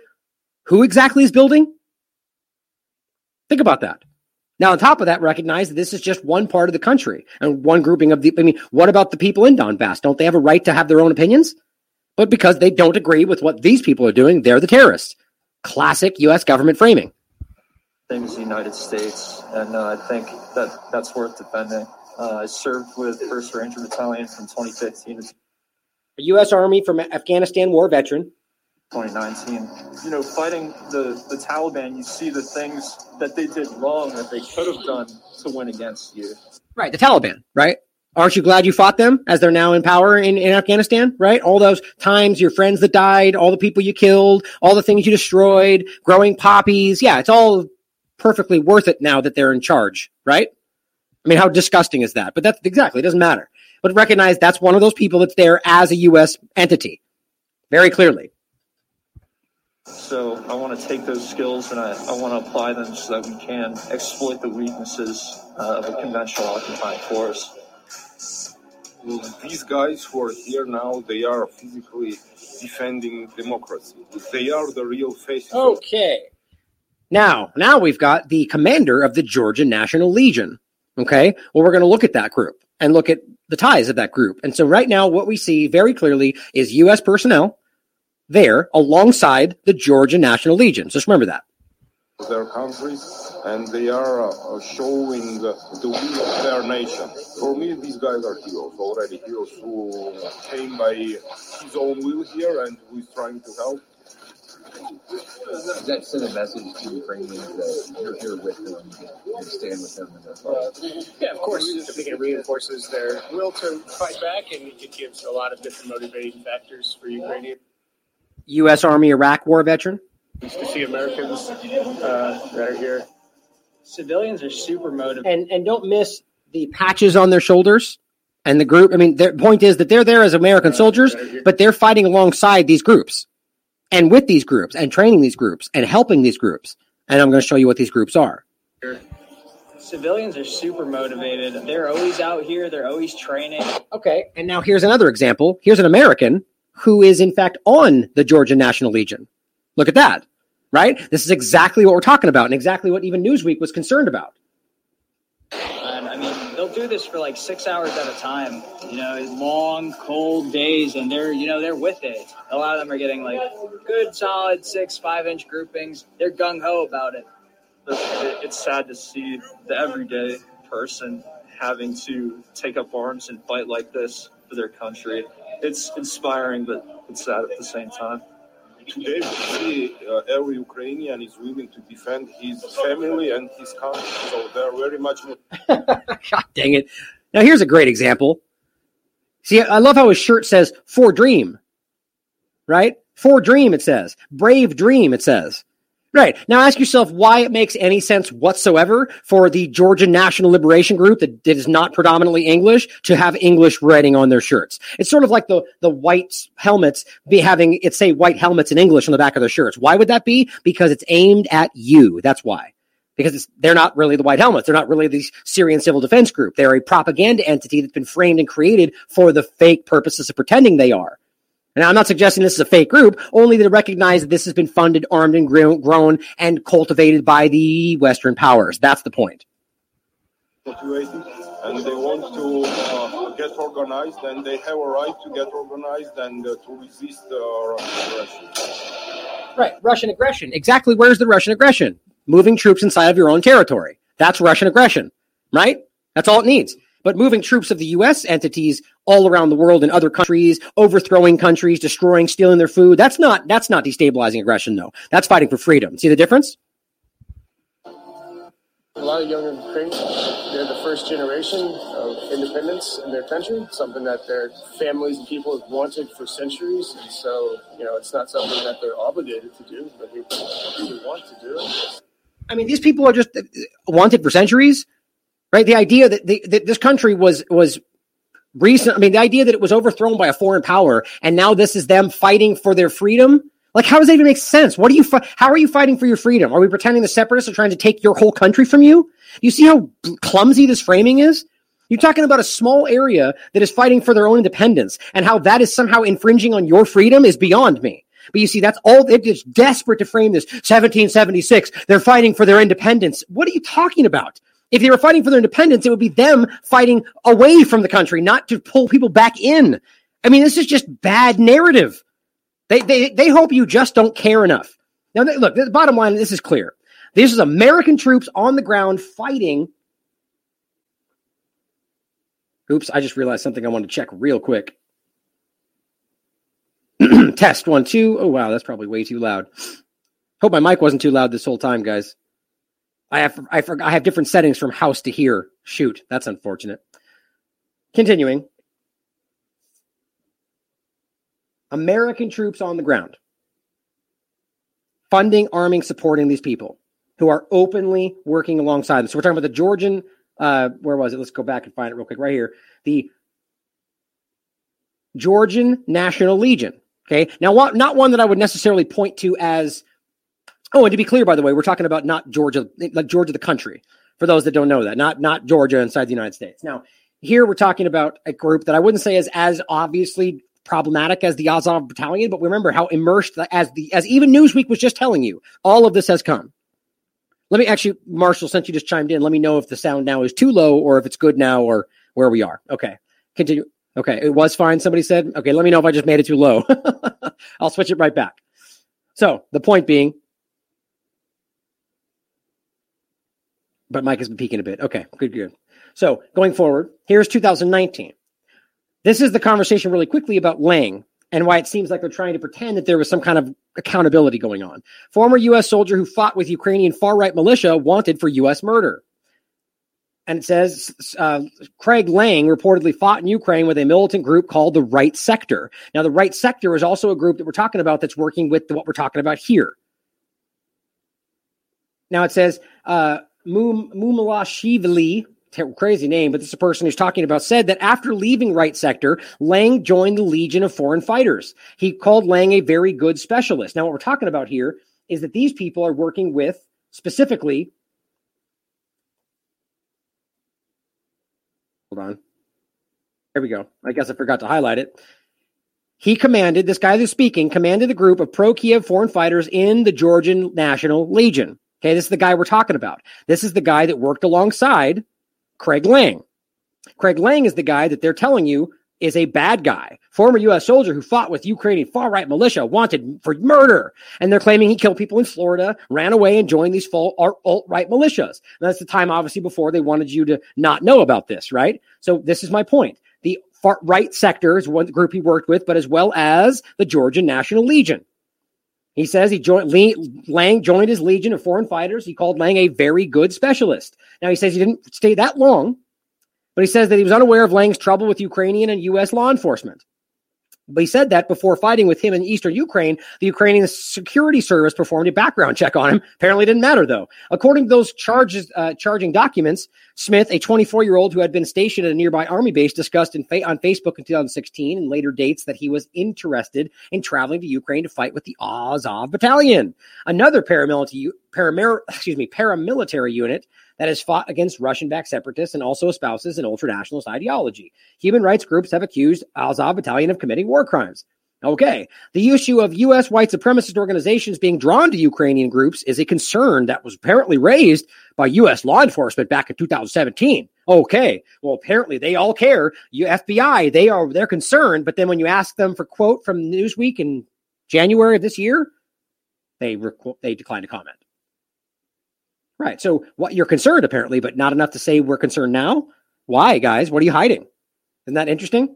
Who exactly is building? Think about that. Now, on top of that, recognize that this is just one part of the country and one grouping of the. I mean, what about the people in Donbass? Don't they have a right to have their own opinions? But because they don't agree with what these people are doing, they're the terrorists. Classic U.S. government framing. Same as the United States, and uh, I think that that's worth defending. Uh, I served with 1st Ranger Battalion from 2015 to a U.S. Army from Afghanistan war veteran. 2019. You know, fighting the, the Taliban, you see the things that they did wrong that they could have done to win against you. Right, the Taliban, right? Aren't you glad you fought them as they're now in power in, in Afghanistan, right? All those times, your friends that died, all the people you killed, all the things you destroyed, growing poppies. Yeah, it's all perfectly worth it now that they're in charge, right? I mean, how disgusting is that? But that's exactly, it doesn't matter. But recognize that's one of those people that's there as a U.S. entity, very clearly. So I want to take those skills and I, I want to apply them so that we can exploit the weaknesses uh, of a conventional occupying force. Well, these guys who are here now, they are physically defending democracy. They are the real face. Okay. Now, now we've got the commander of the Georgia National Legion. Okay. Well, we're going to look at that group and look at the ties of that group. And so right now, what we see very clearly is U.S. personnel there alongside the Georgia National Legion. Just remember that. Their country, and they are uh, showing the, the will of their nation. For me, these guys are heroes already. Heroes who came by his own will here and who is trying to help does that send a message to Ukrainians that you're here with them and stand with them in their fight? yeah, of course. I think it reinforces their will to fight back, and it gives a lot of different motivating factors for Ukrainians. U.S. Army Iraq War veteran. To see Americans uh, that are here. Civilians are super motivated. And and don't miss the patches on their shoulders and the group. I mean, their point is that they're there as American soldiers, but they're fighting alongside these groups and with these groups and training these groups and helping these groups. And I'm going to show you what these groups are. Civilians are super motivated. They're always out here. They're always training. Okay, and now here's another example. Here's an American who is in fact on the Georgia National Legion. Look at that, right? This is exactly what we're talking about, and exactly what even Newsweek was concerned about. And I mean, they'll do this for like six hours at a time. You know, long, cold days, and they're you know they're with it. A lot of them are getting like good, solid six, five inch groupings. They're gung ho about it. It- It's sad to see the everyday person having to take up arms and fight like this for their country. It's inspiring, but it's sad at the same time. Today, we see uh, every Ukrainian is willing to defend his family and his country. So they're very much God dang it. Now here's a great example. See, I love how his shirt says for dream, right? For dream, it says. Brave dream, it says. Right. Now ask yourself why it makes any sense whatsoever for the Georgian National Liberation Group that, is not predominantly English to have English writing on their shirts. It's sort of like the, the white helmets be having it say white helmets in English on the back of their shirts. Why would that be? Because it's aimed at you. That's why because they're not really the White Helmets. They're not really the Syrian Civil Defense Group. They're a propaganda entity that's been framed and created for the fake purposes of pretending they are. And I'm not suggesting this is a fake group, only to recognize that this has been funded, armed, and grown, and cultivated by the Western powers. That's the point. motivated and they want to uh, get organized and they have a right to get organized and uh, to resist uh, Russian aggression. Right. Russian aggression. Exactly where's the Russian aggression? Moving troops inside of your own territory. That's Russian aggression, right? That's all it needs. But moving troops of the U.S. entities all around the world in other countries, overthrowing countries, destroying, stealing their food, that's not, that's not destabilizing aggression though. That's fighting for freedom. See the difference? A lot of young Ukrainians, they're the first generation of independence in their country, something that their families and people have wanted for centuries. And so, you know, it's not something that they're obligated to do, but they really want to do it. I mean, these people are just uh, wanted for centuries, right? The idea that, the, that this country was was recent. I mean, the idea that it was overthrown by a foreign power, and now this is them fighting for their freedom. Like, how does that even make sense? What are you? How are you fighting for your freedom? Are we pretending the separatists are trying to take your whole country from you? You see how clumsy this framing is. You're talking about a small area that is fighting for their own independence, and how that is somehow infringing on your freedom is beyond me. But you see, that's all. It is desperate to frame this 1776. They're fighting for their independence. What are you talking about? If they were fighting for their independence, it would be them fighting away from the country, not to pull people back in. I mean, this is just bad narrative. They they they hope you just don't care enough. Now, th- look, the bottom line. This is clear. This is American troops on the ground fighting. Oops! I just realized something I want to check real quick. Test one, two. Oh wow, that's probably way too loud. Hope my mic wasn't too loud this whole time, guys. I have I I have different settings from house to here. Shoot, that's unfortunate. Continuing. American troops on the ground. Funding, arming, supporting these people who are openly working alongside them. So we're talking about the Georgian uh where was it? Let's go back and find it real quick right here. The Georgian National Legion. Okay. Now, not one that I would necessarily point to as, oh, and to be clear, by the way, we're talking about not Georgia, like Georgia, the country, for those that don't know that, not, not Georgia inside the United States. Now, here we're talking about a group that I wouldn't say is as obviously problematic as the Azov Battalion, but remember how immersed as the, as even Newsweek was just telling you, all of this has come. Let me actually, Marshall, since you just chimed in, let me know if the sound now is too low or if it's good now or where we are. Okay. Continue. Okay, it was fine. Somebody said, okay, let me know if I just made it too low. I'll switch it right back. So the point being, but Mike has been peaking a bit. Okay, good, good. So going forward, here's 2019. This is the conversation really quickly about Lang and why it seems like they're trying to pretend that there was some kind of accountability going on. Former U.S. soldier who fought with Ukrainian far right militia wanted for U.S. murder and it says uh, Craig Lang reportedly fought in Ukraine with a militant group called the Right Sector. Now, the Right Sector is also a group that we're talking about that's working with what we're talking about here. Now, it says uh, Mumalashvili, crazy name, but this is a person who's talking about, said that after leaving Right Sector, Lang joined the Legion of Foreign Fighters. He called Lang a very good specialist. Now, what we're talking about here is that these people are working with specifically Hold on. There we go. I guess I forgot to highlight it. He commanded, this guy who's speaking, commanded a group of pro Kiev foreign fighters in the Georgian National Legion. Okay, this is the guy we're talking about. This is the guy that worked alongside Craig Lang. Craig Lang is the guy that they're telling you is a bad guy, former U.S. soldier who fought with Ukrainian far right militia, wanted for murder. And they're claiming he killed people in Florida, ran away, and joined these uh, alt right militias. And that's the time, obviously, before they wanted you to not know about this, right? So this is my point. The far right sector is one group he worked with, but as well as the Georgian National Legion. He says he joined Lang joined his legion of foreign fighters. He called Lang a very good specialist. Now he says he didn't stay that long, but he says that he was unaware of Lang's trouble with Ukrainian and U.S. law enforcement. But he said that before fighting with him in eastern Ukraine, the Ukrainian security service performed a background check on him. Apparently, didn't matter though. According to those charges, uh, charging documents, Smith, a 24-year-old who had been stationed at a nearby army base, discussed fa- on Facebook in 2016 and later dates that he was interested in traveling to Ukraine to fight with the Azov Battalion, another paramilitary, excuse me, paramilitary unit that has fought against Russian backed separatists and also espouses an ultranationalist ideology. Human rights groups have accused Azov Battalion of committing war crimes. Okay. The issue of U.S. white supremacist organizations being drawn to Ukrainian groups is a concern that was apparently raised by U.S. law enforcement back in 2017. Okay. Well, apparently they all care. You FBI, they are, they're concerned. But then when you ask them for quote from Newsweek in January of this year, they, rec- they decline to comment. Right. So what you're concerned apparently, but not enough to say we're concerned now. Why, guys? What are you hiding? Isn't that interesting?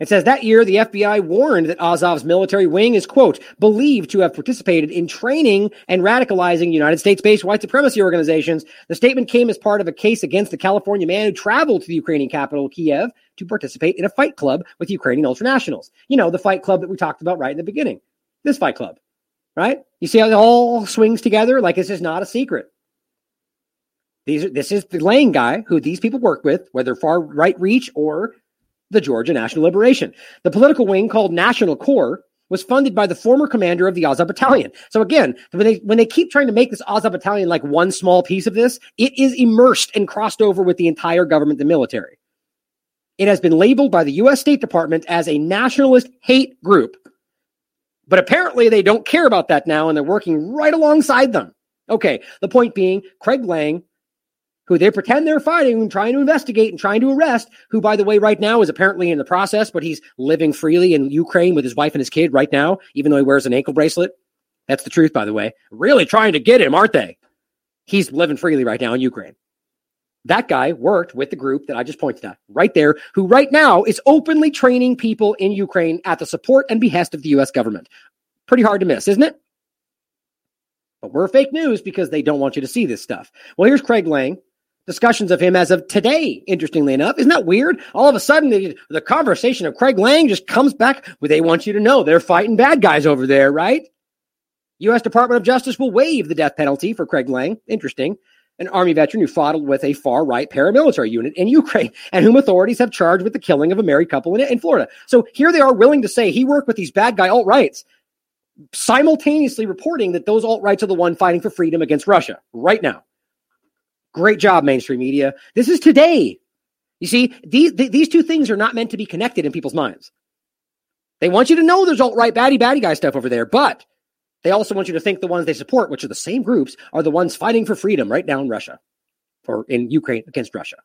It says that year the FBI warned that Azov's military wing is, quote, believed to have participated in training and radicalizing United States based white supremacy organizations. The statement came as part of a case against the California man who traveled to the Ukrainian capital, Kiev, to participate in a fight club with Ukrainian ultranationals. You know, the fight club that we talked about right in the beginning. This fight club right? You see how it all swings together? Like this is not a secret. These are, this is the Lang guy who these people work with, whether far right reach or the Georgia National Liberation. The political wing called National Corps was funded by the former commander of the Azov Battalion. So again, when they when they keep trying to make this Azov Battalion like one small piece of this, it is immersed and crossed over with the entire government, the military. It has been labeled by the U.S. State Department as a nationalist hate group but apparently they don't care about that now and they're working right alongside them. Okay, the point being, Craig Lang, who they pretend they're fighting and trying to investigate and trying to arrest, who, by the way, right now is apparently in the process, but he's living freely in Ukraine with his wife and his kid right now, even though he wears an ankle bracelet. That's the truth, by the way. Really trying to get him, aren't they? He's living freely right now in Ukraine. That guy worked with the group that I just pointed at right there, who right now is openly training people in Ukraine at the support and behest of the US government. Pretty hard to miss, isn't it? But we're fake news because they don't want you to see this stuff. Well, here's Craig Lang. Discussions of him as of today, interestingly enough. Isn't that weird? All of a sudden, the, the conversation of Craig Lang just comes back. They want you to know they're fighting bad guys over there, right? U.S. Department of Justice will waive the death penalty for Craig Lang. Interesting an army veteran who fought with a far right paramilitary unit in Ukraine and whom authorities have charged with the killing of a married couple in, in Florida. So here they are willing to say he worked with these bad guy alt rights, simultaneously reporting that those alt rights are the one fighting for freedom against Russia right now. Great job, mainstream media. This is today. You see, these, these two things are not meant to be connected in people's minds. They want you to know there's alt right, baddie, baddie guy stuff over there, but they also want you to think the ones they support, which are the same groups, are the ones fighting for freedom right now in Russia or in Ukraine against Russia.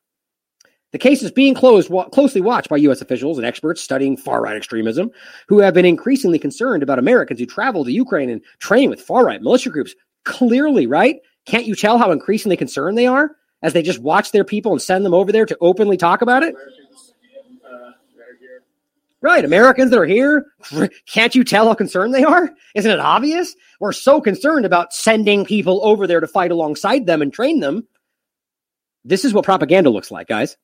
The case is being closed, closely watched by U.S. officials and experts studying far right extremism who have been increasingly concerned about Americans who travel to Ukraine and train with far right militia groups. Clearly, right? Can't you tell how increasingly concerned they are as they just watch their people and send them over there to openly talk about it? Right. Americans that are here, can't you tell how concerned they are? Isn't it obvious? We're so concerned about sending people over there to fight alongside them and train them. This is what propaganda looks like, guys.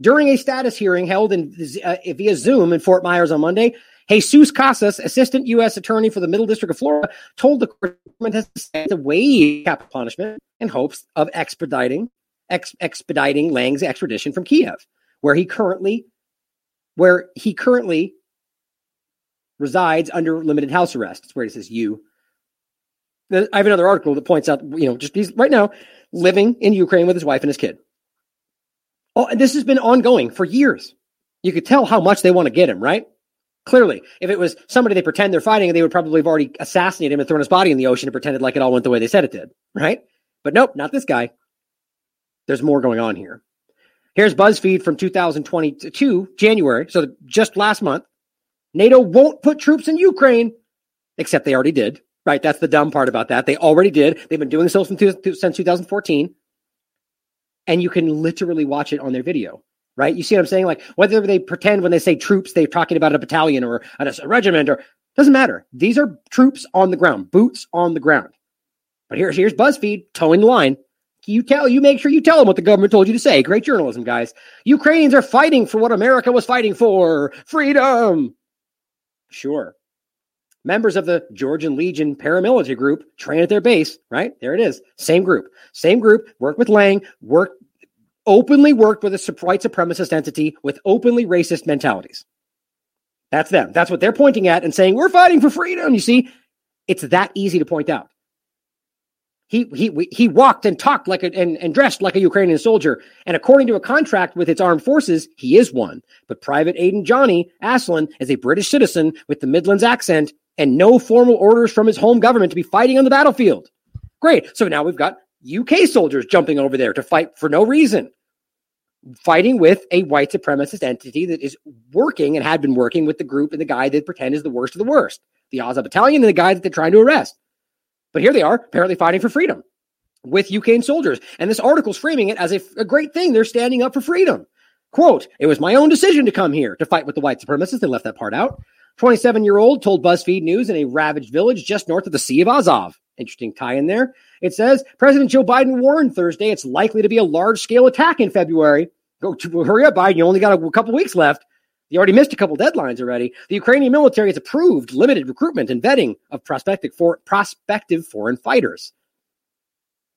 During a status hearing held in, uh, via Zoom in Fort Myers on Monday, Jesus Casas, assistant U.S. attorney for the Middle District of Florida, told the government has decided to waive capital punishment in hopes of expediting ex- expediting Lang's extradition from Kiev, where he currently where he currently resides under limited house arrest. It's where it says you. I have another article that points out, you know, just he's right now, living in Ukraine with his wife and his kid. Oh, and this has been ongoing for years. You could tell how much they want to get him, right? Clearly, if it was somebody they pretend they're fighting, they would probably have already assassinated him and thrown his body in the ocean and pretended like it all went the way they said it did, right? But nope, not this guy. There's more going on here. Here's BuzzFeed from 2022, January, so just last month. NATO won't put troops in Ukraine, except they already did. Right, that's the dumb part about that. They already did. They've been doing so since 2014, and you can literally watch it on their video. Right, you see what I'm saying? Like whether they pretend when they say troops, they're talking about a battalion or a, regiment, or doesn't matter. These are troops on the ground, boots on the ground. But here's here's BuzzFeed towing the line. You tell you make sure you tell them what the government told you to say. Great journalism, guys. Ukrainians are fighting for what America was fighting for, freedom. Sure. Members of the Georgian Legion paramilitary group train at their base, right? There it is. Same group. Same group, work with Lang, work openly worked with a white supremacist entity with openly racist mentalities. That's them. That's what they're pointing at and saying, we're fighting for freedom. You see, it's that easy to point out. He, he, he walked and talked like a, and, and dressed like a Ukrainian soldier. And according to a contract with its armed forces, he is one. But Private Aiden Johnny Aslin is a British citizen with the Midlands accent and no formal orders from his home government to be fighting on the battlefield. Great. So now we've got UK soldiers jumping over there to fight for no reason, fighting with a white supremacist entity that is working and had been working with the group and the guy that pretend is the worst of the worst, the Azov Battalion and the guy that they're trying to arrest. But here they are, apparently fighting for freedom with UK soldiers. And this article's framing it as a, a great thing. They're standing up for freedom. Quote, it was my own decision to come here to fight with the white supremacists. They left that part out. 27 year old told BuzzFeed News in a ravaged village just north of the Sea of Azov. Interesting tie in there. It says President Joe Biden warned Thursday it's likely to be a large scale attack in February. Go to, hurry up, Biden. You only got a couple weeks left. You already missed a couple deadlines already. The Ukrainian military has approved limited recruitment and vetting of prospective, for, prospective foreign fighters.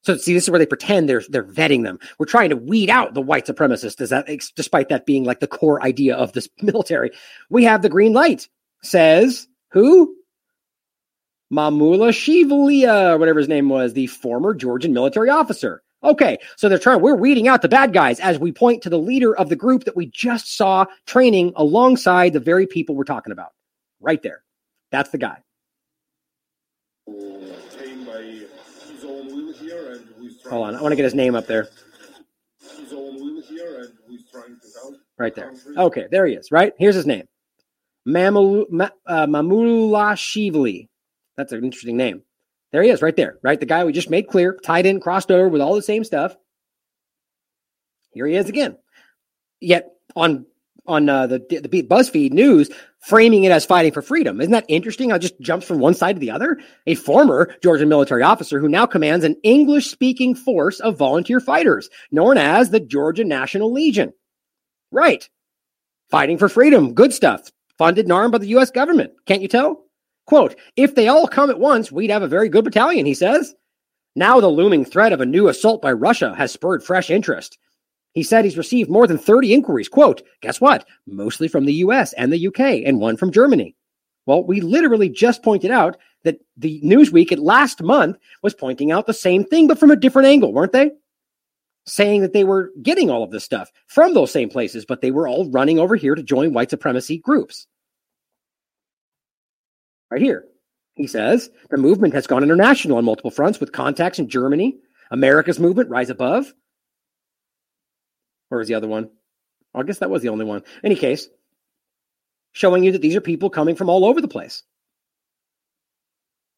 So see, this is where they pretend they're they're vetting them. We're trying to weed out the white supremacists, that, despite that being like the core idea of this military. We have the green light says who? Mamulashvili, whatever his name was, the former Georgian military officer. Okay, so they're trying, we're weeding out the bad guys as we point to the leader of the group that we just saw training alongside the very people we're talking about. Right there. That's the guy. Hold on, I want to get his name up there. Right there. Okay, there he is, right? Here's his name. Mamul, uh. That's an interesting name. There he is, right there, right? The guy we just made clear, tied in, crossed over with all the same stuff. Here he is again. Yet on on uh, the the BuzzFeed News, framing it as fighting for freedom. Isn't that interesting? It just jumps from one side to the other. A former Georgian military officer who now commands an English speaking force of volunteer fighters known as the Georgia National Legion. Right. Fighting for freedom. Good stuff funded and armed by the U.S. government. Can't you tell? Quote, if they all come at once, we'd have a very good battalion, he says. Now the looming threat of a new assault by Russia has spurred fresh interest. He said he's received more than 30 inquiries. Quote, guess what? Mostly from the US and the UK, and one from Germany. Well, we literally just pointed out that the Newsweek at last month was pointing out the same thing, but from a different angle, weren't they? saying that they were getting all of this stuff from those same places, but they were all running over here to join white supremacy groups. Right here, he says the movement has gone international on multiple fronts with contacts in Germany, America's movement, Rise Above. Where was the other one? I guess that was the only one. Any case, showing you that these are people coming from all over the place.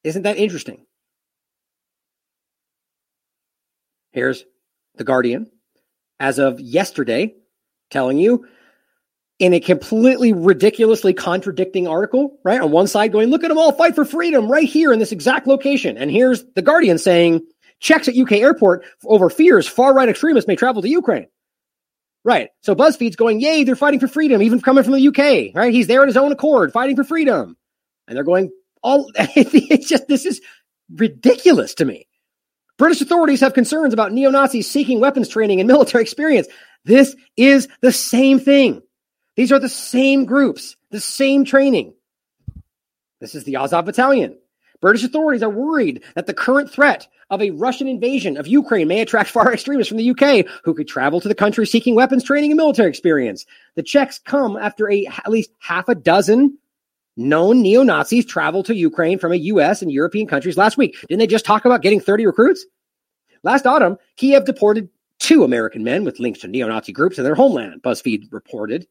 Isn't that interesting? Here's the Guardian, as of yesterday, telling you in a completely ridiculously contradicting article, right? On one side, going, look at them all fight for freedom right here in this exact location. And here's the Guardian saying, checks at UK airport over fears far right extremists may travel to Ukraine. Right. So BuzzFeed's going, yay, they're fighting for freedom, even coming from the UK, right? He's there at his own accord, fighting for freedom. And they're going, all, it's just, this is ridiculous to me. British authorities have concerns about neo Nazis seeking weapons training and military experience. This is the same thing. These are the same groups, the same training. This is the Azov Battalion. British authorities are worried that the current threat of a Russian invasion of Ukraine may attract far extremists from the UK who could travel to the country seeking weapons training and military experience. The checks come after a, at least half a dozen known neo Nazis traveled to Ukraine from a US and European countries last week. Didn't they just talk about getting 30 recruits? Last autumn, Kiev deported two American men with links to neo Nazi groups in their homeland, BuzzFeed reported.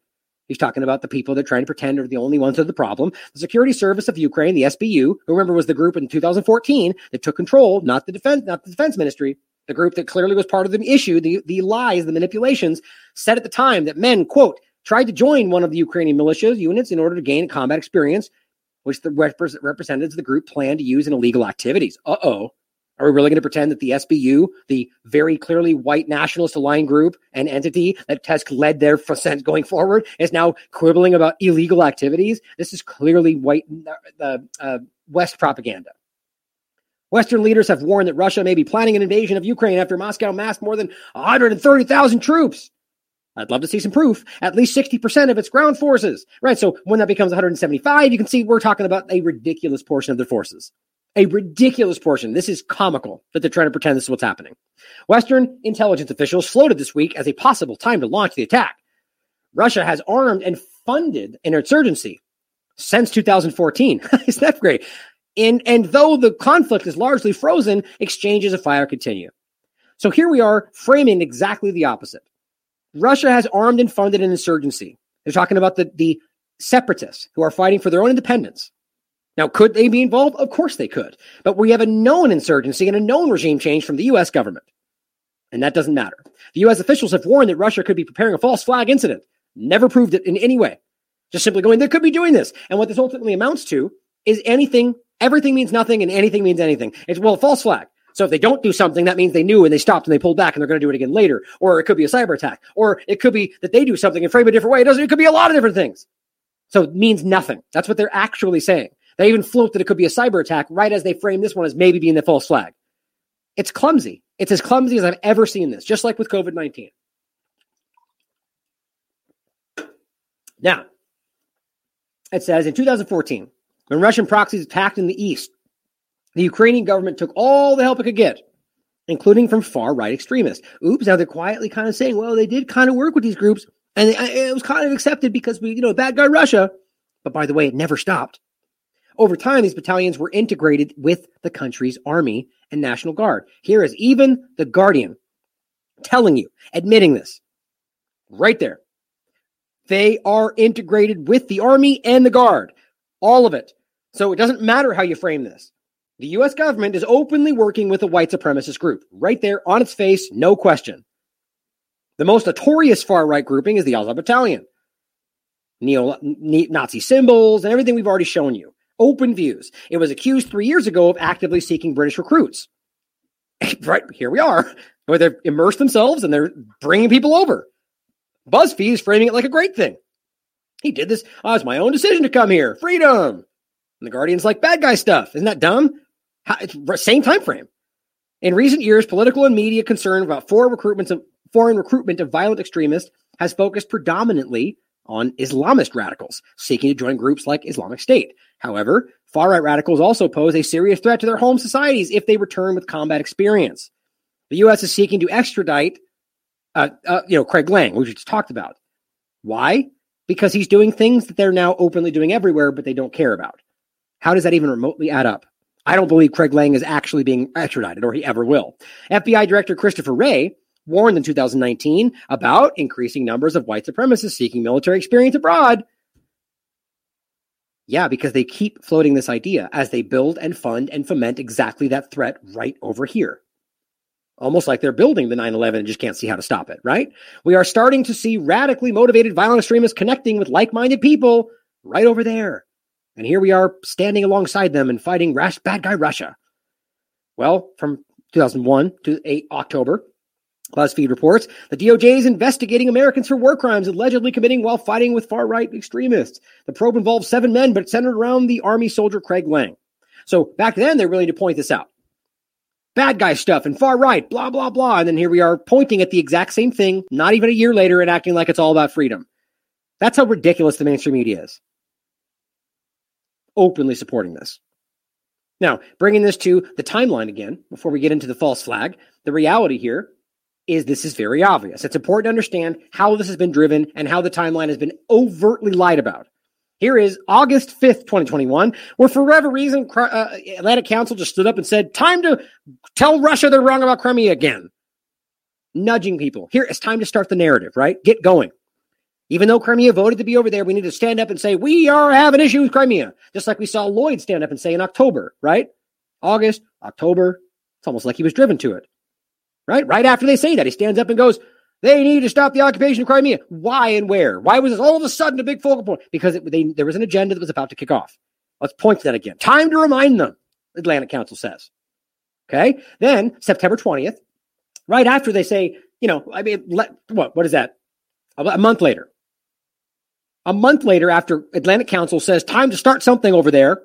He's talking about the people that are trying to pretend are the only ones that the problem. The Security Service of Ukraine, the SBU, who remember was the group in 2014 that took control, not the defense, not the defense ministry, the group that clearly was part of the issue, the, the lies, the manipulations, said at the time that men, quote, tried to join one of the Ukrainian militias units in order to gain combat experience, which the rep- representatives of the group planned to use in illegal activities. Uh oh. Are we really going to pretend that the SBU, the very clearly white nationalist aligned group and entity that has led their percent going forward, is now quibbling about illegal activities? This is clearly white uh, uh, West propaganda. Western leaders have warned that Russia may be planning an invasion of Ukraine after Moscow massed more than 130,000 troops. I'd love to see some proof. At least 60% of its ground forces. Right. So when that becomes 175, you can see we're talking about a ridiculous portion of their forces. A ridiculous portion. This is comical that they're trying to pretend this is what's happening. Western intelligence officials floated this week as a possible time to launch the attack. Russia has armed and funded an insurgency since 2014. Isn't that great? And, and though the conflict is largely frozen, exchanges of fire continue. So here we are framing exactly the opposite. Russia has armed and funded an insurgency. They're talking about the, the separatists who are fighting for their own independence. Now, could they be involved? Of course they could. But we have a known insurgency and a known regime change from the U.S. government. And that doesn't matter. The U.S. officials have warned that Russia could be preparing a false flag incident. Never proved it in any way. Just simply going, they could be doing this. And what this ultimately amounts to is anything, everything means nothing and anything means anything. It's, well, false flag. So if they don't do something, that means they knew and they stopped and they pulled back and they're going to do it again later. Or it could be a cyber attack. Or it could be that they do something and frame a different way. It doesn't, it could be a lot of different things. So it means nothing. That's what they're actually saying. They even float that it could be a cyber attack right as they frame this one as maybe being the false flag. It's clumsy. It's as clumsy as I've ever seen this, just like with COVID 19. Now, it says in 2014, when Russian proxies attacked in the east, the Ukrainian government took all the help it could get, including from far right extremists. Oops, now they're quietly kind of saying, well, they did kind of work with these groups, and uh, it was kind of accepted because we, you know, bad guy Russia. But by the way, it never stopped. Over time, these battalions were integrated with the country's army and National Guard. Here is even the Guardian telling you, admitting this right there. They are integrated with the army and the guard, all of it. So it doesn't matter how you frame this. The US government is openly working with a white supremacist group, right there on its face, no question. The most notorious far right grouping is the Azov Battalion. Neo Nazi symbols and everything we've already shown you. Open views. It was accused three years ago of actively seeking British recruits. right here we are, where they've immersed themselves and they're bringing people over. BuzzFeed is framing it like a great thing. He did this. Oh, it's my own decision to come here. Freedom. And the Guardian's like bad guy stuff. Isn't that dumb? How, same time frame. In recent years, political and media concern about foreign recruitment of, foreign recruitment of violent extremists has focused predominantly on Islamist radicals seeking to join groups like Islamic State. However, far right radicals also pose a serious threat to their home societies if they return with combat experience. The U.S. is seeking to extradite, uh, uh, you know, Craig Lang, which we just talked about. Why? Because he's doing things that they're now openly doing everywhere, but they don't care about. How does that even remotely add up? I don't believe Craig Lang is actually being extradited, or he ever will. FBI Director Christopher Wray warned in 2019 about increasing numbers of white supremacists seeking military experience abroad. Yeah, because they keep floating this idea as they build and fund and foment exactly that threat right over here. Almost like they're building the 9 11 and just can't see how to stop it, right? We are starting to see radically motivated violent extremists connecting with like minded people right over there. And here we are standing alongside them and fighting rash, bad guy Russia. Well, from 2001 to 8 October, BuzzFeed reports the DOJ is investigating Americans for war crimes allegedly committing while fighting with far right extremists. The probe involves seven men, but centered around the Army soldier Craig Lang. So back then, they're willing to point this out. Bad guy stuff and far right, blah, blah, blah. And then here we are pointing at the exact same thing, not even a year later, and acting like it's all about freedom. That's how ridiculous the mainstream media is. Openly supporting this. Now, bringing this to the timeline again, before we get into the false flag, the reality here is this is very obvious. It's important to understand how this has been driven and how the timeline has been overtly lied about. Here is August 5th, 2021, where for whatever reason, uh, Atlantic Council just stood up and said, time to tell Russia they're wrong about Crimea again. Nudging people. Here, it's time to start the narrative, right? Get going. Even though Crimea voted to be over there, we need to stand up and say, we are having issues with Crimea. Just like we saw Lloyd stand up and say in October, right? August, October. It's almost like he was driven to it, right? Right after they say that, he stands up and goes, they need to stop the occupation of Crimea. Why and where? Why was this all of a sudden a big focal point? Because it, they, there was an agenda that was about to kick off. Let's point to that again. Time to remind them, Atlantic Council says. Okay. Then September 20th, right after they say, you know, I mean, let, what, what is that? A, a month later, a month later, after Atlantic Council says time to start something over there,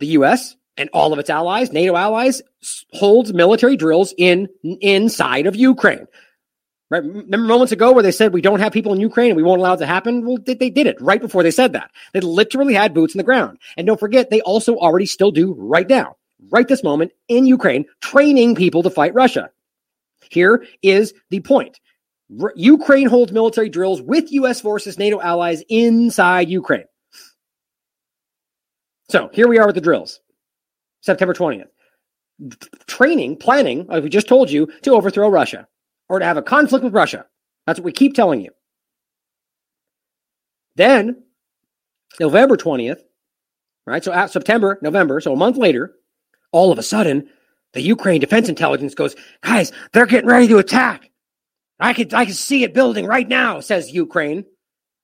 the U.S. and all of its allies, NATO allies, holds military drills in inside of Ukraine. Right? Remember moments ago where they said we don't have people in Ukraine and we won't allow it to happen? Well, they, they did it right before they said that. They literally had boots in the ground. And don't forget, they also already still do right now, right this moment in Ukraine, training people to fight Russia. Here is the point. Ukraine holds military drills with U.S. forces, NATO allies inside Ukraine. So here we are with the drills. September 20th. Training, planning, like we just told you, to overthrow Russia or to have a conflict with Russia. That's what we keep telling you. Then, November 20th, right? So at September, November, so a month later, all of a sudden, the Ukraine Defense Intelligence goes, guys, they're getting ready to attack. I could I can see it building right now, says Ukraine,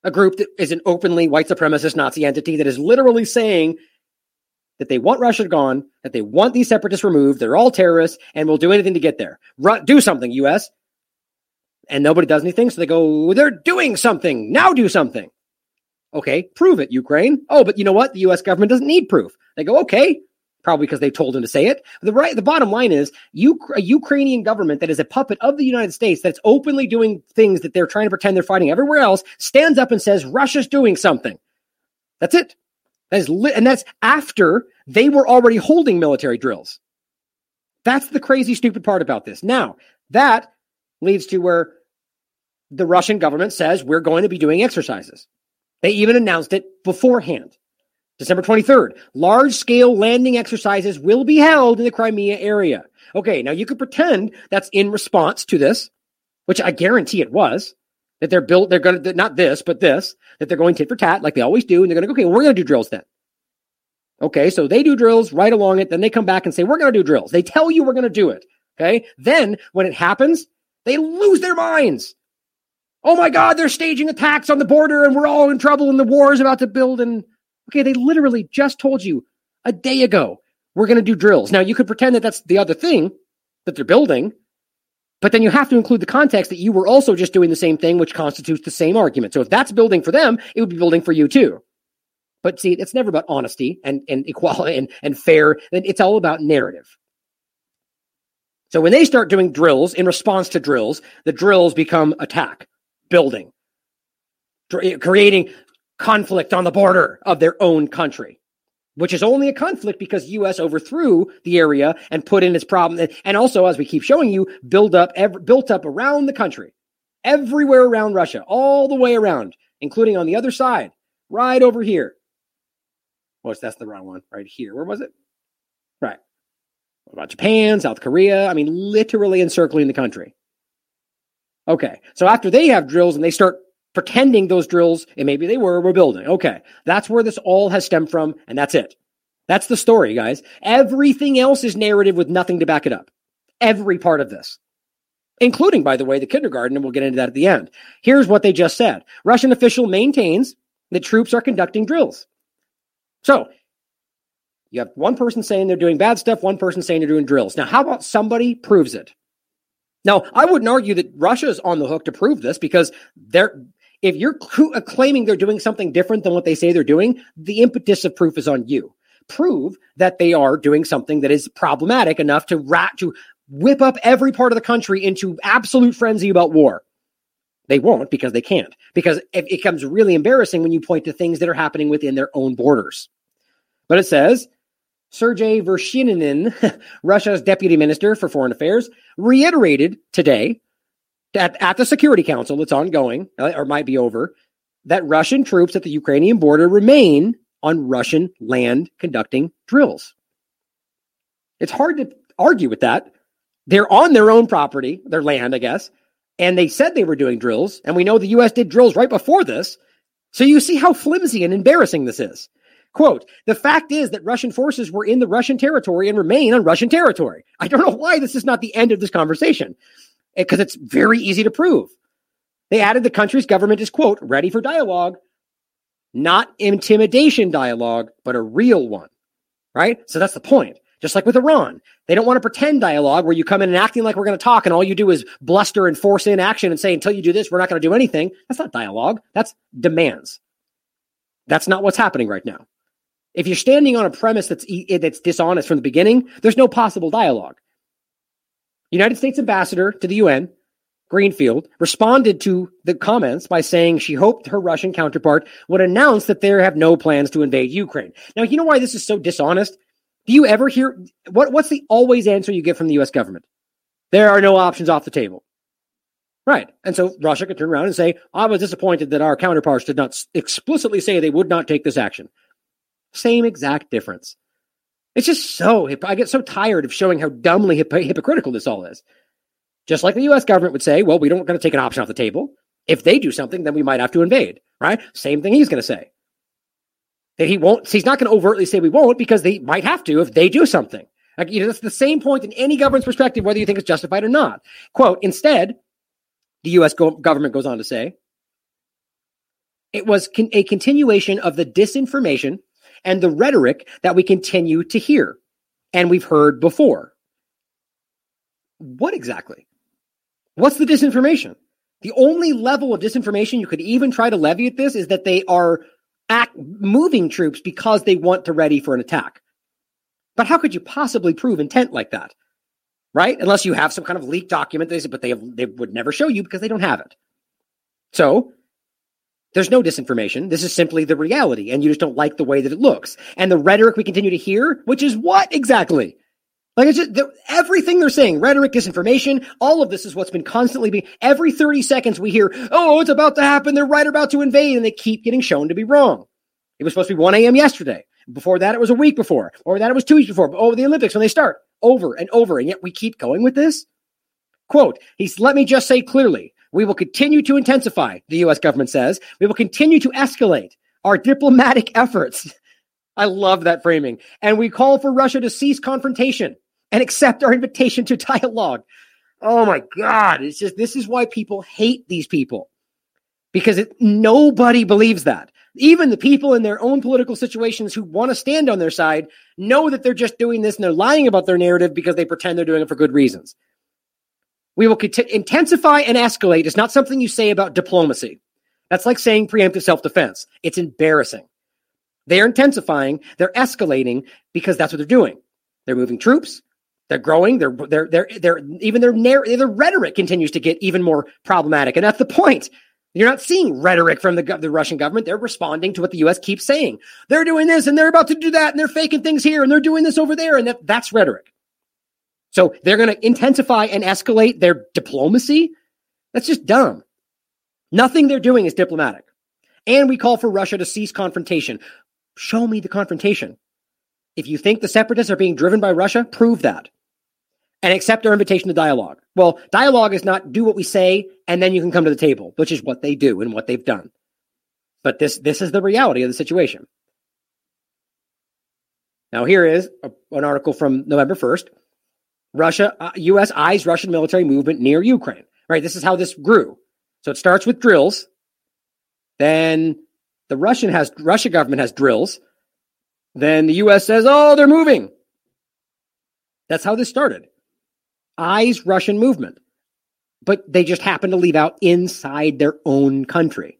a group that is an openly white supremacist Nazi entity that is literally saying that they want Russia gone, that they want these separatists removed, they're all terrorists, and will do anything to get there. Do something, U.S. And nobody does anything, so they go, they're doing something. Now do something. Okay, prove it, Ukraine. Oh, but you know what? The U.S. government doesn't need proof. They go, okay, probably because they told him to say it. The right, the bottom line is, a Ukrainian government that is a puppet of the United States that's openly doing things that they're trying to pretend they're fighting everywhere else stands up and says Russia's doing something. That's it. That is, and that's after they were already holding military drills. That's the crazy, stupid part about this. Now that leads to where the Russian government says we're going to be doing exercises. They even announced it beforehand. December 23rd, large scale landing exercises will be held in the Crimea area. Okay, now you could pretend that's in response to this, which I guarantee it was, that they're built, they're going to, not this, but this, that they're going tit for tat like they always do. And they're going to go, okay, we're going to do drills then. Okay, so they do drills right along it. Then they come back and say, we're going to do drills. They tell you we're going to do it. Okay. Then when it happens, they lose their minds. Oh my God, they're staging attacks on the border and we're all in trouble and the war is about to build. And Okay, they literally just told you a day ago we're going to do drills. Now you could pretend that that's the other thing that they're building, but then you have to include the context that you were also just doing the same thing, which constitutes the same argument. So if that's building for them, it would be building for you too. But see, it's never about honesty and, and equality and, and fair. It's all about narrative. So when they start doing drills in response to drills, the drills become attack, building, creating conflict on the border of their own country, which is only a conflict because U.S. overthrew the area and put in its problem. And also, as we keep showing you, build up, ev- built up around the country, everywhere around Russia, all the way around, including on the other side, right over here. Oh, that's the wrong one, right here. Where was it? Right. What about Japan, South Korea? I mean, literally encircling the country. Okay. So after they have drills and they start pretending those drills, and maybe they were, were building. Okay. That's where this all has stemmed from, and that's it. That's the story, guys. Everything else is narrative with nothing to back it up. Every part of this. Including, by the way, the kindergarten, and we'll get into that at the end. Here's what they just said. Russian official maintains that troops are conducting drills. So, you have one person saying they're doing bad stuff, one person saying they're doing drills. Now, how about somebody proves it? Now, I wouldn't argue that Russia is on the hook to prove this because they're if you're claiming they're doing something different than what they say they're doing, the impetus of proof is on you. Prove that they are doing something that is problematic enough to rat to whip up every part of the country into absolute frenzy about war. They won't because they can't. Because it, it becomes really embarrassing when you point to things that are happening within their own borders. But it says Sergei Vershinin, Russia's deputy minister for foreign affairs, reiterated today at, at the Security Council that's ongoing uh, or might be over that Russian troops at the Ukrainian border remain on Russian land conducting drills. It's hard to argue with that. They're on their own property, their land, I guess, and they said they were doing drills, and we know the U.S. did drills right before this. So you see how flimsy and embarrassing this is. Quote, the fact is that Russian forces were in the Russian territory and remain on Russian territory. I don't know why this is not the end of this conversation Eh, because it's very easy to prove. They added the country's government is, quote, ready for dialogue, not intimidation dialogue, but a real one, right? So that's the point. Just like with Iran, they don't want to pretend dialogue where you come in and acting like we're going to talk and all you do is bluster and force in action and say, until you do this, we're not going to do anything. That's not dialogue. That's demands. That's not what's happening right now. If you're standing on a premise that's, eh, that's dishonest from the beginning, there's no possible dialogue. United States ambassador to the UN, Greenfield, responded to the comments by saying she hoped her Russian counterpart would announce that they have no plans to invade Ukraine. Now, you know why this is so dishonest? Do you ever hear what, what's the always answer you get from the US government? There are no options off the table. Right. And so Russia could turn around and say, I was disappointed that our counterparts did not explicitly say they would not take this action. Same exact difference. It's just so, I get so tired of showing how dumbly hip- hypocritical this all is. Just like the US government would say, well, we don't going to take an option off the table. If they do something, then we might have to invade, right? Same thing he's going to say. That he won't, he's not going to overtly say we won't because they might have to if they do something. Like, you know, that's the same point in any government's perspective, whether you think it's justified or not. Quote, instead, the US go- government goes on to say, it was con- a continuation of the disinformation and the rhetoric that we continue to hear and we've heard before. What exactly? What's the disinformation? The only level of disinformation you could even try to levy at this is that they are act, moving troops because they want to ready for an attack. But how could you possibly prove intent like that? Right? Unless you have some kind of leaked document, they but they, have, they would never show you because they don't have it. So there's no disinformation. This is simply the reality, and you just don't like the way that it looks. And the rhetoric we continue to hear, which is what exactly? Like it's just everything they're saying, rhetoric, disinformation, all of this is what's been constantly being. Every 30 seconds we hear, oh, it's about to happen. They're right about to invade, and they keep getting shown to be wrong. It was supposed to be 1 a.m. yesterday. Before that, it was a week before. Or that, it was two weeks before. Oh, the Olympics when they start. Over and over. And yet we keep going with this. Quote, he's, let me just say clearly, we will continue to intensify, the US government says. We will continue to escalate our diplomatic efforts. I love that framing. And we call for Russia to cease confrontation and accept our invitation to dialogue. Oh my God. It's just, this is why people hate these people because it, nobody believes that. Even the people in their own political situations who want to stand on their side know that they're just doing this and they're lying about their narrative because they pretend they're doing it for good reasons. We will intensify and escalate is not something you say about diplomacy. That's like saying preemptive self defense. It's embarrassing. They're intensifying, they're escalating because that's what they're doing. They're moving troops, they're growing, they're, they're, they're, they're even their, narr- their rhetoric continues to get even more problematic. And that's the point. You're not seeing rhetoric from the, the Russian government. They're responding to what the U.S. keeps saying. They're doing this and they're about to do that and they're faking things here and they're doing this over there. And that, that's rhetoric. So they're going to intensify and escalate their diplomacy. That's just dumb. Nothing they're doing is diplomatic. And we call for Russia to cease confrontation. Show me the confrontation. If you think the separatists are being driven by Russia, prove that. And accept our invitation to dialogue. Well, dialogue is not do what we say and then you can come to the table, which is what they do and what they've done. But this this is the reality of the situation. Now here is a, an article from November 1st. Russia, uh, U.S. eyes Russian military movement near Ukraine. Right. This is how this grew. So it starts with drills. Then the Russian has Russia government has drills. Then the U.S. says, "Oh, they're moving." That's how this started. Eyes Russian movement, but they just happen to leave out inside their own country.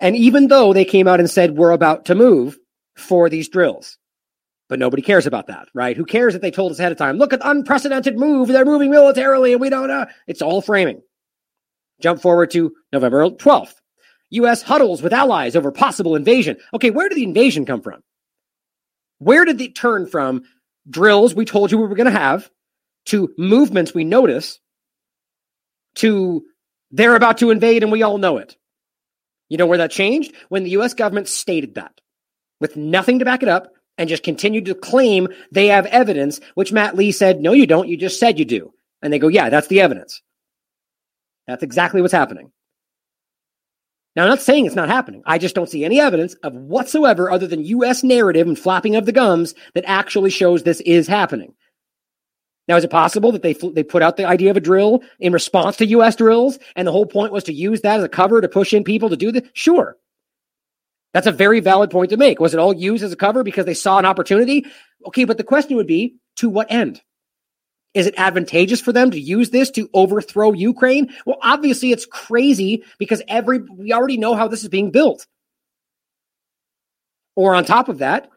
And even though they came out and said we're about to move for these drills, but nobody cares about that, right? Who cares if they told us ahead of time? Look at the unprecedented move. They're moving militarily and we don't know. It's all framing. Jump forward to November 12th. U.S. huddles with allies over possible invasion. Okay, where did the invasion come from? Where did it turn from drills we told you we were going to have to movements we notice to they're about to invade and we all know it? You know where that changed? When the US government stated that with nothing to back it up and just continued to claim they have evidence, which Matt Lee said, no, you don't. You just said you do. And they go, yeah, that's the evidence. That's exactly what's happening. Now, I'm not saying it's not happening. I just don't see any evidence of whatsoever other than US narrative and flapping of the gums that actually shows this is happening. Now, is it possible that they they put out the idea of a drill in response to U.S. drills, and the whole point was to use that as a cover to push in people to do this? Sure, that's a very valid point to make. Was it all used as a cover because they saw an opportunity? Okay, but the question would be to what end? Is it advantageous for them to use this to overthrow Ukraine? Well, obviously it's crazy because every we already know how this is being built. Or on top of that,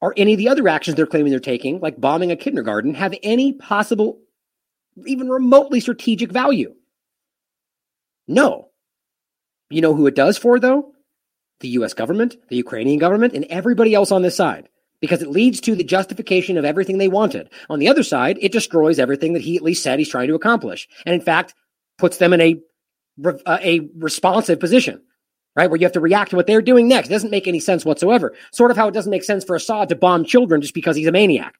are any of the other actions they're claiming they're taking, like bombing a kindergarten, have any possible, even remotely strategic value? No. You know who it does for, though? The US government, the Ukrainian government, and everybody else on this side because it leads to the justification of everything they wanted. On the other side, it destroys everything that he at least said he's trying to accomplish. And in fact, puts them in a, uh, a responsive position, right? Where you have to react to what they're doing next. It doesn't make any sense whatsoever. Sort of how it doesn't make sense for Assad to bomb children just because he's a maniac.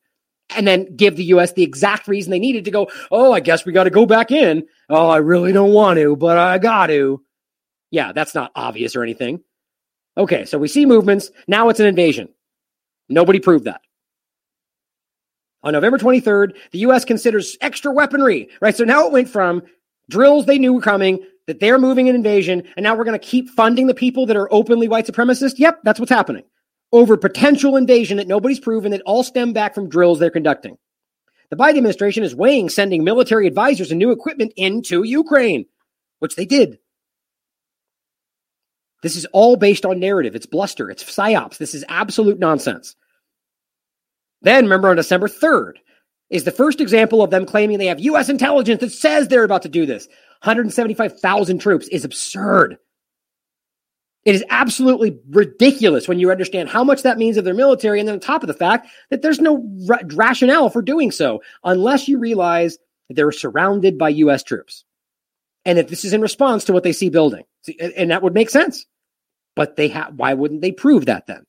And then give the U.S. the exact reason they needed to go, oh, I guess we got to go back in. Oh, I really don't want to, but I got to. Yeah, that's not obvious or anything. Okay, so we see movements. Now it's an invasion. Nobody proved that. On November 23rd, the U.S. considers extra weaponry, right? So now it went from drills they knew were coming, that they're moving an invasion, and now we're going to keep funding the people that are openly white supremacists. Yep, that's what's happening. Over potential invasion that nobody's proven that all stem back from drills they're conducting. The Biden administration is weighing sending military advisors and new equipment into Ukraine, which they did. This is all based on narrative. It's bluster. It's psyops. This is absolute nonsense. Then, remember, on December 3rd is the first example of them claiming they have U.S. intelligence that says they're about to do this. 175,000 troops is absurd. It is absolutely ridiculous when you understand how much that means of their military, and then on top of the fact that there's no ra- rationale for doing so unless you realize that they're surrounded by U.S. troops and that this is in response to what they see building. See, and that would make sense. But they have why wouldn't they prove that then?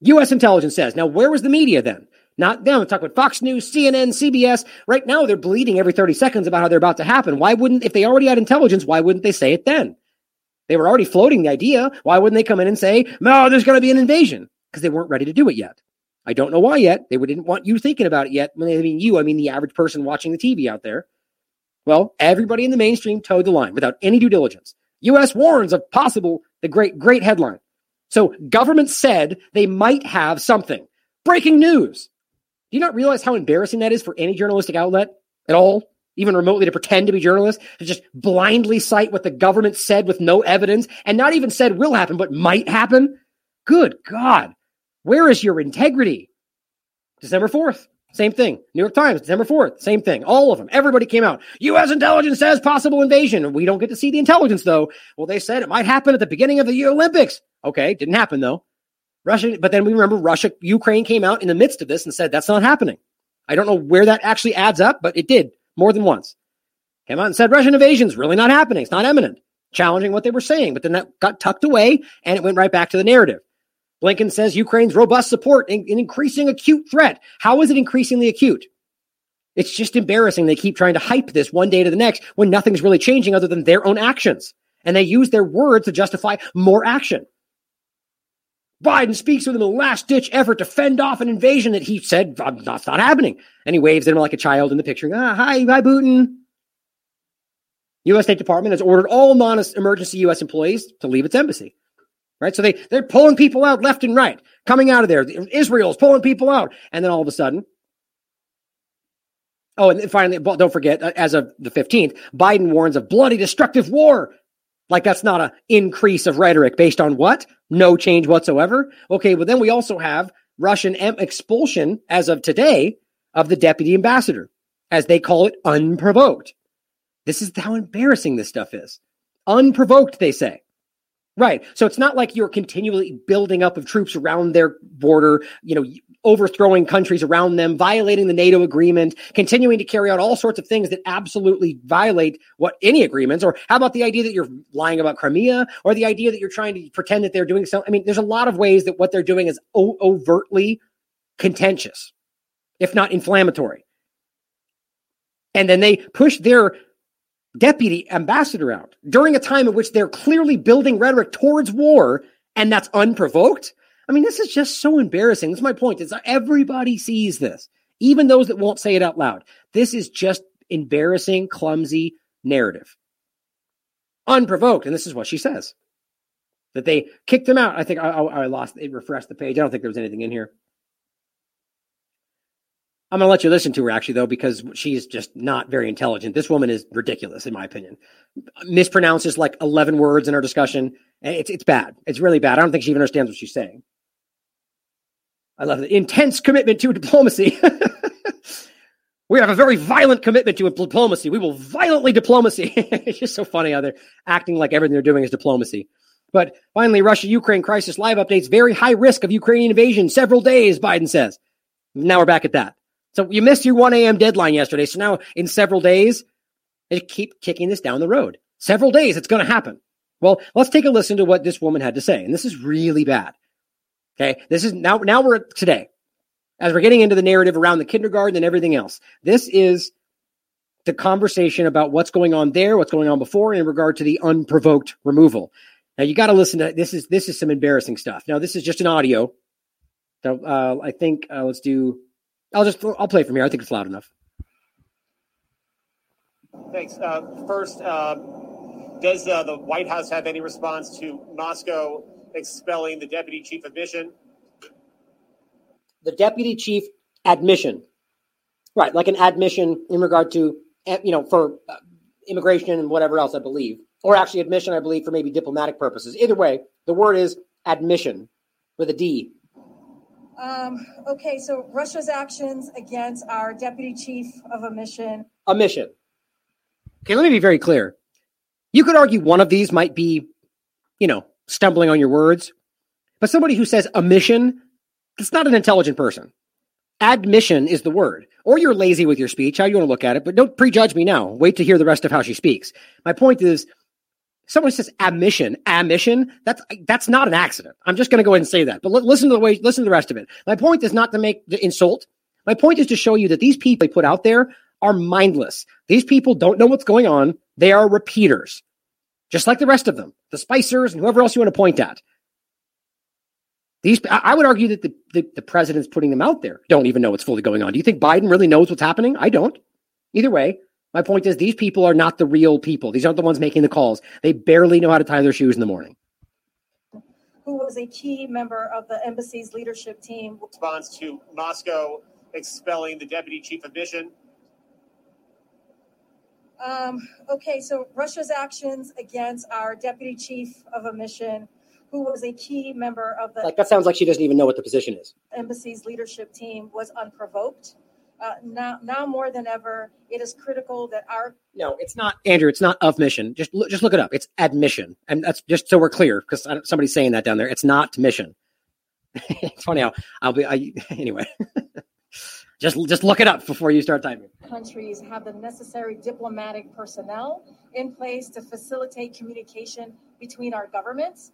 US intelligence says. Now, where was the media then? Not them. I'm talking about Fox News, CNN, CBS. Right now, they're bleeding every 30 seconds about how they're about to happen. Why wouldn't, if they already had intelligence, why wouldn't they say it then? They were already floating the idea. Why wouldn't they come in and say, no, there's going to be an invasion? Because they weren't ready to do it yet. I don't know why yet. They didn't want you thinking about it yet. When I mean you, I mean the average person watching the TV out there. Well, everybody in the mainstream towed the line without any due diligence. U.S. warns of possible, the great, great headline. So government said they might have something. Breaking news. Do you not realize how embarrassing that is for any journalistic outlet at all? Even remotely to pretend to be journalists, to just blindly cite what the government said with no evidence and not even said will happen, but might happen? Good God. Where is your integrity? December 4th. Same thing. New York Times, December 4th, same thing. All of them. Everybody came out. U.S. intelligence says possible invasion. We don't get to see the intelligence, though. Well, they said it might happen at the beginning of the Olympics. Okay, didn't happen, though. Russia, but then we remember Russia, Ukraine came out in the midst of this and said that's not happening. I don't know where that actually adds up, but it did more than once. Came out and said Russian invasion is really not happening. It's not imminent, challenging what they were saying. But then that got tucked away and it went right back to the narrative. Blinken says Ukraine's robust support in, in increasing acute threat. How is it increasingly acute? It's just embarrassing. They keep trying to hype this one day to the next when nothing's really changing other than their own actions. And they use their words to justify more action. Biden speaks with him in last ditch effort to fend off an invasion that he said that's not happening. And he waves at him like a child in the picture. Ah, hi, hi, Putin. U.S. State Department has ordered all non-emergency U.S. employees to leave its embassy right? So they they're pulling people out left and right, coming out of there. Israel's pulling people out, and then all of a sudden, oh, and finally, don't forget, uh, as of the fifteenth, Biden warns of bloody, destructive war. Like that's not an increase of rhetoric based on what? No change whatsoever. Okay, but then we also have Russian expulsion as of today of the deputy ambassador, as they call it, unprovoked. This is how embarrassing this stuff is. Unprovoked, they say. Right. So it's not like you're continually building up of troops around their border, you know, overthrowing countries around them, violating the NATO agreement, continuing to carry out all sorts of things that absolutely violate what any agreements. Or how about the idea that you're lying about Crimea or the idea that you're trying to pretend that they're doing something? I mean, there's a lot of ways that what they're doing is o- overtly contentious, if not inflammatory. And then they push their deputy ambassador out during a time in which they're clearly building rhetoric towards war, and that's unprovoked. I mean, this is just so embarrassing. That's my point. Is everybody sees this, even those that won't say it out loud. This is just embarrassing, clumsy narrative. Unprovoked, and this is what she says. That they kicked him out. I think I, I, I lost it, refreshed the page. I don't think there was anything in here. I'm going to let you listen to her actually, though, because she's just not very intelligent. This woman is ridiculous, in my opinion. Mispronounces like 11 words in her discussion. Eh, it's, it's bad. It's really bad. I don't think she even understands what she's saying. I love the intense commitment to diplomacy. we have a very violent commitment to diplomacy. We will violently diplomacy. it's just so funny how they're acting like everything they're doing is diplomacy. But finally, Russia Ukraine crisis live updates very high risk of Ukrainian invasion several days, Biden says. Now we're back at that. So you missed your 1 a.m. deadline yesterday. So now in several days, they keep kicking this down the road. Several days, it's going to happen. Well, let's take a listen to what this woman had to say. And this is really bad. Okay. This is now, now we're at today as we're getting into the narrative around the kindergarten and everything else. This is the conversation about what's going on there, what's going on before in regard to the unprovoked removal. Now you got to listen to this is this is some embarrassing stuff. Now this is just an audio. So uh, I think uh, let's do I'll just I'll play from here. I think it's loud enough. Thanks. Uh, first, uh, does uh, the White House have any response to Moscow expelling the deputy chief of mission? The deputy chief admission, right? Like an admission in regard to eh, you know for uh, immigration and whatever else, I believe, or actually admission, I believe, for maybe diplomatic purposes. Either way, the word is admission with a D. Um, okay, so Russia's actions against our deputy chief of a mission. A mission. Okay, let me be very clear. You could argue one of these might be, you know, stumbling on your words, but somebody who says a mission, that's not an intelligent person. Admission is the word. Or you're lazy with your speech, how you want to look at it, but don't prejudge me now. Wait to hear the rest of how she speaks. My point is, someone says admission, admission, that's that's not an accident. I'm just going to go ahead and say that. But l- listen to the way, listen to the rest of it. My point is not to make the insult. My point is to show you that these people they put out there are mindless. These people don't know what's going on. They are repeaters, just like the rest of them, the Spicers and whoever else you want to point at. These, I would argue that the, the, the president's putting them out there don't even know what's fully going on. Do you think Biden really knows what's happening? I don't. Either way, my point is these people are not the real people. These aren't the ones making the calls. They barely know how to tie their shoes in the morning. Who was a key member of the embassy's leadership team? Response to Moscow expelling the deputy chief of mission. Um, okay, so Russia's actions against our deputy chief of a mission, who was a key member of the Like that sounds like she doesn't even know what the position is. embassy's leadership team, was unprovoked. Uh, now, now more than ever, it is critical that our No, it's not Andrew. It's not of mission. Just look, just look it up. It's admission, and that's just so we're clear because somebody's saying that down there. It's not mission. it's funny how I'll be. I, anyway, just just look it up before you start typing. countries have the necessary diplomatic personnel in place to facilitate communication between our governments.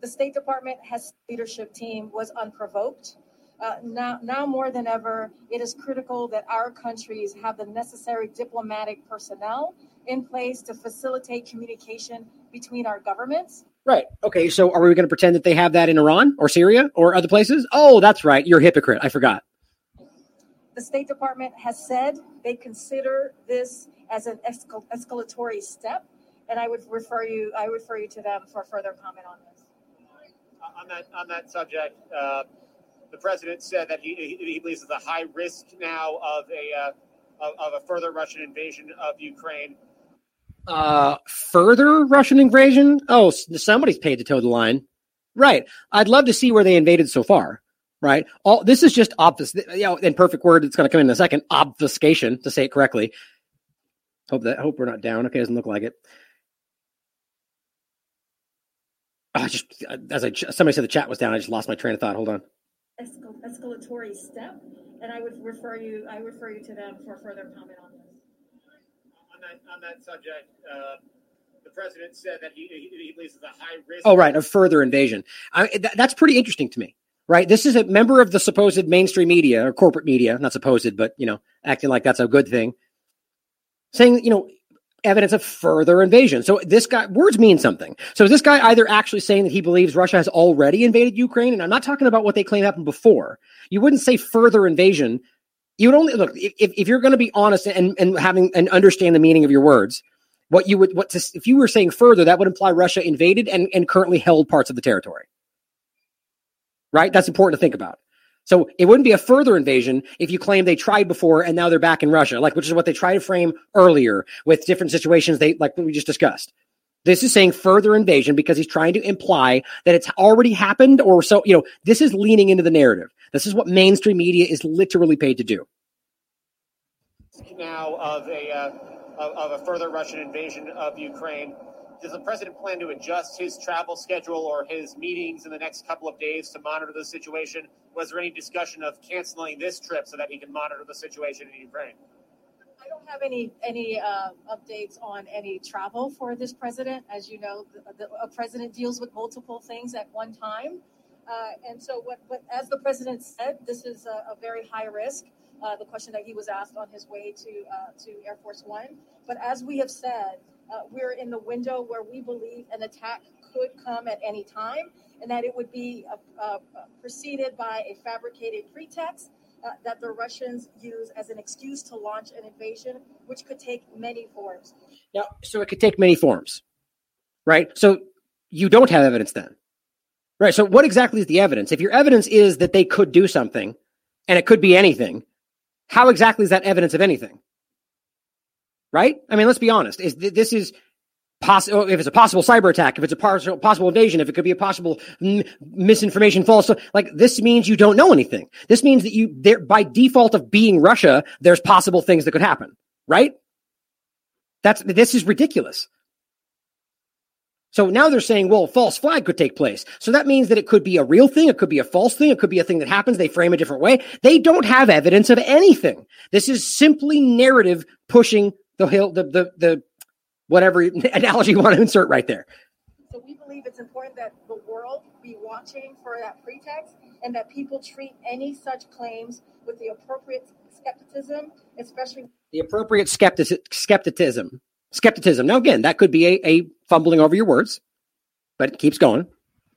The State Department has leadership team was unprovoked. Uh, now, now more than ever, it is critical that our countries have the necessary diplomatic personnel in place to facilitate communication between our governments. Right. Okay. So are we going to pretend that they have that in Iran or Syria or other places? Oh, that's right. You're a hypocrite. I forgot. The State Department has said they consider this as an escal- escalatory step, and I would refer you. I refer you to them for further comment on this. on that on that subject, uh, the president said that he, he believes there's a high risk now of a uh, of, of a further Russian invasion of Ukraine. Uh, further Russian invasion? Oh, somebody's paid to toe the line. Right. I'd love to see where they invaded so far. Right. All this is just obfus. You know, in perfect word, it's going to come in a second. Obfuscation, to say it correctly. Hope that. Hope we're not down. Okay, doesn't look like it. I just as I somebody said the chat was down. I just lost my train of thought. Hold on. Escal- escalatory step, and I would refer you, I refer you to them for further comment on this. On that, on that subject, uh, the president said that he, he, he believes it's a high risk. Oh, right, of further invasion. I, th- that's pretty interesting to me, right? This is a member of the supposed mainstream media or corporate media, not supposed, but you know, acting like that's a good thing, saying you know evidence of further invasion. So this guy, words mean something. So is this guy either actually saying that he believes Russia has already invaded Ukraine? And I'm not talking about what they claim happened before. You wouldn't say further invasion. You would only look if, if you're going to be honest and, and having and understand the meaning of your words. What you would what to, if you were saying further, that would imply Russia invaded and, and currently held parts of the territory. Right? That's important to think about. So it wouldn't be a further invasion if you claim they tried before and now they're back in Russia, like which is what they tried to frame earlier with different situations they like we just discussed. This is saying further invasion because he's trying to imply that it's already happened or so, you know, this is leaning into the narrative. This is what mainstream media is literally paid to do. now of a uh, of, of a further Russian invasion of Ukraine. Does the president plan to adjust his travel schedule or his meetings in the next couple of days to monitor the situation? Was there any discussion of canceling this trip so that he can monitor the situation in Ukraine? I don't have any any uh, updates on any travel for this president. As you know, the, the, a president deals with multiple things at one time, uh, and so what, what? As the president said, this is a, a very high risk. Uh, the question that he was asked on his way to uh, to Air Force One, but as we have said, uh, we're in the window where we believe an attack could come at any time, and that it would be uh, uh, preceded by a fabricated pretext uh, that the Russians use as an excuse to launch an invasion, which could take many forms. Now, so it could take many forms, right? So you don't have evidence then, right? So what exactly is the evidence? If your evidence is that they could do something, and it could be anything, how exactly is that evidence of anything? Right? I mean, let's be honest. Is th- this is possible? Oh, if it's a possible cyber attack, if it's a possible invasion, if it could be a possible m- misinformation, false, like this means you don't know anything. This means that you, there by default of being Russia, there's possible things that could happen. Right? That's this is ridiculous. So now they're saying, well, false flag could take place. So that means that it could be a real thing. It could be a false thing. It could be a thing that happens. They frame a different way. They don't have evidence of anything. This is simply narrative pushing the hill, the, the, the, whatever analogy you want to insert right there. So we believe it's important that the world be watching for that pretext and that people treat any such claims with the appropriate skepticism, especially The appropriate skeptic, skepticism, skepticism. Now, again, that could be a, a fumbling over your words, but it keeps going.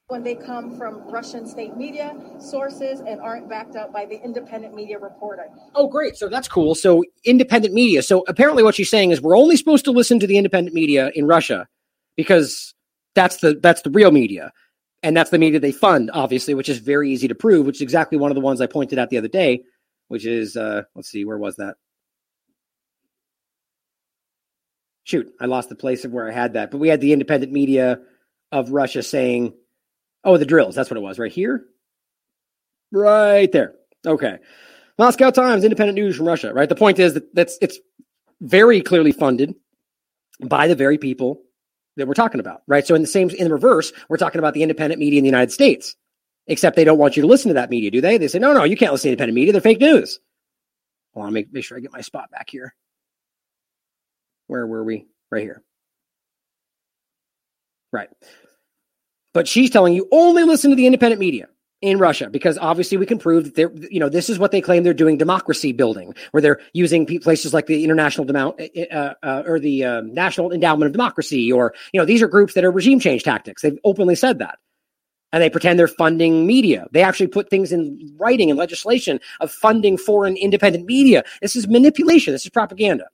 When they come from Russian state media sources and aren't backed up by the independent media reporting. Oh, great. So that's cool. So independent media. So apparently what she's saying is we're only supposed to listen to the independent media in Russia because that's the that's the real media. And that's the media they fund, obviously, which is very easy to prove, which is exactly one of the ones I pointed out the other day, which is uh let's see, where was that? Shoot, I lost the place of where I had that. But we had the independent media of Russia saying, oh, the drills. That's what it was, right here. Right there. Okay. Moscow Times, independent news from Russia, right? The point is that that's it's very clearly funded by the very people that we're talking about, right? So in the same in the reverse, we're talking about the independent media in the United States. Except they don't want you to listen to that media, do they? They say, no, no, you can't listen to independent media. They're fake news. Hold on, make, make sure I get my spot back here. Where were we? Right here. Right. But she's telling you only listen to the independent media in Russia because obviously we can prove that they're, you know, this is what they claim they're doing democracy building, where they're using places like the International Demount, uh, uh, or the uh, National Endowment of Democracy, or you know, these are groups that are regime change tactics. They've openly said that, and they pretend they're funding media. They actually put things in writing and legislation of funding foreign independent media. This is manipulation. This is propaganda.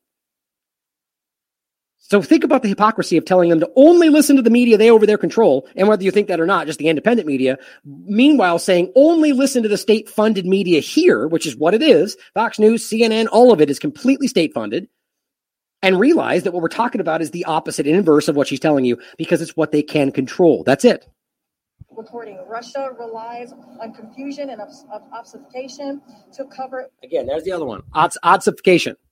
So think about the hypocrisy of telling them to only listen to the media they over their control, and whether you think that or not, just the independent media. Meanwhile, saying only listen to the state funded media here, which is what it is. Fox News, CNN, all of it is completely state funded. And realize that what we're talking about is the opposite and inverse of what she's telling you because it's what they can control. That's it. Reporting Russia relies on confusion and obfuscation to cover Again, there's the other one. Obfuscation. oddsification.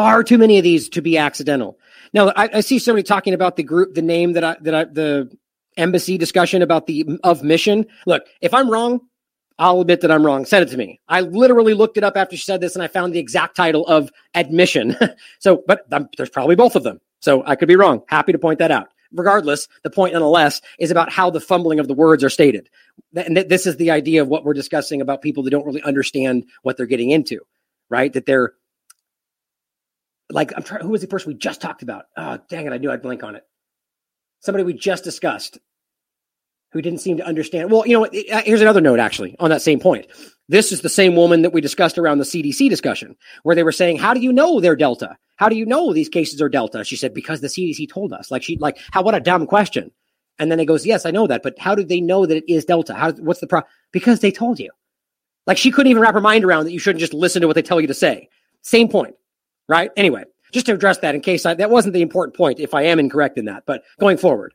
Far too many of these to be accidental. Now, I, I see somebody talking about the group, the name that I, that I, the embassy discussion about the of mission. Look, if I'm wrong, I'll admit that I'm wrong. Send it to me. I literally looked it up after she said this and I found the exact title of admission. so, but there's probably both of them. So I could be wrong. Happy to point that out. Regardless, the point nonetheless is about how the fumbling of the words are stated. And th- this is the idea of what we're discussing about people that don't really understand what they're getting into, right? That they're like, I'm trying, who was the person we just talked about? Oh, dang it. I knew I'd blink on it. Somebody we just discussed who didn't seem to understand. Well, you know, here's another note actually on that same point. This is the same woman that we discussed around the CDC discussion, where they were saying, "How do you know they're Delta? How do you know these cases are Delta?" She said, "Because the CDC told us." Like she, like, how? What a dumb question. And then it goes, "Yes, I know that, but how do they know that it is Delta? How? What's the problem? Because they told you." Like she couldn't even wrap her mind around that you shouldn't just listen to what they tell you to say. Same point, right? Anyway, just to address that in case I, that wasn't the important point, if I am incorrect in that, but going forward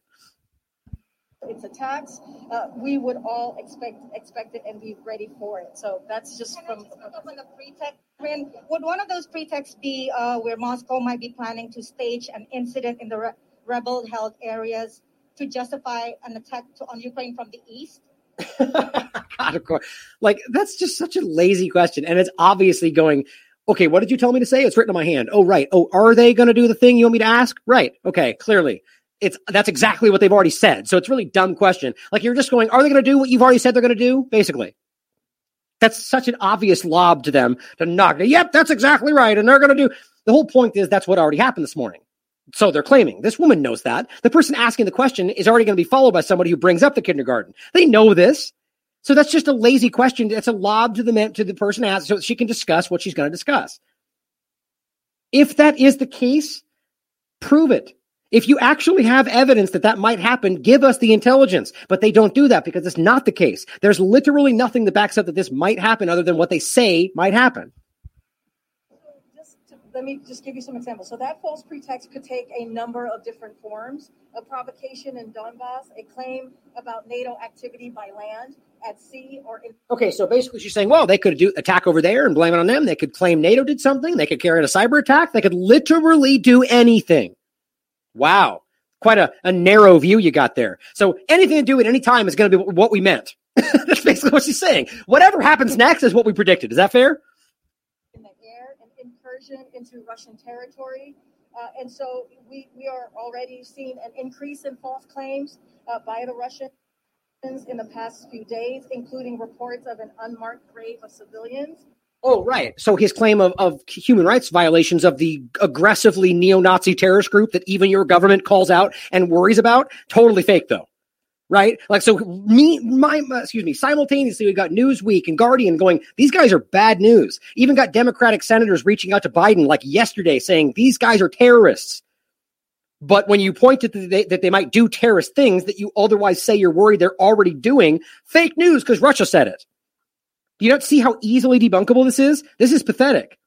it's a tax, uh, we would all expect expect it and be ready for it. So that's just Can from. I just on the pretext? When, would one of those pretexts be uh, where Moscow might be planning to stage an incident in the re- rebel-held areas to justify an attack to, on Ukraine from the east? God, of course. Like that's just such a lazy question, and it's obviously going. Okay, what did you tell me to say? It's written on my hand. Oh, right. Oh, are they going to do the thing you want me to ask? Right. Okay, clearly it's that's exactly what they've already said. So it's really dumb question. Like you're just going, are they going to do what you've already said they're going to do? Basically, that's such an obvious lob to them to knock. Yep, that's exactly right, and they're going to do. The whole point is that's what already happened this morning. So they're claiming this woman knows that the person asking the question is already going to be followed by somebody who brings up the kindergarten. They know this. So that's just a lazy question. It's a lob to the man, to the person asked so she can discuss what she's going to discuss. If that is the case, prove it. If you actually have evidence that that might happen, give us the intelligence. But they don't do that because it's not the case. There's literally nothing that backs up that this might happen other than what they say might happen. Let me just give you some examples. So that false pretext could take a number of different forms: a provocation in Donbass, a claim about NATO activity by land, at sea, or in. Okay, so basically she's saying, well, they could do attack over there and blame it on them. They could claim NATO did something. They could carry out a cyber attack. They could literally do anything. Wow. Quite a, a narrow view you got there. So anything to do at any time is going to be what we meant. That's basically what she's saying. Whatever happens next is what we predicted. Is that fair? In the air, an incursion into Russian territory. Uh, and so we, we are already seeing an increase in false claims uh, by the In the past few days, including reports of an unmarked grave of civilians. Oh, right. So his claim of, of human rights violations of the aggressively neo-Nazi terrorist group that even your government calls out and worries about, totally fake though. Right? Like, so me, my, excuse me, simultaneously, we got Newsweek and Guardian going, these guys are bad news. Even got Democratic senators reaching out to Biden like yesterday saying these guys are terrorists. But when you point to that they might do terrorist things that you otherwise say you're worried they're already doing, fake news because Russia said it. You Do you not see how easily debunkable this is? This is pathetic.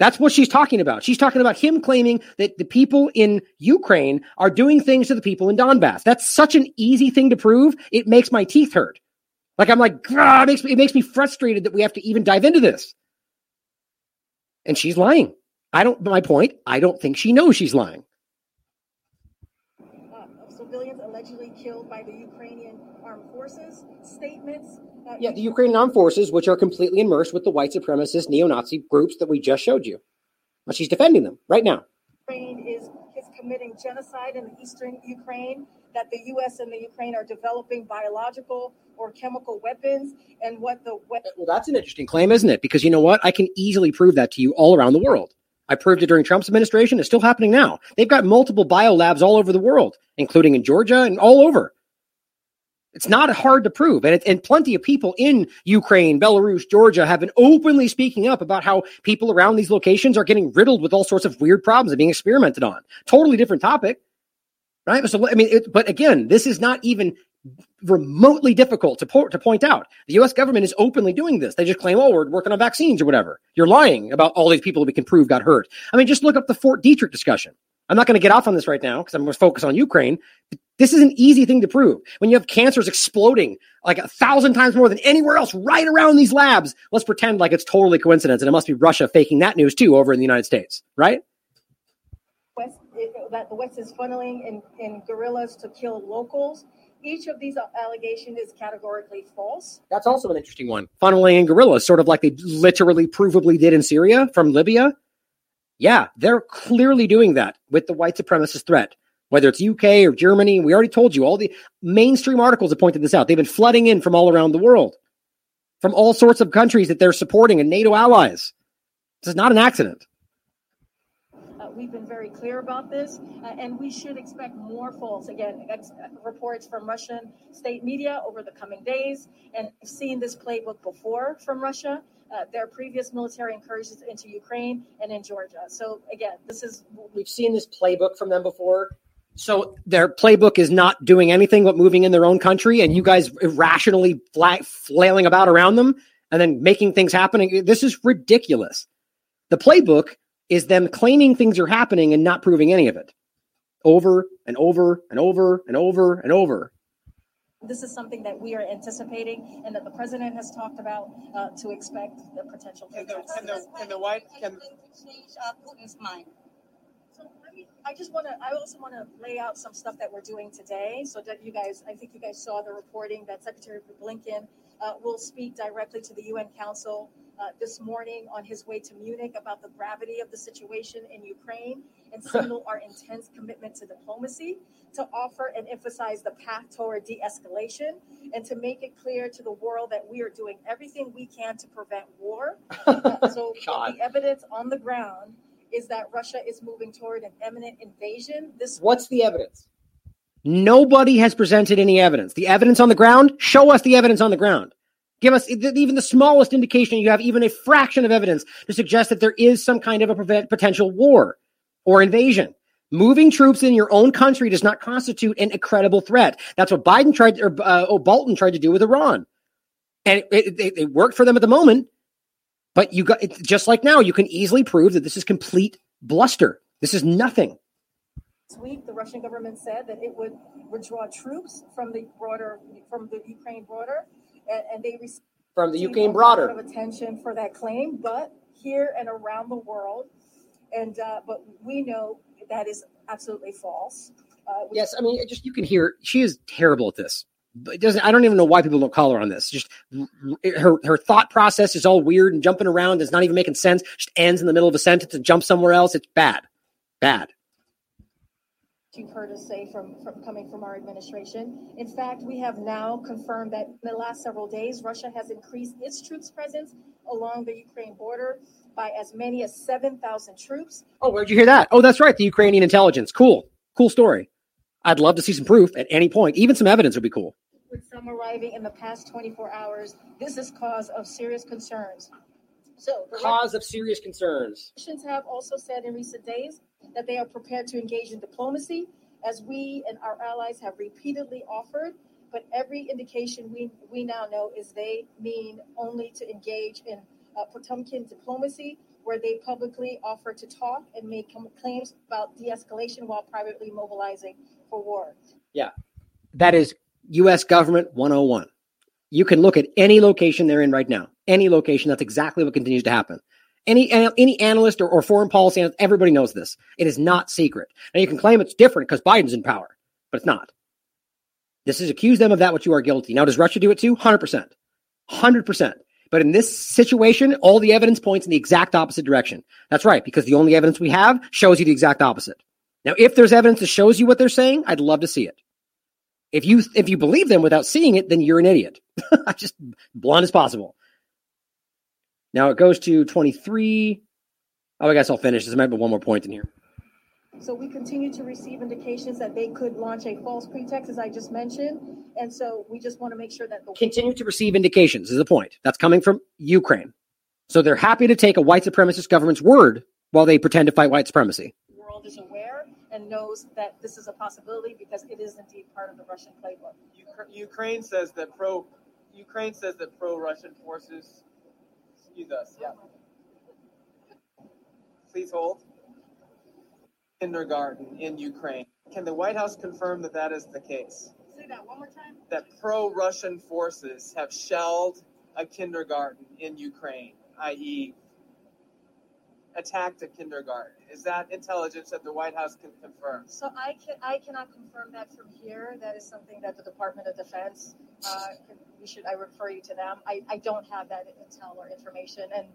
That's what she's talking about. She's talking about him claiming that the people in Ukraine are doing things to the people in Donbass. That's such an easy thing to prove. It makes my teeth hurt. Like I'm like, it makes me, it makes me frustrated that we have to even dive into this. And she's lying. I don't. My point. I don't think she knows she's lying. Uh, of civilians allegedly killed by the Ukrainian armed forces. Statements. Uh, Yeah, the Ukrainian armed forces, which are completely immersed with the white supremacist neo-Nazi groups that we just showed you. But she's defending them right now. Ukraine is, is committing genocide in the eastern Ukraine, that the U.S. and the Ukraine are developing biological or chemical weapons, and what the we- Well, that's an interesting claim, isn't it? Because you know what? I can easily prove that to you all around the world. I proved it during Trump's administration. It's still happening now. They've got multiple biolabs all over the world, including in Georgia and all over. It's not hard to prove. And, it, and plenty of people in Ukraine, Belarus, Georgia have been openly speaking up about how people around these locations are getting riddled with all sorts of weird problems and being experimented on. Totally different topic. Right. So, I mean, it, but again, this is not even remotely difficult to, po- to point out. The U.S. government is openly doing this. They just claim, oh, we're working on vaccines or whatever. You're lying about all these people that we can prove got hurt. I mean, just look up the Fort Detrick discussion. I'm not going to get off on this right now because I'm going to focus on Ukraine. This is an easy thing to prove. When you have cancers exploding like a thousand times more than anywhere else right around these labs, let's pretend like it's totally coincidence and it must be Russia faking that news too over in the United States, right? West, it, that the West is funneling in, in guerrillas to kill locals. Each of these allegations is categorically false. That's also an interesting one. Funneling in guerrillas, sort of like they literally, provably did in Syria from Libya. Yeah, they're clearly doing that with the white supremacist threat, whether it's UK or Germany. We already told you all the mainstream articles have pointed this out. They've been flooding in from all around the world, from all sorts of countries that they're supporting and NATO allies. This is not an accident. Uh, we've been very clear about this, uh, and we should expect more false, again, ex- reports from Russian state media over the coming days. And I've seen this playbook before from Russia, uh, their previous military incursions into Ukraine and in Georgia. So, again, this is. We've seen this playbook from them before. So their playbook is not doing anything but moving in their own country, and you guys irrationally fla- flailing about around them and then making things happen. This is ridiculous. The playbook is them claiming things are happening and not proving any of it over and over and over and over and over. This is something that we are anticipating and that the president has talked about uh, to expect the potential. Can the, can the, can the White can change uh, Putin's mind? So let me, I just want to, I also want to lay out some stuff that we're doing today so that you guys, I think you guys saw the reporting that Secretary Blinken uh, will speak directly to the UN Council uh, this morning on his way to Munich about the gravity of the situation in Ukraine and signal our intense commitment to diplomacy, to offer and emphasize the path toward de escalation, and to make it clear to the world that we are doing everything we can to prevent war. Uh, so, the evidence on the ground is that Russia is moving toward an imminent invasion. This What's the evidence? Nobody has presented any evidence. The evidence on the ground, show us the evidence on the ground. Give us even the smallest indication you have even a fraction of evidence to suggest that there is some kind of a prevent- potential war or invasion. Moving troops in your own country does not constitute an incredible threat. That's what Biden tried, or uh, oh, Bolton tried to do with Iran, and it, it, it worked for them at the moment. But you got just like now, you can easily prove that this is complete bluster. This is nothing. This week, the Russian government said that it would withdraw troops from the border, from the Ukraine border, and, and they received From the received Ukraine a broader. of attention for that claim, but here and around the world, and uh, but we know that is absolutely false. Uh, Yes, I mean, just you can hear she is terrible at this. But it doesn't. I don't even know why people don't call her on this. Just her her thought process is all weird and jumping around. It's not even making sense. Just ends in the middle of a sentence and jumps somewhere else. It's bad, bad. You've heard us say from, from coming from our administration. In fact, we have now confirmed that in the last several days, Russia has increased its troops presence along the Ukraine border by as many as 7,000 troops. Oh, where'd you hear that? Oh, that's right, the Ukrainian intelligence. Cool, cool story. I'd love to see some proof at any point. Even some evidence would be cool. with some arriving in the past 24 hours. This is cause of serious concerns. So, Cause of serious concerns. Russians have also said in recent days that they are prepared to engage in diplomacy, as we and our allies have repeatedly offered. But every indication we, we now know is they mean only to engage in uh, Potemkin diplomacy, where they publicly offer to talk and make claims about de escalation while privately mobilizing for war. Yeah, that is U.S. government 101. You can look at any location they're in right now. Any location. That's exactly what continues to happen. Any any analyst or, or foreign policy analyst, everybody knows this. It is not secret. Now you can claim it's different because Biden's in power, but it's not. This is accuse them of that which you are guilty. Now, does Russia do it too? Hundred percent, hundred percent. But in this situation, all the evidence points in the exact opposite direction. That's right, because the only evidence we have shows you the exact opposite. Now, if there's evidence that shows you what they're saying, I'd love to see it. If you if you believe them without seeing it, then you're an idiot. Just blunt as possible. Now it goes to 23. Oh, I guess I'll finish. There might be one more point in here. So we continue to receive indications that they could launch a false pretext, as I just mentioned. And so we just want to make sure that the Continue to receive indications is the point. That's coming from Ukraine. So they're happy to take a white supremacist government's word while they pretend to fight white supremacy. The world is aware and knows that this is a possibility because it is indeed part of the Russian playbook. Ukraine says that pro Ukraine says that pro Russian forces excuse us, yeah. Please hold. Kindergarten in Ukraine. Can the White House confirm that that is the case? Say that one more time. That pro Russian forces have shelled a kindergarten in Ukraine, i.e., attacked a kindergarten. Is that intelligence that the White House can confirm? So I can I cannot confirm that from here. That is something that the Department of Defense. Uh, we should I refer you to them. I, I don't have that intel or information, and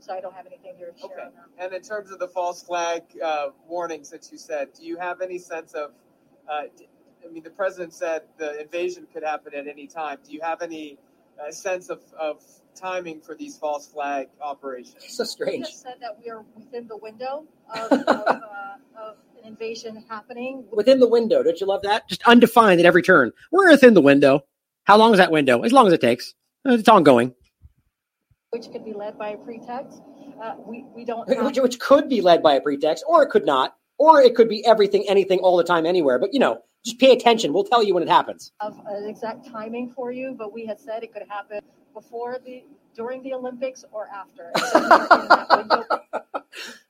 so I don't have anything here to share Okay. on that. And in terms of the false flag uh, warnings that you said, do you have any sense of? Uh, I mean, the president said the invasion could happen at any time. Do you have any uh, sense of, of timing for these false flag operations? So We strange. have said that we are within the window of, of, uh, of an invasion happening. Within the window. Don't you love that? Just undefined at every turn. We're within the window. How long is that window? As long as it takes. Uh, It's ongoing. which could be led by a pretext. Uh, we, we don't Which, which could be led by a pretext, or it could not, or it could be everything, anything, all the time, anywhere. But you know, just pay attention. We'll tell you when it happens. have an exact timing for you, but we had said it could happen before the during the Olympics or after. And so we are in that window.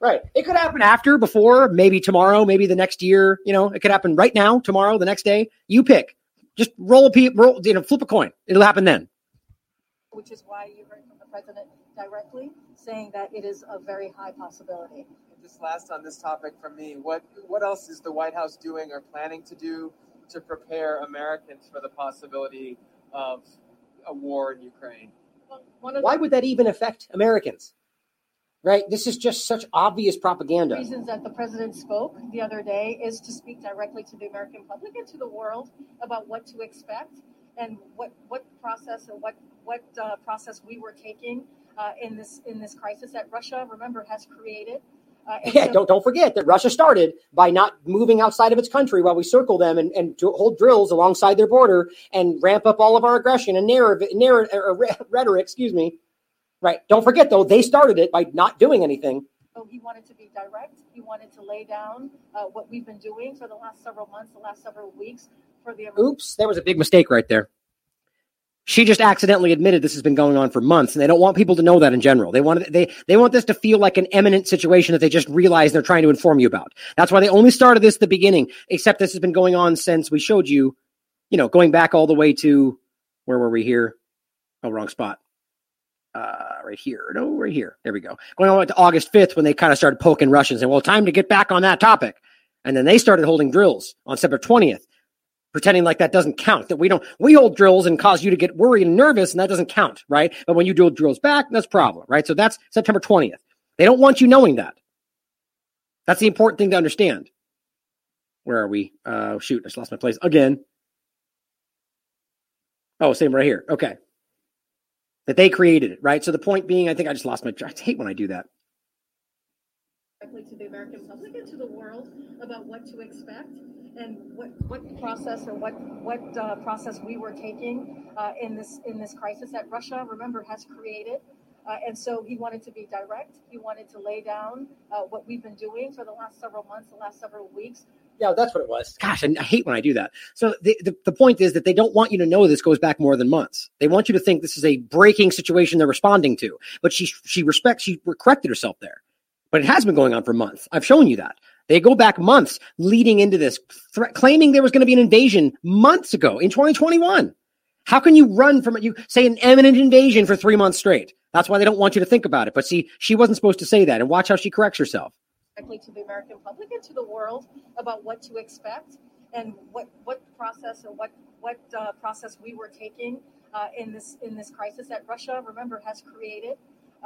Right. It could happen after, before, maybe tomorrow, maybe the next year. You know, it could happen right now, tomorrow, the next day. You pick. Just roll a pe- roll, you know, flip a coin. It'll happen then. which is why you heard from the president directly saying that it is a very high possibility. And just last on this topic from me, what what else is the White House doing or planning to do to prepare Americans for the possibility of a war in Ukraine? Well, Why the would that even affect Americans? Right? This is just such obvious propaganda. reasons that the president spoke the other day is to speak directly to the American public and to the world about what to expect and what what process and what what uh, process we were taking uh, in this in this crisis that Russia, remember, has created. Uh, Yeah, so- don't don't forget that Russia started by not moving outside of its country while we circle them and, and hold drills alongside their border and ramp up all of our aggression and narrative, narrative rhetoric. Excuse me. Right. Don't forget though, they started it by not doing anything. So he wanted to be direct. He wanted to lay down uh, what we've been doing for the last several months, the last several weeks for the Oops, there was a big mistake right there. She just accidentally admitted this has been going on for months, and they don't want people to know that in general. They want they they want this to feel like an imminent situation that they just realized they're trying to inform you about. That's why they only started this at the beginning. Except this has been going on since we showed you, you know, going back all the way to where were we here? Oh, wrong spot. Uh, right here. No, right here. There we go. Going way to August 5th when they kind of started poking Russians and well, time to get back on that topic. And then they started holding drills on September 20th pretending like that doesn't count. That we don't we hold drills and cause you to get worried and nervous, and that doesn't count, right? But when you do drills back, that's problem, right? So that's September 20th. They don't want you knowing that. That's the important thing to understand. Where are we? Uh shoot, I just lost my place again. Oh, same right here. Okay. That they created it, right? So the point being, I think I just lost my I hate when I do that. to the American public and to the world about what to expect and what what process or what what uh, process we were taking uh, in this in this crisis that Russia, remember, has created. Uh, and so he wanted to be direct. He wanted to lay down uh, what we've been doing for the last several months, the last several weeks. Yeah, that's what it was. Gosh, I, I hate when I do that. So the, the the point is that they don't want you to know this goes back more than months. They want you to think this is a breaking situation they're responding to. But she she respects she corrected herself there. But it has been going on for months. I've shown you that. They go back months leading into this, claiming there was going to be an invasion months ago in 2021. How can you run from it? You say an imminent invasion for three months straight. That's why they don't want you to think about it. But see, she wasn't supposed to say that. And watch how she corrects herself. directly to the American public and to the world about what to expect and what what process or what what uh, process we were taking uh, in this in this crisis that Russia, remember, has created.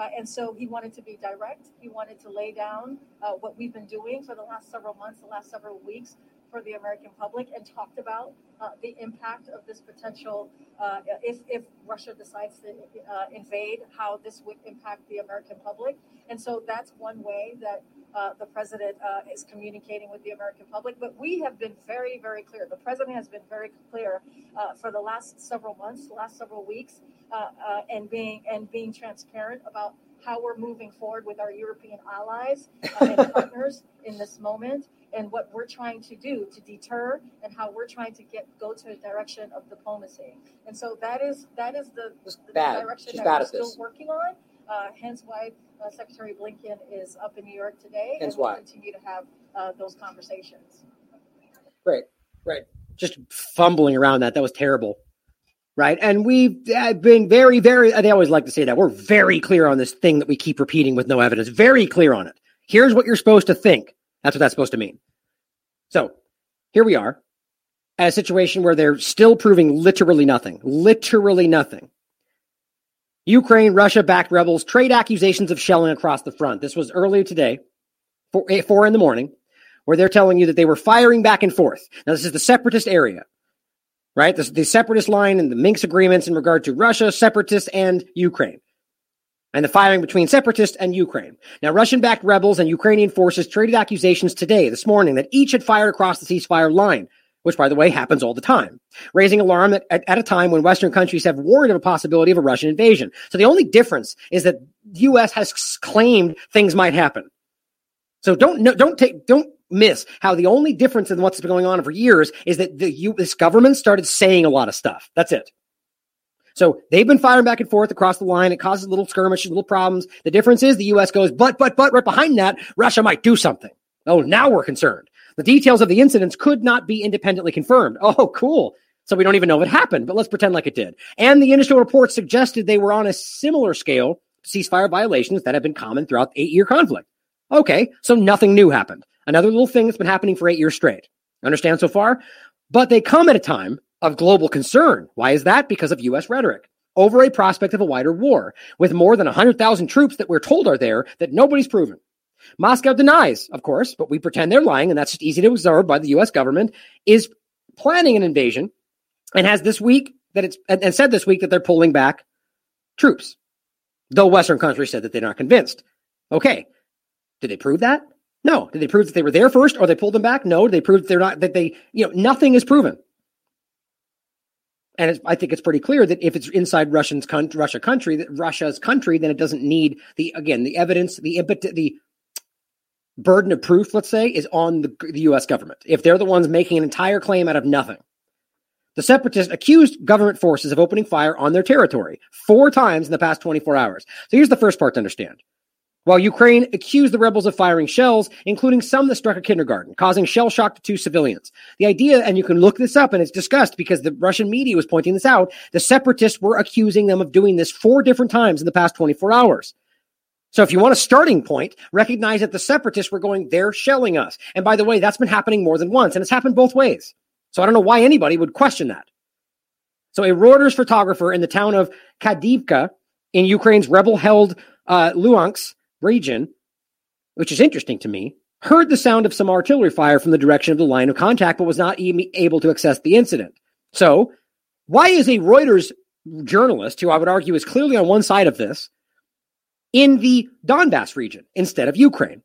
Uh, and so he wanted to be direct. He wanted to lay down uh, what we've been doing for the last several months, the last several weeks for the American public, and talked about uh, the impact of this potential, uh, if, if Russia decides to uh, invade, how this would impact the American public. And so that's one way that uh, the president is communicating with the American public. But we have been very, very clear. The president has been very clear for the last several months, the last several weeks, uh, uh, and being and being transparent about how we're moving forward with our European allies uh, and partners in this moment, and what we're trying to do to deter, and how we're trying to get go to a direction of diplomacy. And so that is that is the, the direction She's that we're still this. working on. Uh, hence why uh, Secretary Blinken is up in New York today, Hence and we'll why. continue to have uh, those conversations. Right, right. Just fumbling around that. That was terrible. Right. And we've uh, been very, very, they always like to say that. We're very clear on this thing that we keep repeating with no evidence. Very clear on it. Here's what you're supposed to think. That's what that's supposed to mean. So here we are at a situation where they're still proving literally nothing. Literally nothing. Ukraine, Russia backed rebels trade accusations of shelling across the front. This was earlier today, four, four in the morning, where they're telling you that they were firing back and forth. Now, this is the separatist area, right? This, the separatist line and the Minsk agreements in regard to Russia, separatists, and Ukraine. And the firing between separatists and Ukraine. Now, Russian backed rebels and Ukrainian forces traded accusations today, this morning, that each had fired across the ceasefire line which by the way happens all the time, raising alarm at, at, at, a time when Western countries have warned of a possibility of a Russian invasion. So the only difference is that the U.S. has claimed things might happen. So don't don't take don't miss how the only difference in what's been going on for years is that the U.S. government started saying a lot of stuff. That's it. So they've been firing back and forth across the line. It causes little skirmishes, little problems. The difference is the U.S. goes, but, but, but, right behind that, Russia might do something. Oh, now we're concerned. The details of the incidents could not be independently confirmed. Oh, cool. So we don't even know if it happened, but let's pretend like it did. And the initial reports suggested they were on a similar scale to ceasefire violations that have been common throughout the eight year conflict. Okay, so nothing new happened. Another little thing that's been happening for eight years straight. Understand so far? But they come at a time of global concern. Why is that? Because of U.S. rhetoric over a prospect of a wider war with more than 100,000 troops that we're told are there that nobody's proven. Moscow denies, of course, but we pretend they're lying, and that's just easy to observe by the U.S. government, is planning an invasion and has this week that it's and said this week that they're pulling back troops, though Western countries said that they're not convinced. Okay, did they prove that? No. Did they prove that they were there first, or they pulled them back? No. Did they prove that they're not that they you know nothing is proven. And I think it's pretty clear that if it's inside Russian's con- Russia country, that Russia's country, then it doesn't need the again the evidence, the the burden of proof, let's say, is on the, the U.S. government. If they're the ones making an entire claim out of nothing. The separatists accused government forces of opening fire on their territory four times in the past 24 hours. So here's the first part to understand. While Ukraine accused the rebels of firing shells, including some that struck a kindergarten, causing shell shock to two civilians. The idea, and you can look this up and it's discussed because the Russian media was pointing this out, the separatists were accusing them of doing this four different times in the past 24 hours. So if you want a starting point, recognize that the separatists were going, they're shelling us. And by the way, that's been happening more than once, and it's happened both ways. So I don't know why anybody would question that. So a Reuters photographer in the town of Kadiivka in Ukraine's rebel-held uh, Luhansk region, which is interesting to me, heard the sound of some artillery fire from the direction of the line of contact, but was not e- able to access the incident. So why is a Reuters journalist, who I would argue is clearly on one side of this, in the Donbass region instead of Ukraine.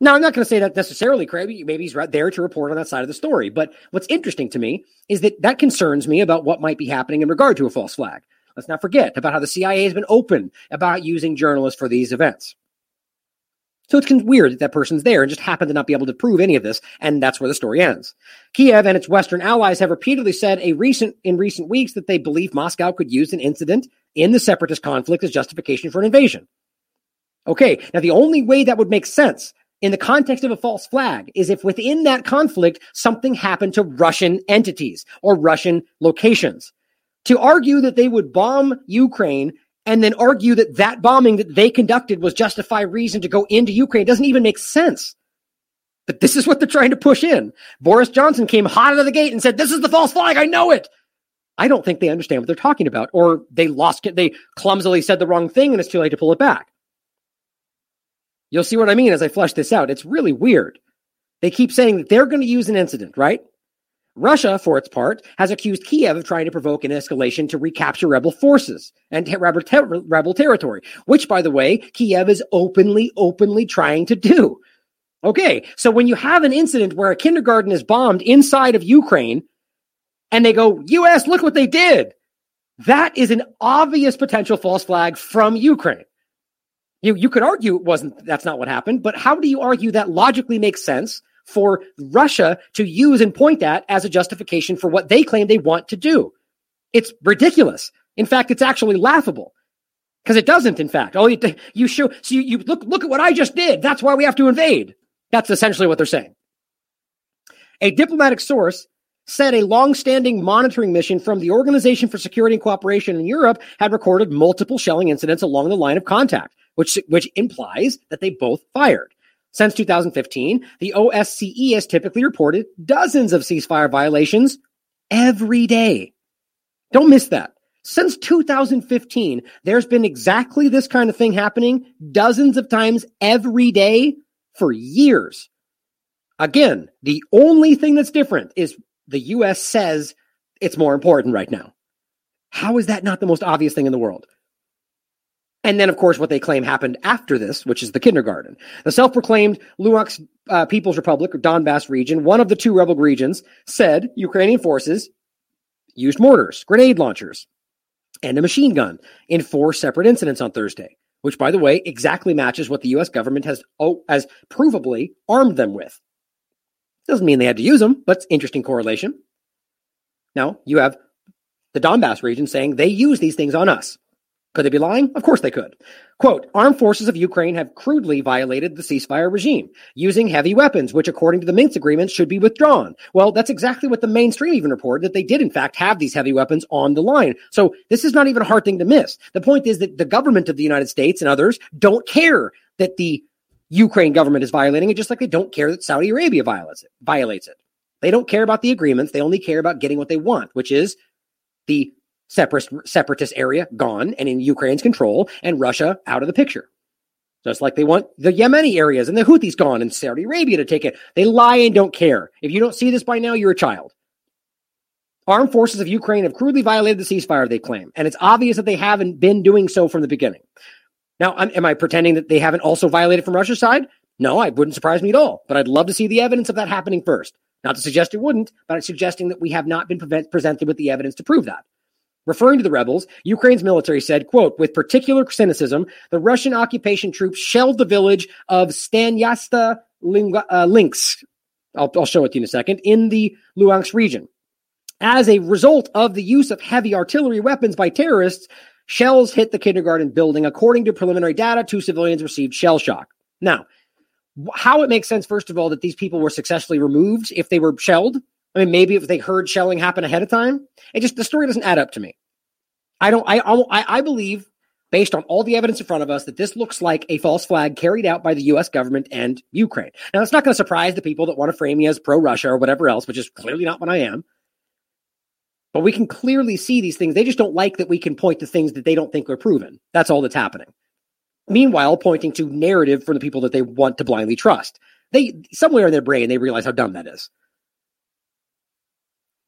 Now, I'm not going to say that necessarily, Craig. Maybe he's right there to report on that side of the story. But what's interesting to me is that that concerns me about what might be happening in regard to a false flag. Let's not forget about how the CIA has been open about using journalists for these events. So it's weird that that person's there and just happened to not be able to prove any of this, and that's where the story ends. Kiev and its Western allies have repeatedly said a recent in recent weeks that they believe Moscow could use an incident in the separatist conflict as justification for an invasion. Okay, now the only way that would make sense in the context of a false flag is if within that conflict something happened to Russian entities or Russian locations. To argue that they would bomb Ukraine and then argue that that bombing that they conducted was justified reason to go into Ukraine doesn't even make sense. But this is what they're trying to push in. Boris Johnson came hot out of the gate and said, This is the false flag. I know it. I don't think they understand what they're talking about, or they lost. They clumsily said the wrong thing and it's too late to pull it back. You'll see what I mean as I flesh this out. It's really weird. They keep saying that they're going to use an incident, right? Russia, for its part, has accused Kiev of trying to provoke an escalation to recapture rebel forces and ter- rebel, ter- rebel territory, which, by the way, Kiev is openly, openly trying to do. Okay, so when you have an incident where a kindergarten is bombed inside of Ukraine and they go, US, look what they did, that is an obvious potential false flag from Ukraine. You, you could argue it wasn't, that's not what happened, but how do you argue that logically makes sense for Russia to use and point at as a justification for what they claim they want to do. It's ridiculous. In fact, it's actually laughable because it doesn't. In fact, all you, you show, so you, you look, look at what I just did. That's why we have to invade. That's essentially what they're saying. A diplomatic source said a long-standing monitoring mission from the Organization for Security and Cooperation in Europe had recorded multiple shelling incidents along the line of contact which, which implies that they both fired. Since 2015, the OSCE has typically reported dozens of ceasefire violations every day. Don't miss that. Since 2015, there's been exactly this kind of thing happening dozens of times every day for years. Again, the only thing that's different is the US says it's more important right now. How is that not the most obvious thing in the world? And then, of course, what they claim happened after this, which is the kindergarten. The self proclaimed Luhansk uh, People's Republic, or Donbass region, one of the two rebel regions, said Ukrainian forces used mortars, grenade launchers, and a machine gun in four separate incidents on Thursday, which, by the way, exactly matches what the U.S. government has, oh, has provably armed them with. Doesn't mean they had to use them, but it's interesting correlation. Now, you have the Donbass region saying they use these things on us. Could they be lying? Of course they could. Quote, armed forces of Ukraine have crudely violated the ceasefire regime, using heavy weapons, which according to the Minsk agreement should be withdrawn. Well, that's exactly what the mainstream even reported, that they did in fact have these heavy weapons on the line. So this is not even a hard thing to miss. The point is that the government of the United States and others don't care that the Ukraine government is violating it, just like they don't care that Saudi Arabia violates it. Violates it. They don't care about the agreements. They only care about getting what they want, which is the separatist, separatist area gone and in Ukraine's control and Russia out of the picture. Just like they want the Yemeni areas and the Houthis gone and Saudi Arabia to take it. They lie and don't care. If you don't see this by now, you're a child. Armed forces of Ukraine have crudely violated the ceasefire, they claim. And it's obvious that they haven't been doing so from the beginning. Now, am I pretending that they haven't also violated from Russia's side? No, it wouldn't surprise me at all. But I'd love to see the evidence of that happening first. Not to suggest it wouldn't, but I'm suggesting that we have not been presented with the evidence to prove that. Referring to the rebels, Ukraine's military said, quote, with particular cynicism, the Russian occupation troops shelled the village of Stanytsia uh, Links. I'll, I'll show it to you in a second, in the Luhansk region. As a result of the use of heavy artillery weapons by terrorists, shells hit the kindergarten building. According to preliminary data, two civilians received shell shock. Now, how it makes sense, first of all, that these people were successfully removed if they were shelled I mean, maybe if they heard shelling happen ahead of time, it just the story doesn't add up to me. I don't. I I, I believe, based on all the evidence in front of us, that this looks like a false flag carried out by the U.S. government and Ukraine. Now, it's not going to surprise the people that want to frame me as pro-Russia or whatever else, which is clearly not what I am. But we can clearly see these things. They just don't like that we can point to things that they don't think are proven. That's all that's happening. Meanwhile, pointing to narrative for the people that they want to blindly trust. They somewhere in their brain they realize how dumb that is.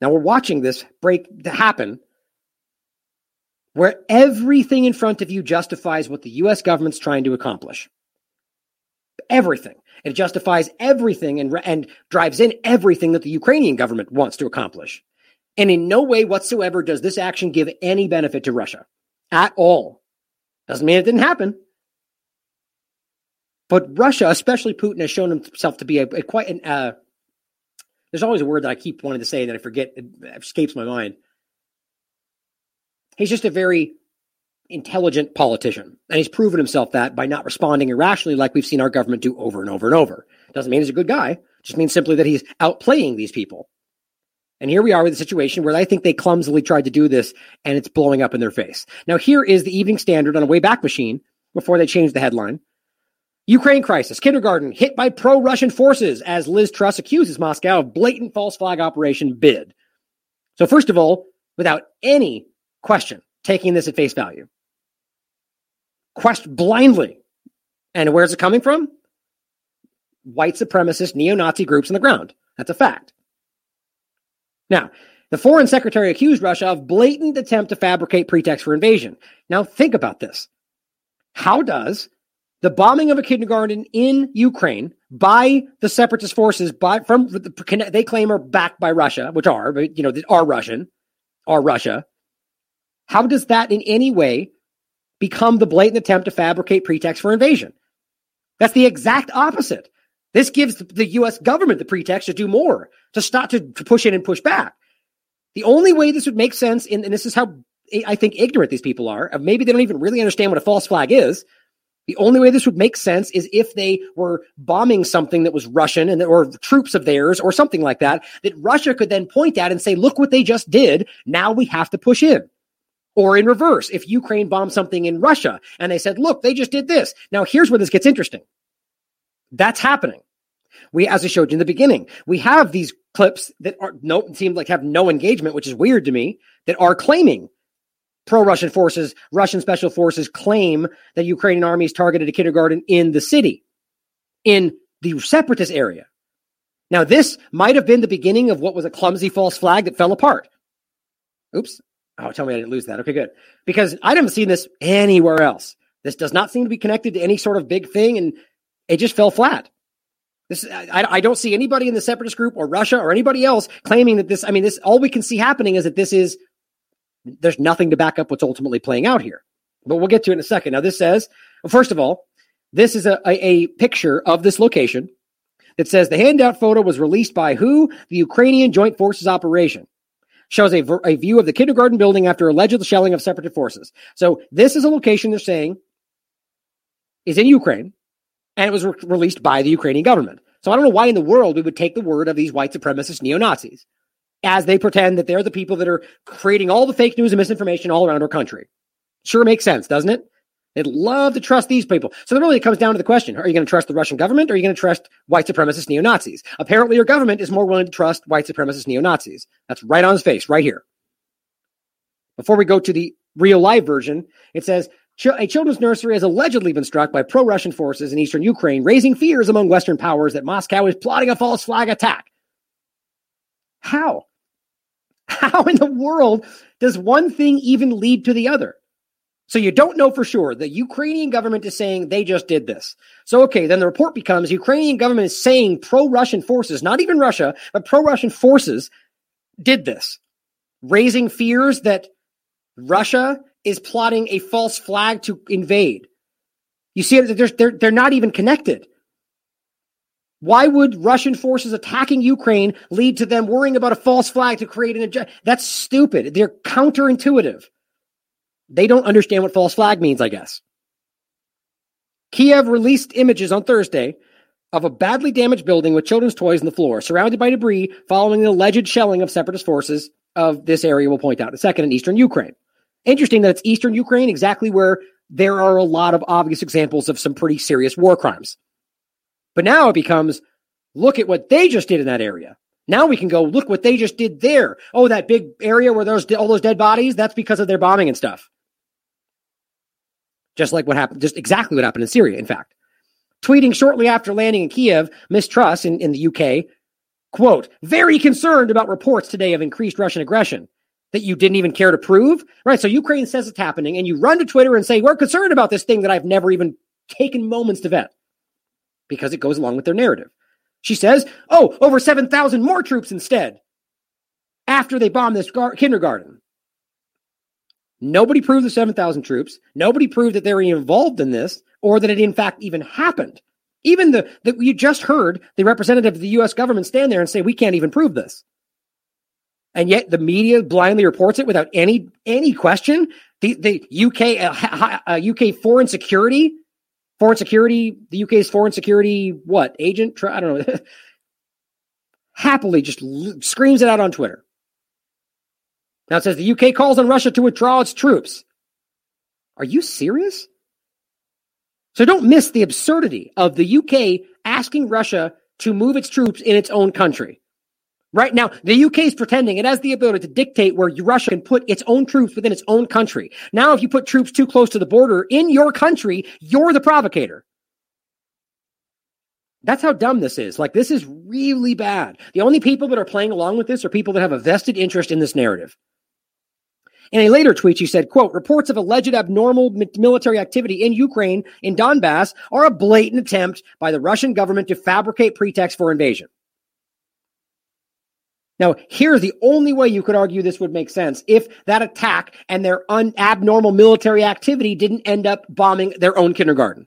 Now we're watching this break to happen where everything in front of you justifies what the US government's trying to accomplish. Everything. It justifies everything and, and drives in everything that the Ukrainian government wants to accomplish. And in no way whatsoever does this action give any benefit to Russia at all. Doesn't mean it didn't happen. But Russia, especially Putin, has shown himself to be a, a quite an, uh, there's always a word that I keep wanting to say that I forget, it escapes my mind. He's just a very intelligent politician. And he's proven himself that by not responding irrationally like we've seen our government do over and over and over. Doesn't mean he's a good guy, just means simply that he's outplaying these people. And here we are with a situation where I think they clumsily tried to do this and it's blowing up in their face. Now, here is the Evening Standard on a Wayback Machine before they changed the headline. Ukraine crisis, kindergarten hit by pro Russian forces as Liz Truss accuses Moscow of blatant false flag operation bid. So, first of all, without any question, taking this at face value, question blindly. And where's it coming from? White supremacist neo Nazi groups on the ground. That's a fact. Now, the foreign secretary accused Russia of blatant attempt to fabricate pretext for invasion. Now, think about this. How does the bombing of a kindergarten in Ukraine by the separatist forces by from they claim are backed by Russia, which are, you know, are Russian, are Russia. How does that in any way become the blatant attempt to fabricate pretext for invasion? That's the exact opposite. This gives the US government the pretext to do more, to stop to, to push in and push back. The only way this would make sense, and this is how I think ignorant these people are, maybe they don't even really understand what a false flag is the only way this would make sense is if they were bombing something that was Russian and or troops of theirs or something like that, that Russia could then point at and say, look what they just did. Now we have to push in. Or in reverse, if Ukraine bombed something in Russia and they said, look, they just did this. Now here's where this gets interesting. That's happening. We, as I showed you in the beginning, we have these clips that are no seem like have no engagement, which is weird to me, that are claiming pro-Russian forces, Russian special forces claim that Ukrainian armies targeted a kindergarten in the city, in the separatist area. Now, this might have been the beginning of what was a clumsy false flag that fell apart. Oops. Oh, tell me I didn't lose that. Okay, good. Because I haven't seen this anywhere else. This does not seem to be connected to any sort of big thing, and it just fell flat. This, I, I don't see anybody in the separatist group or Russia or anybody else claiming that this. I mean, this all we can see happening is that this is there's nothing to back up what's ultimately playing out here. But we'll get to it in a second. Now, this says, well, first of all, this is a, a, a picture of this location that says the handout photo was released by who? The Ukrainian Joint Forces Operation. Shows a, a view of the kindergarten building after alleged shelling of separatist forces. So this is a location they're saying is in Ukraine, and it was re- released by the Ukrainian government. So I don't know why in the world we would take the word of these white supremacist neo Nazis as they pretend that they're the people that are creating all the fake news and misinformation all around our country. Sure makes sense, doesn't it? They'd love to trust these people. So then really it comes down to the question, are you going to trust the Russian government or are you going to trust white supremacist neo-Nazis? Apparently your government is more willing to trust white supremacist neo-Nazis. That's right on his face, right here. Before we go to the real live version, it says, a children's nursery has allegedly been struck by pro-Russian forces in eastern Ukraine, raising fears among Western powers that Moscow is plotting a false flag attack. How? How in the world does one thing even lead to the other? So you don't know for sure. The Ukrainian government is saying they just did this. So okay, then the report becomes Ukrainian government is saying pro-Russian forces, not even Russia, but pro-Russian forces did this, raising fears that Russia is plotting a false flag to invade. You see, they're, they're, they're not even connected. Why would Russian forces attacking Ukraine lead to them worrying about a false flag to create an agenda? That's stupid. They're counterintuitive. They don't understand what false flag means, I guess. Kiev released images on Thursday of a badly damaged building with children's toys on the floor, surrounded by debris following the alleged shelling of separatist forces of this area, we'll point out in a second, in eastern Ukraine. Interesting that it's eastern Ukraine, exactly where there are a lot of obvious examples of some pretty serious war crimes. But now it becomes look at what they just did in that area. Now we can go look what they just did there. Oh, that big area where there's all those dead bodies, that's because of their bombing and stuff. Just like what happened, just exactly what happened in Syria, in fact. Tweeting shortly after landing in Kiev, Miss Truss in, in the UK, quote, very concerned about reports today of increased Russian aggression that you didn't even care to prove. Right. So Ukraine says it's happening, and you run to Twitter and say, We're concerned about this thing that I've never even taken moments to vet because it goes along with their narrative. She says, oh, over 7,000 more troops instead after they bombed this gar- kindergarten. Nobody proved the 7,000 troops. Nobody proved that they were involved in this or that it in fact even happened. Even the that you just heard the representative of the US government stand there and say we can't even prove this. And yet the media blindly reports it without any any question. The the UK uh, uh, UK foreign security foreign security, the UK's foreign security, what agent? I don't know. happily just screams it out on Twitter. Now it says the UK calls on Russia to withdraw its troops. Are you serious? So don't miss the absurdity of the UK asking Russia to move its troops in its own country. Right now, the UK is pretending it has the ability to dictate where Russia can put its own troops within its own country. Now, if you put troops too close to the border in your country, you're the provocator. That's how dumb this is. Like, this is really bad. The only people that are playing along with this are people that have a vested interest in this narrative. In a later tweet, she said, quote, reports of alleged abnormal military activity in Ukraine, in Donbass, are a blatant attempt by the Russian government to fabricate pretext for invasion. Now, here's the only way you could argue this would make sense if that attack and their un- abnormal military activity didn't end up bombing their own kindergarten.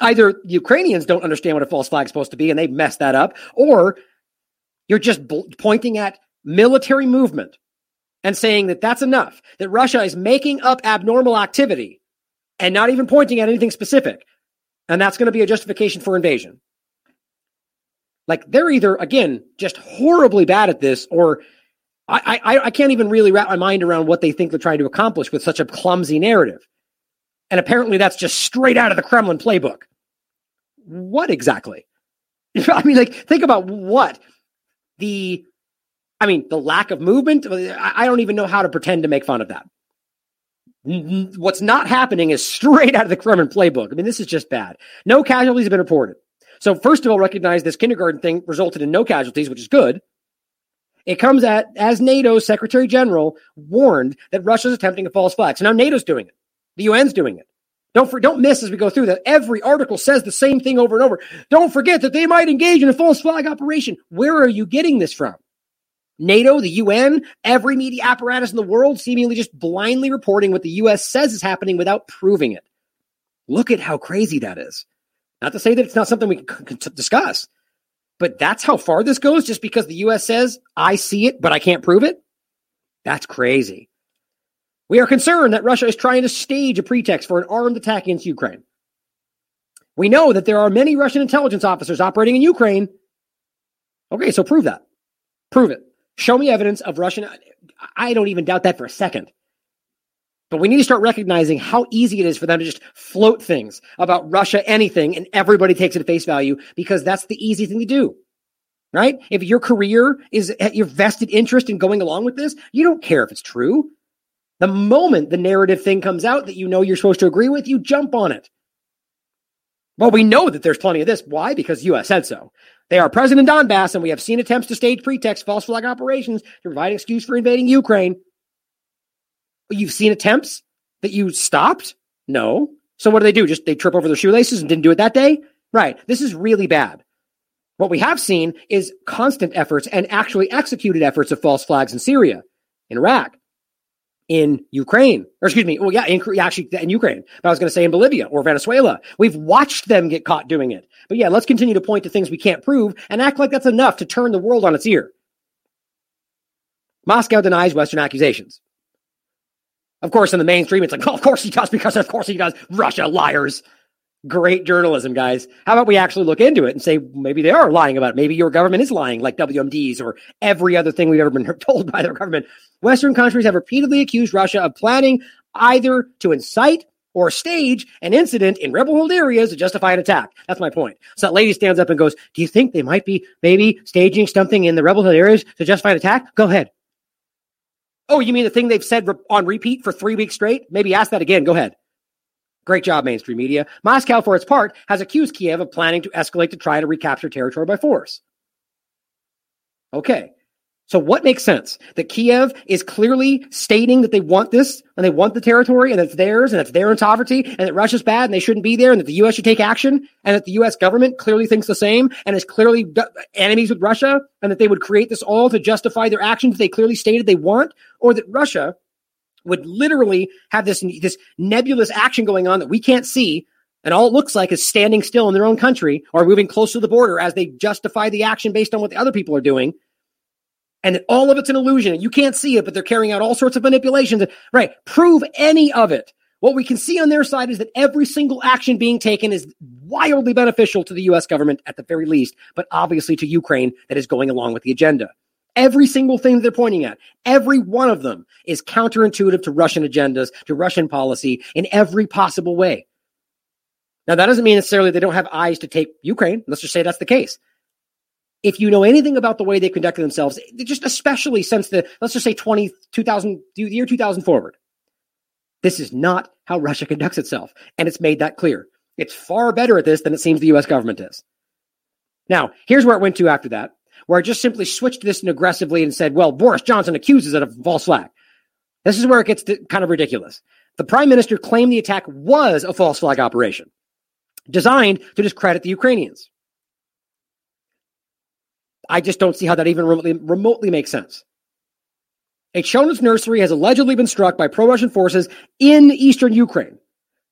Either Ukrainians don't understand what a false flag is supposed to be and they've messed that up, or you're just bl- pointing at military movement and saying that that's enough, that Russia is making up abnormal activity and not even pointing at anything specific. And that's going to be a justification for invasion. Like they're either, again, just horribly bad at this or I, I, I can't even really wrap my mind around what they think they're trying to accomplish with such a clumsy narrative. And apparently that's just straight out of the Kremlin playbook. What exactly? I mean, like, think about what the, I mean, the lack of movement. I don't even know how to pretend to make fun of that. What's not happening is straight out of the Kremlin playbook. I mean, this is just bad. No casualties have been reported. So, first of all, recognize this kindergarten thing resulted in no casualties, which is good. It comes at as NATO's Secretary General warned that Russia's attempting a false flag. So now NATO's doing it. The UN's doing it. Don't for, don't miss as we go through that. Every article says the same thing over and over. Don't forget that they might engage in a false flag operation. Where are you getting this from? NATO, the UN, every media apparatus in the world seemingly just blindly reporting what the US says is happening without proving it. Look at how crazy that is. Not to say that it's not something we can discuss, but that's how far this goes just because the US says, I see it, but I can't prove it. That's crazy. We are concerned that Russia is trying to stage a pretext for an armed attack against Ukraine. We know that there are many Russian intelligence officers operating in Ukraine. Okay, so prove that. Prove it. Show me evidence of Russian. I don't even doubt that for a second. But we need to start recognizing how easy it is for them to just float things about Russia, anything, and everybody takes it at face value because that's the easy thing to do. Right? If your career is eh, your vested interest in going along with this, you don't care if it's true. The moment the narrative thing comes out that you know you're supposed to agree with, you jump on it. Well, we know that there's plenty of this. Why? Because U.S. said so. They are present in Donbass, and we have seen attempts to stage pretext false flag operations to provide excuse for invading Ukraine. You've seen attempts that you stopped? No. So what do they do? Just they trip over their shoelaces and didn't do it that day? Right. This is really bad. What we have seen is constant efforts and actually executed efforts of false flags in Syria, in Iraq, in Ukraine, or excuse me, well, yeah, in, actually in Ukraine. But I was going to say in Bolivia or Venezuela. We've watched them get caught doing it. But yeah, let's continue to point to things we can't prove and act like that's enough to turn the world on its ear. Moscow denies Western accusations. Of course, in the mainstream, it's like, oh, of course he does, because of course he does. Russia liars. Great journalism, guys. How about we actually look into it and say maybe they are lying about it? Maybe your government is lying, like WMDs or every other thing we've ever been told by their government. Western countries have repeatedly accused Russia of planning either to incite or stage an incident in rebel held areas to justify an attack. That's my point. So that lady stands up and goes, Do you think they might be maybe staging something in the rebel held areas to justify an attack? Go ahead. Oh, you mean the thing they've said on repeat for three weeks straight? Maybe ask that again. Go ahead. Great job, mainstream media. Moscow, for its part, has accused Kiev of planning to escalate to try to recapture territory by force. Okay. So what makes sense? That Kiev is clearly stating that they want this and they want the territory and it's theirs and it's their sovereignty and that Russia's bad and they shouldn't be there and that the U.S. should take action and that the U.S. government clearly thinks the same and is clearly enemies with Russia and that they would create this all to justify their actions they clearly stated they want or that Russia would literally have this, this nebulous action going on that we can't see. And all it looks like is standing still in their own country or moving close to the border as they justify the action based on what the other people are doing. And all of it's an illusion. You can't see it, but they're carrying out all sorts of manipulations. Right. Prove any of it. What we can see on their side is that every single action being taken is wildly beneficial to the US government at the very least, but obviously to Ukraine that is going along with the agenda. Every single thing they're pointing at, every one of them is counterintuitive to Russian agendas, to Russian policy in every possible way. Now, that doesn't mean necessarily they don't have eyes to take Ukraine. Let's just say that's the case. If you know anything about the way they conducted themselves, just especially since the, let's just say 20, 2000, the year 2000 forward, this is not how Russia conducts itself. And it's made that clear. It's far better at this than it seems the US government is. Now, here's where it went to after that where I just simply switched this and aggressively and said, well, Boris Johnson accuses it of false flag. This is where it gets kind of ridiculous. The prime minister claimed the attack was a false flag operation designed to discredit the Ukrainians. I just don't see how that even remotely, remotely makes sense. A Children's nursery has allegedly been struck by pro Russian forces in eastern Ukraine.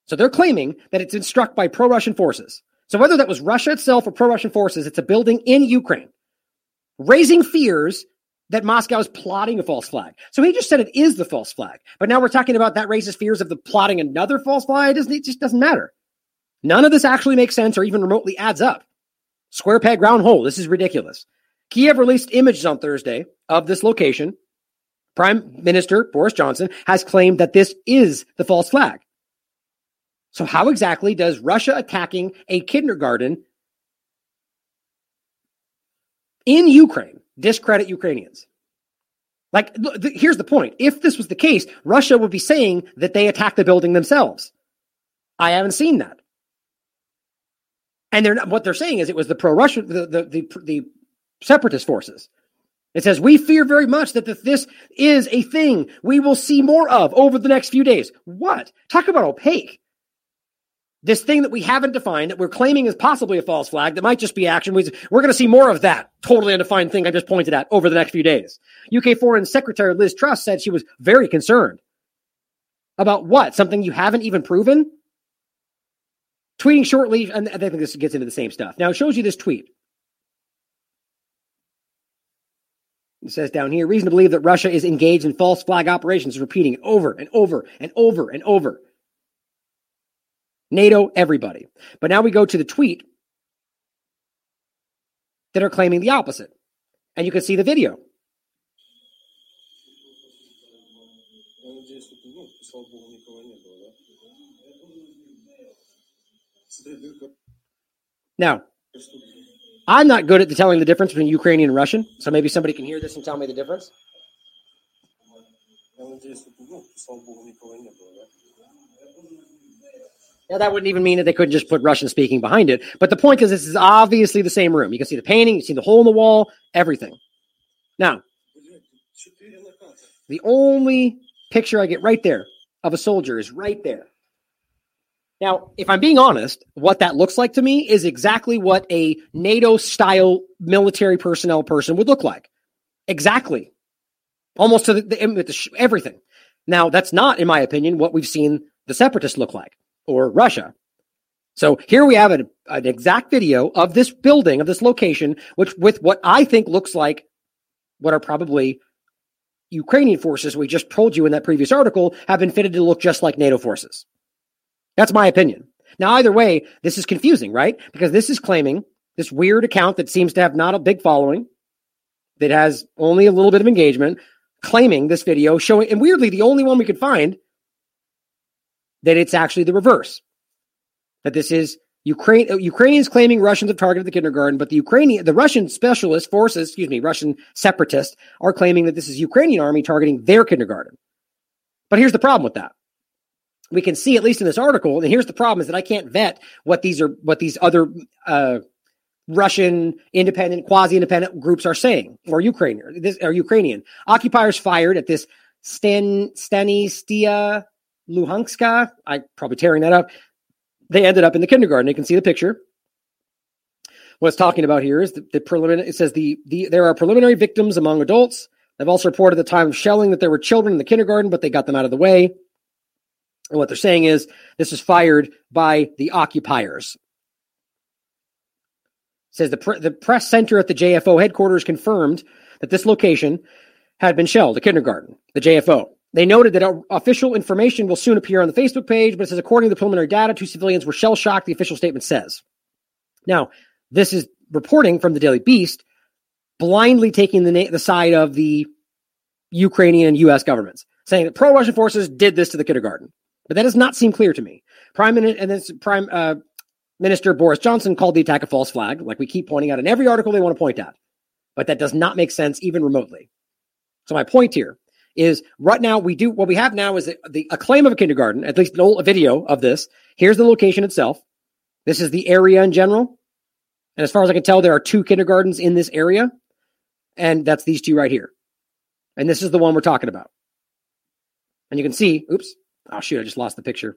So they're claiming that it's been struck by pro Russian forces. So whether that was Russia itself or pro Russian forces, it's a building in Ukraine raising fears that Moscow is plotting a false flag. So he just said it is the false flag. But now we're talking about that raises fears of the plotting another false flag. It, doesn't, it just doesn't matter. None of this actually makes sense or even remotely adds up. Square peg, round hole. This is ridiculous. Kiev released images on Thursday of this location Prime Minister Boris Johnson has claimed that this is the false flag. So, how exactly does Russia attacking a kindergarten in Ukraine discredit Ukrainians? Like, here's the point. If this was the case, Russia would be saying that they attacked the building themselves. I haven't seen that. And they're not, what they're saying is it was the pro-Russian, the, the, the, the separatist forces. It says, we fear very much that this is a thing we will see more of over the next few days. What? Talk about opaque this thing that we haven't defined that we're claiming is possibly a false flag that might just be action. We're going to see more of that totally undefined thing I just pointed at over the next few days. UK Foreign Secretary Liz Truss said she was very concerned about what? Something you haven't even proven? Tweeting shortly, and I think this gets into the same stuff. Now it shows you this tweet. It says down here, reason to believe that Russia is engaged in false flag operations, repeating over and over and over and over. NATO, everybody. But now we go to the tweet that are claiming the opposite. And you can see the video. Now, I'm not good at the telling the difference between Ukrainian and Russian, so maybe somebody can hear this and tell me the difference. Now, that wouldn't even mean that they couldn't just put Russian speaking behind it. But the point is, this is obviously the same room. You can see the painting, you see the hole in the wall, everything. Now, the only picture I get right there of a soldier is right there. Now, if I'm being honest, what that looks like to me is exactly what a NATO style military personnel person would look like. Exactly. Almost to the, the, the everything. Now, that's not, in my opinion, what we've seen the separatists look like or Russia. So here we have an, an exact video of this building, of this location, which with what I think looks like what are probably Ukrainian forces we just told you in that previous article have been fitted to look just like NATO forces. That's my opinion. Now, either way, this is confusing, right? Because this is claiming this weird account that seems to have not a big following, that has only a little bit of engagement, claiming this video, showing, and weirdly, the only one we could find that it's actually the reverse. That this is Ukraine, uh, Ukrainians claiming Russians have targeted the kindergarten, but the Ukrainian, the Russian specialist forces, excuse me, Russian separatists are claiming that this is Ukrainian army targeting their kindergarten. But here's the problem with that. We can see, at least in this article, and here's the problem is that I can't vet what these are, what these other, uh, Russian independent, quasi-independent groups are saying, or Ukrainian, this, or Ukrainian. Occupiers fired at this Stan, Stanytsia Luhanska. I probably tearing that up. They ended up in the kindergarten. You can see the picture. What it's talking about here is the, the preliminary. It says the, the there are preliminary victims among adults. They've also reported at the time of shelling that there were children in the kindergarten, but they got them out of the way. And what they're saying is this is fired by the occupiers. It says the, the press center at the JFO headquarters confirmed that this location had been shelled, a kindergarten, the JFO. They noted that official information will soon appear on the Facebook page, but it says according to the preliminary data, two civilians were shell shocked, the official statement says. Now, this is reporting from the Daily Beast, blindly taking the, na- the side of the Ukrainian and U.S. governments, saying that pro Russian forces did this to the kindergarten. But that does not seem clear to me. Prime Minister, and Prime uh, Minister Boris Johnson called the attack a false flag, like we keep pointing out in every article they want to point at. But that does not make sense even remotely. So my point here is right now we do what we have now is the, a claim of a kindergarten, at least a video of this. Here's the location itself. This is the area in general. And as far as I can tell, there are two kindergartens in this area. And that's these two right here. And this is the one we're talking about. And you can see, oops, oh shoot, I just lost the picture.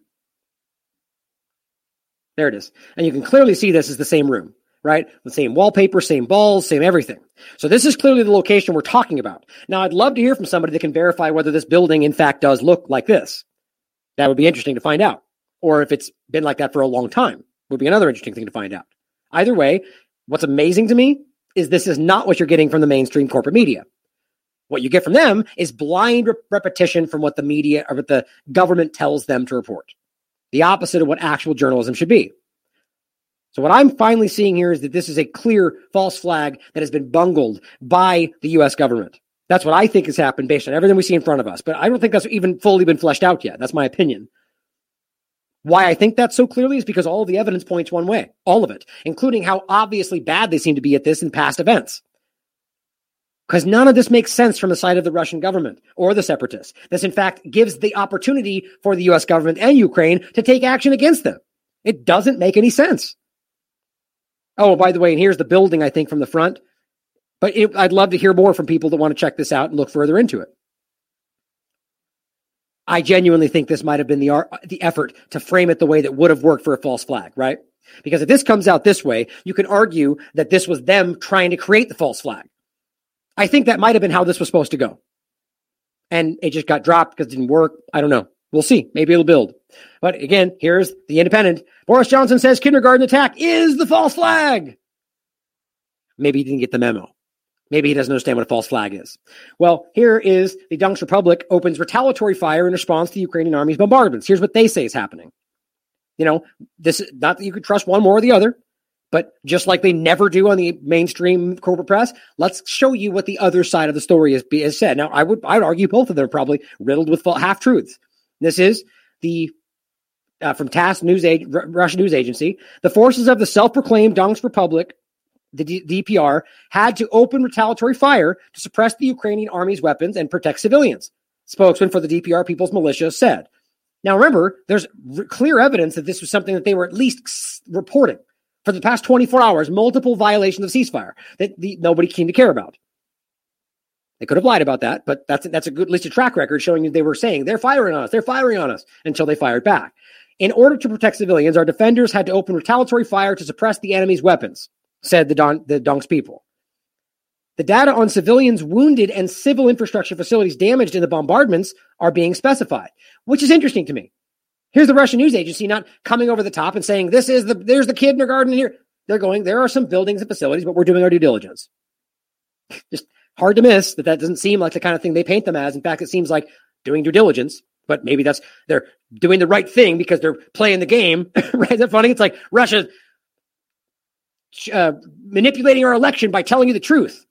There it is. And you can clearly see this is the same room right? The same wallpaper, same balls, same everything. So this is clearly the location we're talking about. Now, I'd love to hear from somebody that can verify whether this building, in fact, does look like this. That would be interesting to find out. Or if it's been like that for a long time, would be another interesting thing to find out. Either way, what's amazing to me is this is not what you're getting from the mainstream corporate media. What you get from them is blind repetition from what the media or what the government tells them to report. The opposite of what actual journalism should be. So what I'm finally seeing here is that this is a clear false flag that has been bungled by the US government. That's what I think has happened based on everything we see in front of us. But I don't think that's even fully been fleshed out yet. That's my opinion. Why I think that so clearly is because all the evidence points one way, all of it, including how obviously bad they seem to be at this in past events. Because none of this makes sense from the side of the Russian government or the separatists. This, in fact, gives the opportunity for the US government and Ukraine to take action against them. It doesn't make any sense. Oh, by the way, and here's the building, I think, from the front. But it, I'd love to hear more from people that want to check this out and look further into it. I genuinely think this might have been the the effort to frame it the way that would have worked for a false flag, right? Because if this comes out this way, you can argue that this was them trying to create the false flag. I think that might have been how this was supposed to go. And it just got dropped because it didn't work. I don't know. We'll see. Maybe it'll build. But again, here's the independent. Boris Johnson says kindergarten attack is the false flag. Maybe he didn't get the memo. Maybe he doesn't understand what a false flag is. Well, here is the Donetsk Republic opens retaliatory fire in response to the Ukrainian army's bombardments. Here's what they say is happening. You know, this is not that you could trust one more or the other, but just like they never do on the mainstream corporate press, let's show you what the other side of the story is, is said. Now, I would I would argue both of them are probably riddled with half truths. This is the uh, from TASS news ag- Russian news agency. The forces of the self-proclaimed Donetsk Republic the D- DPR had to open retaliatory fire to suppress the Ukrainian army's weapons and protect civilians. Spokesman for the DPR People's Militia said. Now, remember, there's r- clear evidence that this was something that they were at least reporting for the past 24 hours, multiple violations of ceasefire that the, nobody seemed to care about. They could have lied about that, but that's that's a good list of track record showing that they were saying they're firing on us, they're firing on us until they fired back. In order to protect civilians, our defenders had to open retaliatory fire to suppress the enemy's weapons said the, Don, the Donks people. The data on civilians wounded and civil infrastructure facilities damaged in the bombardments are being specified, which is interesting to me. Here's the Russian news agency not coming over the top and saying, this is the, there's the kindergarten here. They're going, there are some buildings and facilities, but we're doing our due diligence. Just hard to miss that that doesn't seem like the kind of thing they paint them as. In fact, it seems like doing due diligence, but maybe that's, they're doing the right thing because they're playing the game. right? Is that funny? It's like Russia uh, manipulating our election by telling you the truth.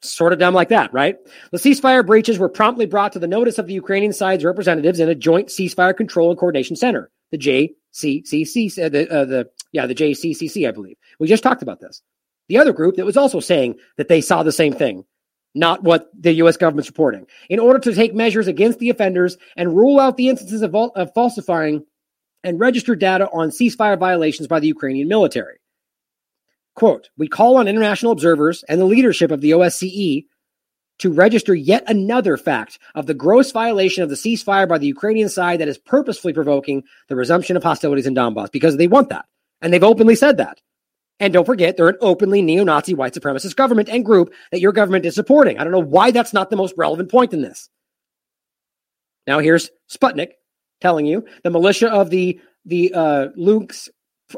Sort of dumb like that, right? The ceasefire breaches were promptly brought to the notice of the Ukrainian side's representatives in a joint ceasefire control and coordination center, the JCCC, uh, the, uh, the yeah, the JCCC, I believe. We just talked about this. The other group that was also saying that they saw the same thing, not what the U.S. government's reporting, in order to take measures against the offenders and rule out the instances of, of falsifying and register data on ceasefire violations by the Ukrainian military. Quote, we call on international observers and the leadership of the OSCE to register yet another fact of the gross violation of the ceasefire by the Ukrainian side that is purposefully provoking the resumption of hostilities in Donbass because they want that. And they've openly said that. And don't forget, they're an openly neo Nazi white supremacist government and group that your government is supporting. I don't know why that's not the most relevant point in this. Now, here's Sputnik telling you the militia of the, the uh, Luke's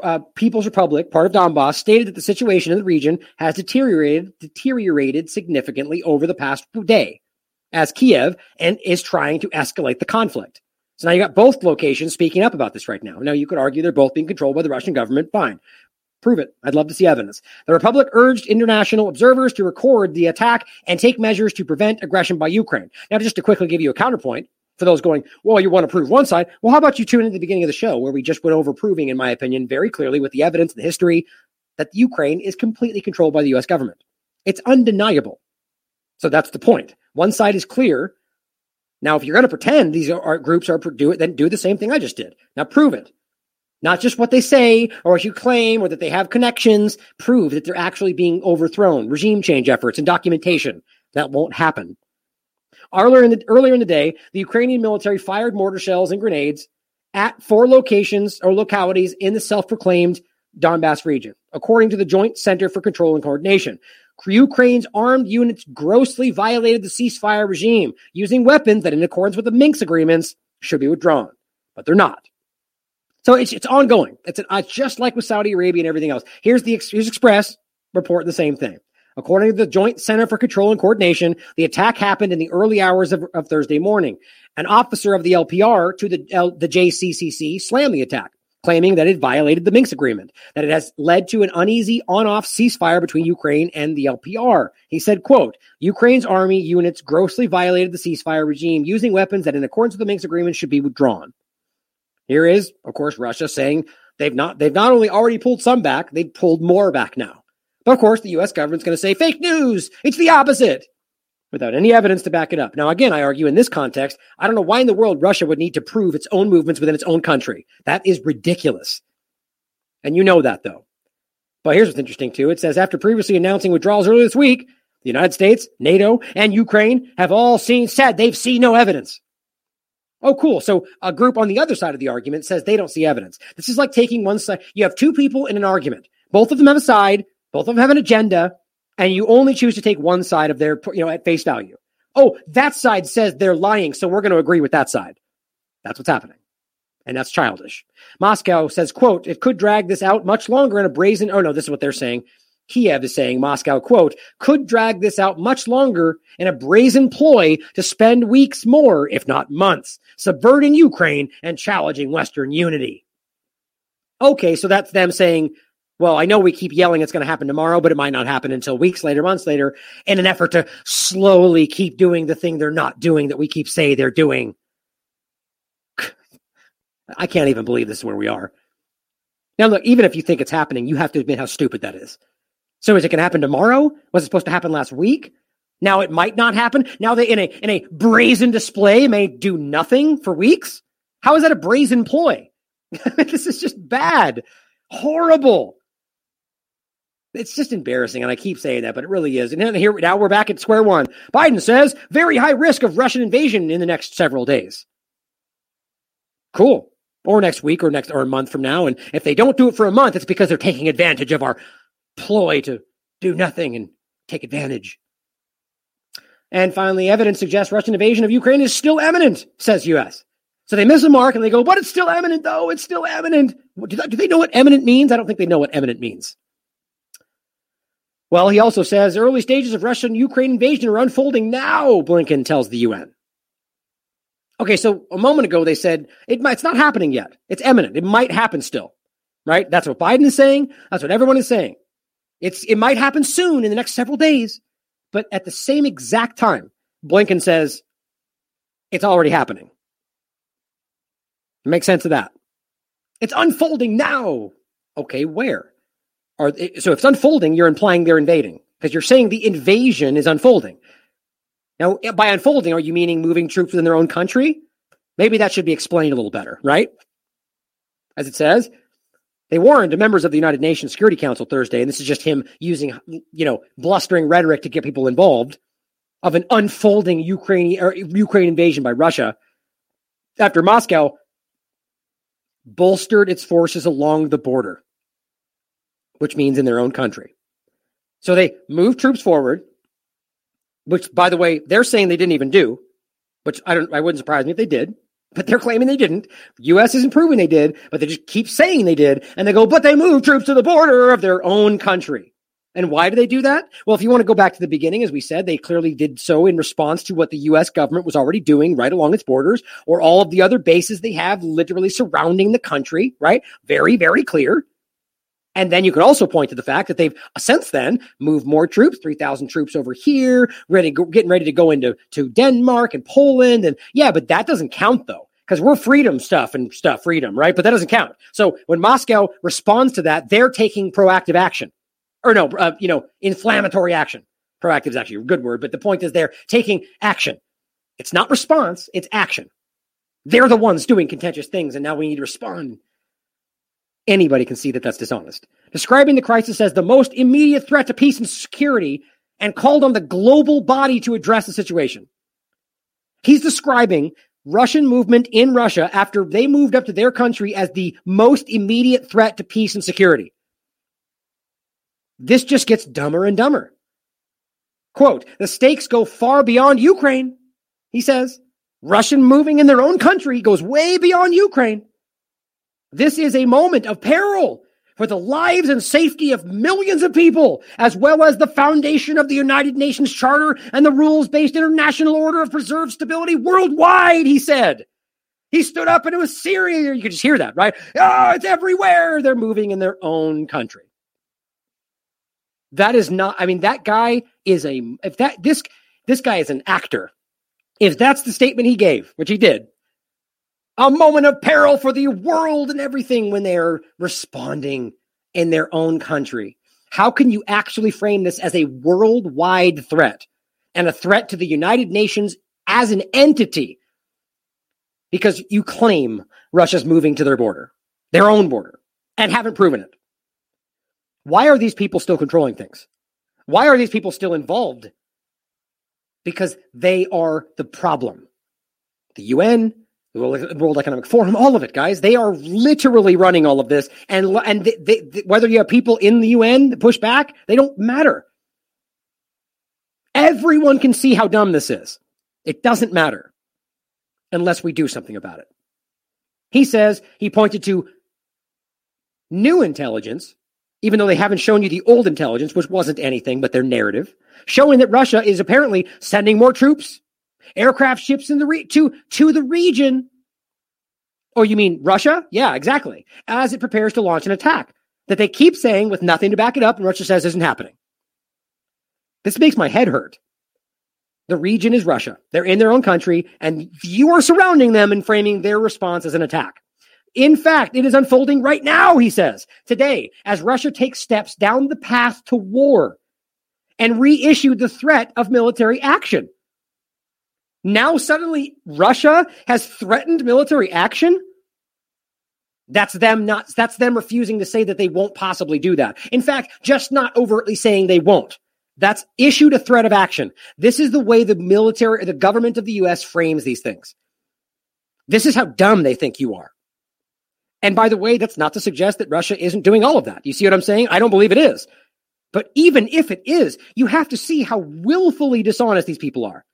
uh, People's Republic, part of Donbass, stated that the situation in the region has deteriorated deteriorated significantly over the past day, as Kiev and is trying to escalate the conflict. So now you got both locations speaking up about this right now. Now you could argue they're both being controlled by the Russian government. Fine. Prove it. I'd love to see evidence. The Republic urged international observers to record the attack and take measures to prevent aggression by Ukraine. Now, just to quickly give you a counterpoint, for those going, well, you want to prove one side. Well, how about you tune in at the beginning of the show where we just went over proving, in my opinion, very clearly with the evidence and the history that Ukraine is completely controlled by the US government. It's undeniable. So that's the point. One side is clear. Now, if you're going to pretend these are, groups are do it, then do the same thing I just did. Now prove it. Not just what they say or what you claim or that they have connections. Prove that they're actually being overthrown. Regime change efforts and documentation. That won't happen. Earlier in, the, earlier in the day, the Ukrainian military fired mortar shells and grenades at four locations or localities in the self proclaimed Donbass region, according to the Joint Center for Control and Coordination. Ukraine's armed units grossly violated the ceasefire regime using weapons that, in accordance with the Minsk agreements, should be withdrawn, but they're not. So it's, it's ongoing. It's, an, uh, just like with Saudi Arabia and everything else. Here's the here's Express report the same thing. According to the Joint Center for Control and Coordination, the attack happened in the early hours of, of Thursday morning. An officer of the LPR to the, L, the JCCC slammed the attack. claiming that it violated the Minsk agreement, that it has led to an uneasy on-off ceasefire between Ukraine and the LPR. He said, quote, Ukraine's army units grossly violated the ceasefire regime using weapons that in accordance with the Minsk agreement should be withdrawn. Here is, of course, Russia saying they've not they've not only already pulled some back, they've pulled more back now. But of course, the US government's going to say fake news. It's the opposite without any evidence to back it up. Now, again, I argue in this context, I don't know why in the world Russia would need to prove its own movements within its own country. That is ridiculous. And you know that, though. But here's what's interesting, too. It says after previously announcing withdrawals earlier this week, the United States, NATO, and Ukraine have all seen said they've seen no evidence. Oh, cool. So a group on the other side of the argument says they don't see evidence. This is like taking one side. You have two people in an argument. Both of them have a side. Both of them have an agenda and you only choose to take one side of their, you know, at face value. Oh, that side says they're lying, so we're going to agree with that side. That's what's happening. And that's childish. Moscow says, quote, it could drag this out much longer in a brazen, oh no, this is what they're saying. Kiev is saying, Moscow, quote, could drag this out much longer in a brazen ploy to spend weeks more, if not months, subverting Ukraine and challenging Western unity. Okay, so that's them saying, well, I know we keep yelling it's going to happen tomorrow, but it might not happen until weeks later, months later, in an effort to slowly keep doing the thing they're not doing that we keep saying they're doing. I can't even believe this is where we are. Now, look, even if you think it's happening, you have to admit how stupid that is. So is it going to happen tomorrow? Was it supposed to happen last week? Now it might not happen. Now they in a in a brazen display may do nothing for weeks. How is that a brazen ploy? this is just bad. Horrible. It's just embarrassing, and I keep saying that, but it really is. And here now we're back at square one. Biden says very high risk of Russian invasion in the next several days. Cool. Or next week, or next, or a month from now. And if they don't do it for a month, it's because they're taking advantage of our ploy to do nothing and take advantage. And finally, evidence suggests Russian invasion of Ukraine is still imminent, says U.S. So they miss a mark and they go, but it's still imminent, though. It's still imminent. Do they know what imminent means? I don't think they know what imminent means. Well, he also says early stages of Russian Ukraine invasion are unfolding now, Blinken tells the UN. Okay, so a moment ago they said it might, it's not happening yet. It's imminent. It might happen still, right? That's what Biden is saying. That's what everyone is saying. It's it might happen soon in the next several days, but at the same exact time, Blinken says it's already happening. Make sense of that. It's unfolding now. Okay, where? Are so if it's unfolding, you're implying they're invading because you're saying the invasion is unfolding. Now, eh, by unfolding, are you meaning moving troops within their own country? Maybe that should be explained a little better, right? As it says, they warned members of the United Nations Security Council Thursday, and this is just him using, you know, blustering rhetoric to get people involved, of an unfolding Ukraine or Ukraine invasion by Russia after Moscow bolstered its forces along the border which means in their own country. So they move troops forward, which, by the way, they're saying they didn't even do, which I don't, I wouldn't surprise me if they did, but they're claiming they didn't. U.S. isn't proving they did, but they just keep saying they did. And they go, but they moved troops to the border of their own country. And why do they do that? Well, if you want to go back to the beginning, as we said, they clearly did so in response to what the U.S. government was already doing right along its borders or all of the other bases they have literally surrounding the country, right? Very, very clear. And then you could also point to the fact that they've since then moved more troops, 3,000 troops over here, ready, getting ready to go into to Denmark and Poland. And yeah, but that doesn't count though, because we're freedom stuff and stuff, freedom, right? But that doesn't count. So when Moscow responds to that, they're taking proactive action or no, uh, you know, inflammatory action. Proactive is actually a good word, but the point is they're taking action. It's not response, it's action. They're the ones doing contentious things, and now we need to respond Anybody can see that that's dishonest. Describing the crisis as the most immediate threat to peace and security and called on the global body to address the situation. He's describing Russian movement in Russia after they moved up to their country as the most immediate threat to peace and security. This just gets dumber and dumber. Quote, the stakes go far beyond Ukraine, he says. Russian moving in their own country goes way beyond Ukraine. This is a moment of peril for the lives and safety of millions of people, as well as the foundation of the United Nations Charter and the rules based international order of preserved stability worldwide, he said. He stood up and it was Syria. You could just hear that, right? Oh, it's everywhere. They're moving in their own country. That is not, I mean, that guy is a, if that, this, this guy is an actor. If that's the statement he gave, which he did, a moment of peril for the world and everything when they are responding in their own country. How can you actually frame this as a worldwide threat and a threat to the United Nations as an entity? Because you claim Russia's moving to their border, their own border, and haven't proven it. Why are these people still controlling things? Why are these people still involved? Because they are the problem. The UN, the World Economic Forum, all of it, guys. They are literally running all of this. And, and they, they, whether you have people in the UN push back, they don't matter. Everyone can see how dumb this is. It doesn't matter unless we do something about it. He says he pointed to new intelligence, even though they haven't shown you the old intelligence, which wasn't anything but their narrative, showing that Russia is apparently sending more troops aircraft ships in the re- to to the region. Oh, you mean Russia? Yeah, exactly. As it prepares to launch an attack that they keep saying with nothing to back it up, and Russia says isn't happening. This makes my head hurt. The region is Russia. They're in their own country, and you are surrounding them and framing their response as an attack. In fact, it is unfolding right now, he says, today, as Russia takes steps down the path to war and reissued the threat of military action. Now suddenly Russia has threatened military action? That's them not that's them refusing to say that they won't possibly do that. In fact, just not overtly saying they won't. That's issued a threat of action. This is the way the military the government of the US frames these things. This is how dumb they think you are. And by the way, that's not to suggest that Russia isn't doing all of that. You see what I'm saying? I don't believe it is. But even if it is, you have to see how willfully dishonest these people are.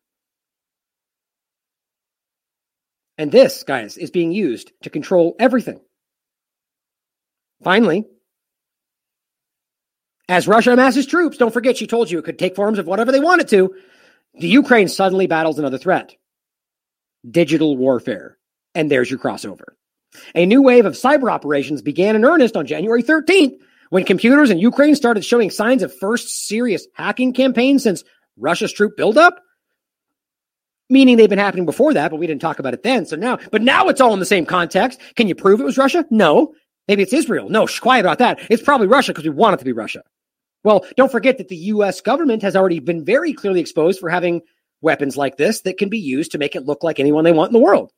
And this, guys, is being used to control everything. Finally, as Russia amasses troops, don't forget she told you it could take forms of whatever they wanted to. The Ukraine suddenly battles another threat digital warfare. And there's your crossover. A new wave of cyber operations began in earnest on January 13th when computers in Ukraine started showing signs of first serious hacking campaign since Russia's troop buildup meaning they've been happening before that, but we didn't talk about it then. So now, but now it's all in the same context. Can you prove it was Russia? No. Maybe it's Israel. No, shh, quiet about that. It's probably Russia because we want it to be Russia. Well, don't forget that the U.S. government has already been very clearly exposed for having weapons like this that can be used to make it look like anyone they want in the world.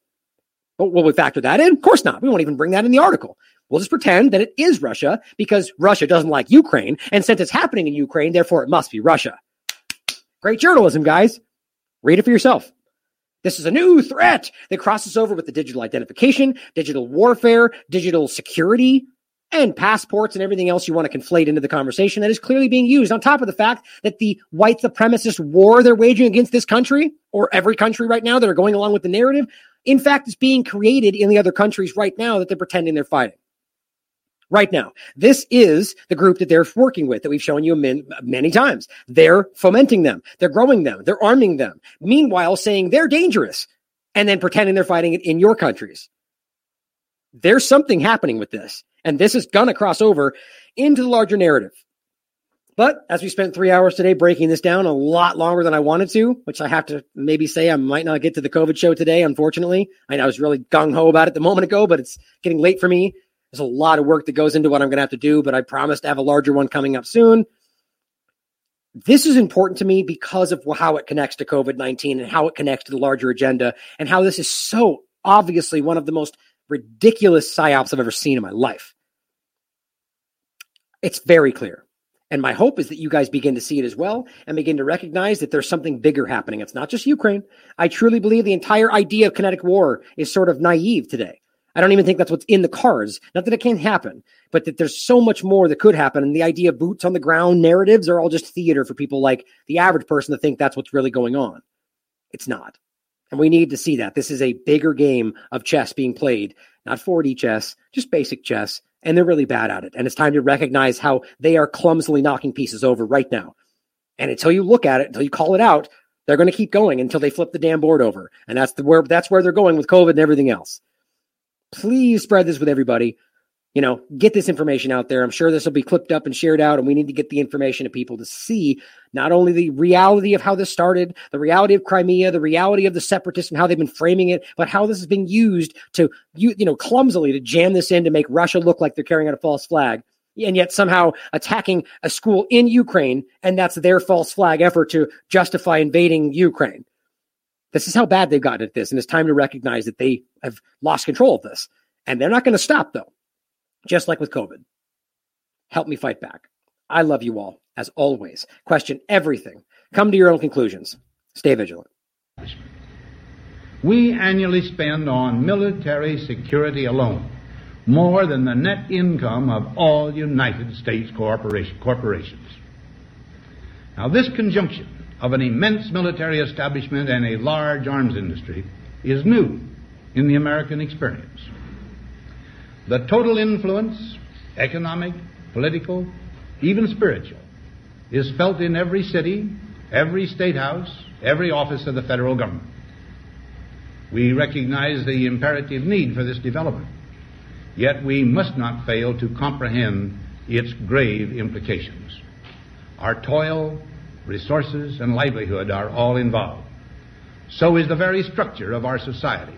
But will we factor that in? Of course not. We won't even bring that in the article. We'll just pretend that it is Russia because Russia doesn't like Ukraine. And since it's happening in Ukraine, therefore it must be Russia. Great journalism, guys. Read it for yourself. This is a new threat that crosses over with the digital identification, digital warfare, digital security, and passports and everything else you want to conflate into the conversation that is clearly being used on top of the fact that the white supremacist war they're waging against this country or every country right now that are going along with the narrative, in fact, is being created in the other countries right now that they're pretending they're fighting right now. This is the group that they're working with that we've shown you many, many times. They're fomenting them. They're growing them. They're arming them. Meanwhile, saying they're dangerous and then pretending they're fighting it in your countries. There's something happening with this. And this is going to cross over into the larger narrative. But as we spent three hours today breaking this down a lot longer than I wanted to, which I have to maybe say I might not get to the COVID show today, unfortunately. I, I was really gung ho about it the moment ago, but it's getting late for me. There's a lot of work that goes into what I'm going to have to do, but I promise to have a larger one coming up soon. This is important to me because of how it connects to COVID 19 and how it connects to the larger agenda, and how this is so obviously one of the most ridiculous psyops I've ever seen in my life. It's very clear. And my hope is that you guys begin to see it as well and begin to recognize that there's something bigger happening. It's not just Ukraine. I truly believe the entire idea of kinetic war is sort of naive today. I don't even think that's what's in the cards. Not that it can't happen, but that there's so much more that could happen. And the idea of boots on the ground narratives are all just theater for people like the average person to think that's what's really going on. It's not. And we need to see that. This is a bigger game of chess being played, not 4D chess, just basic chess. And they're really bad at it. And it's time to recognize how they are clumsily knocking pieces over right now. And until you look at it, until you call it out, they're going to keep going until they flip the damn board over. And that's the where that's where they're going with COVID and everything else. Please spread this with everybody. You know, get this information out there. I'm sure this will be clipped up and shared out, and we need to get the information to people to see not only the reality of how this started, the reality of Crimea, the reality of the separatists and how they've been framing it, but how this has been used to, you, you know, clumsily to jam this in to make Russia look like they're carrying out a false flag and yet somehow attacking a school in Ukraine, and that's their false flag effort to justify invading Ukraine. This is how bad they've gotten at this, and it's time to recognize that they have lost control of this. And they're not going to stop, though, just like with COVID. Help me fight back. I love you all, as always. Question everything. Come to your own conclusions. Stay vigilant. We annually spend on military security alone more than the net income of all United States corporations. Now, this conjunction of an immense military establishment and a large arms industry is new in the American experience. The total influence, economic, political, even spiritual, is felt in every city, every state house, every office of the federal government. We recognize the imperative need for this development. Yet we must not fail to comprehend its grave implications. Our toil, resources, and livelihood are all involved. So is the very structure of our society.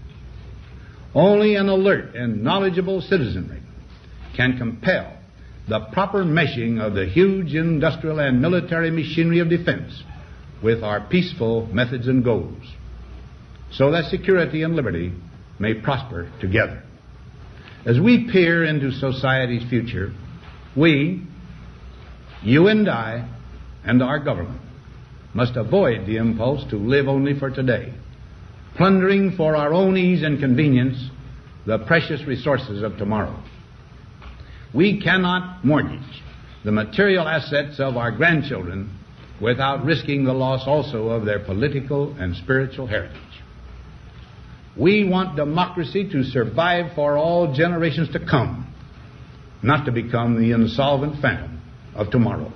Only an alert and knowledgeable citizenry can compel the proper meshing of the huge industrial and military machinery of defense with our peaceful methods and goals, so that security and liberty may prosper together. As we peer into society's future, we, you and I, and our government must avoid the impulse to live only for today, plundering for our own ease and convenience the precious resources of tomorrow. We cannot mortgage the material assets of our grandchildren without risking the loss also of their political and spiritual heritage. We want democracy to survive for all generations to come, not to become the insolvent phantom of tomorrow.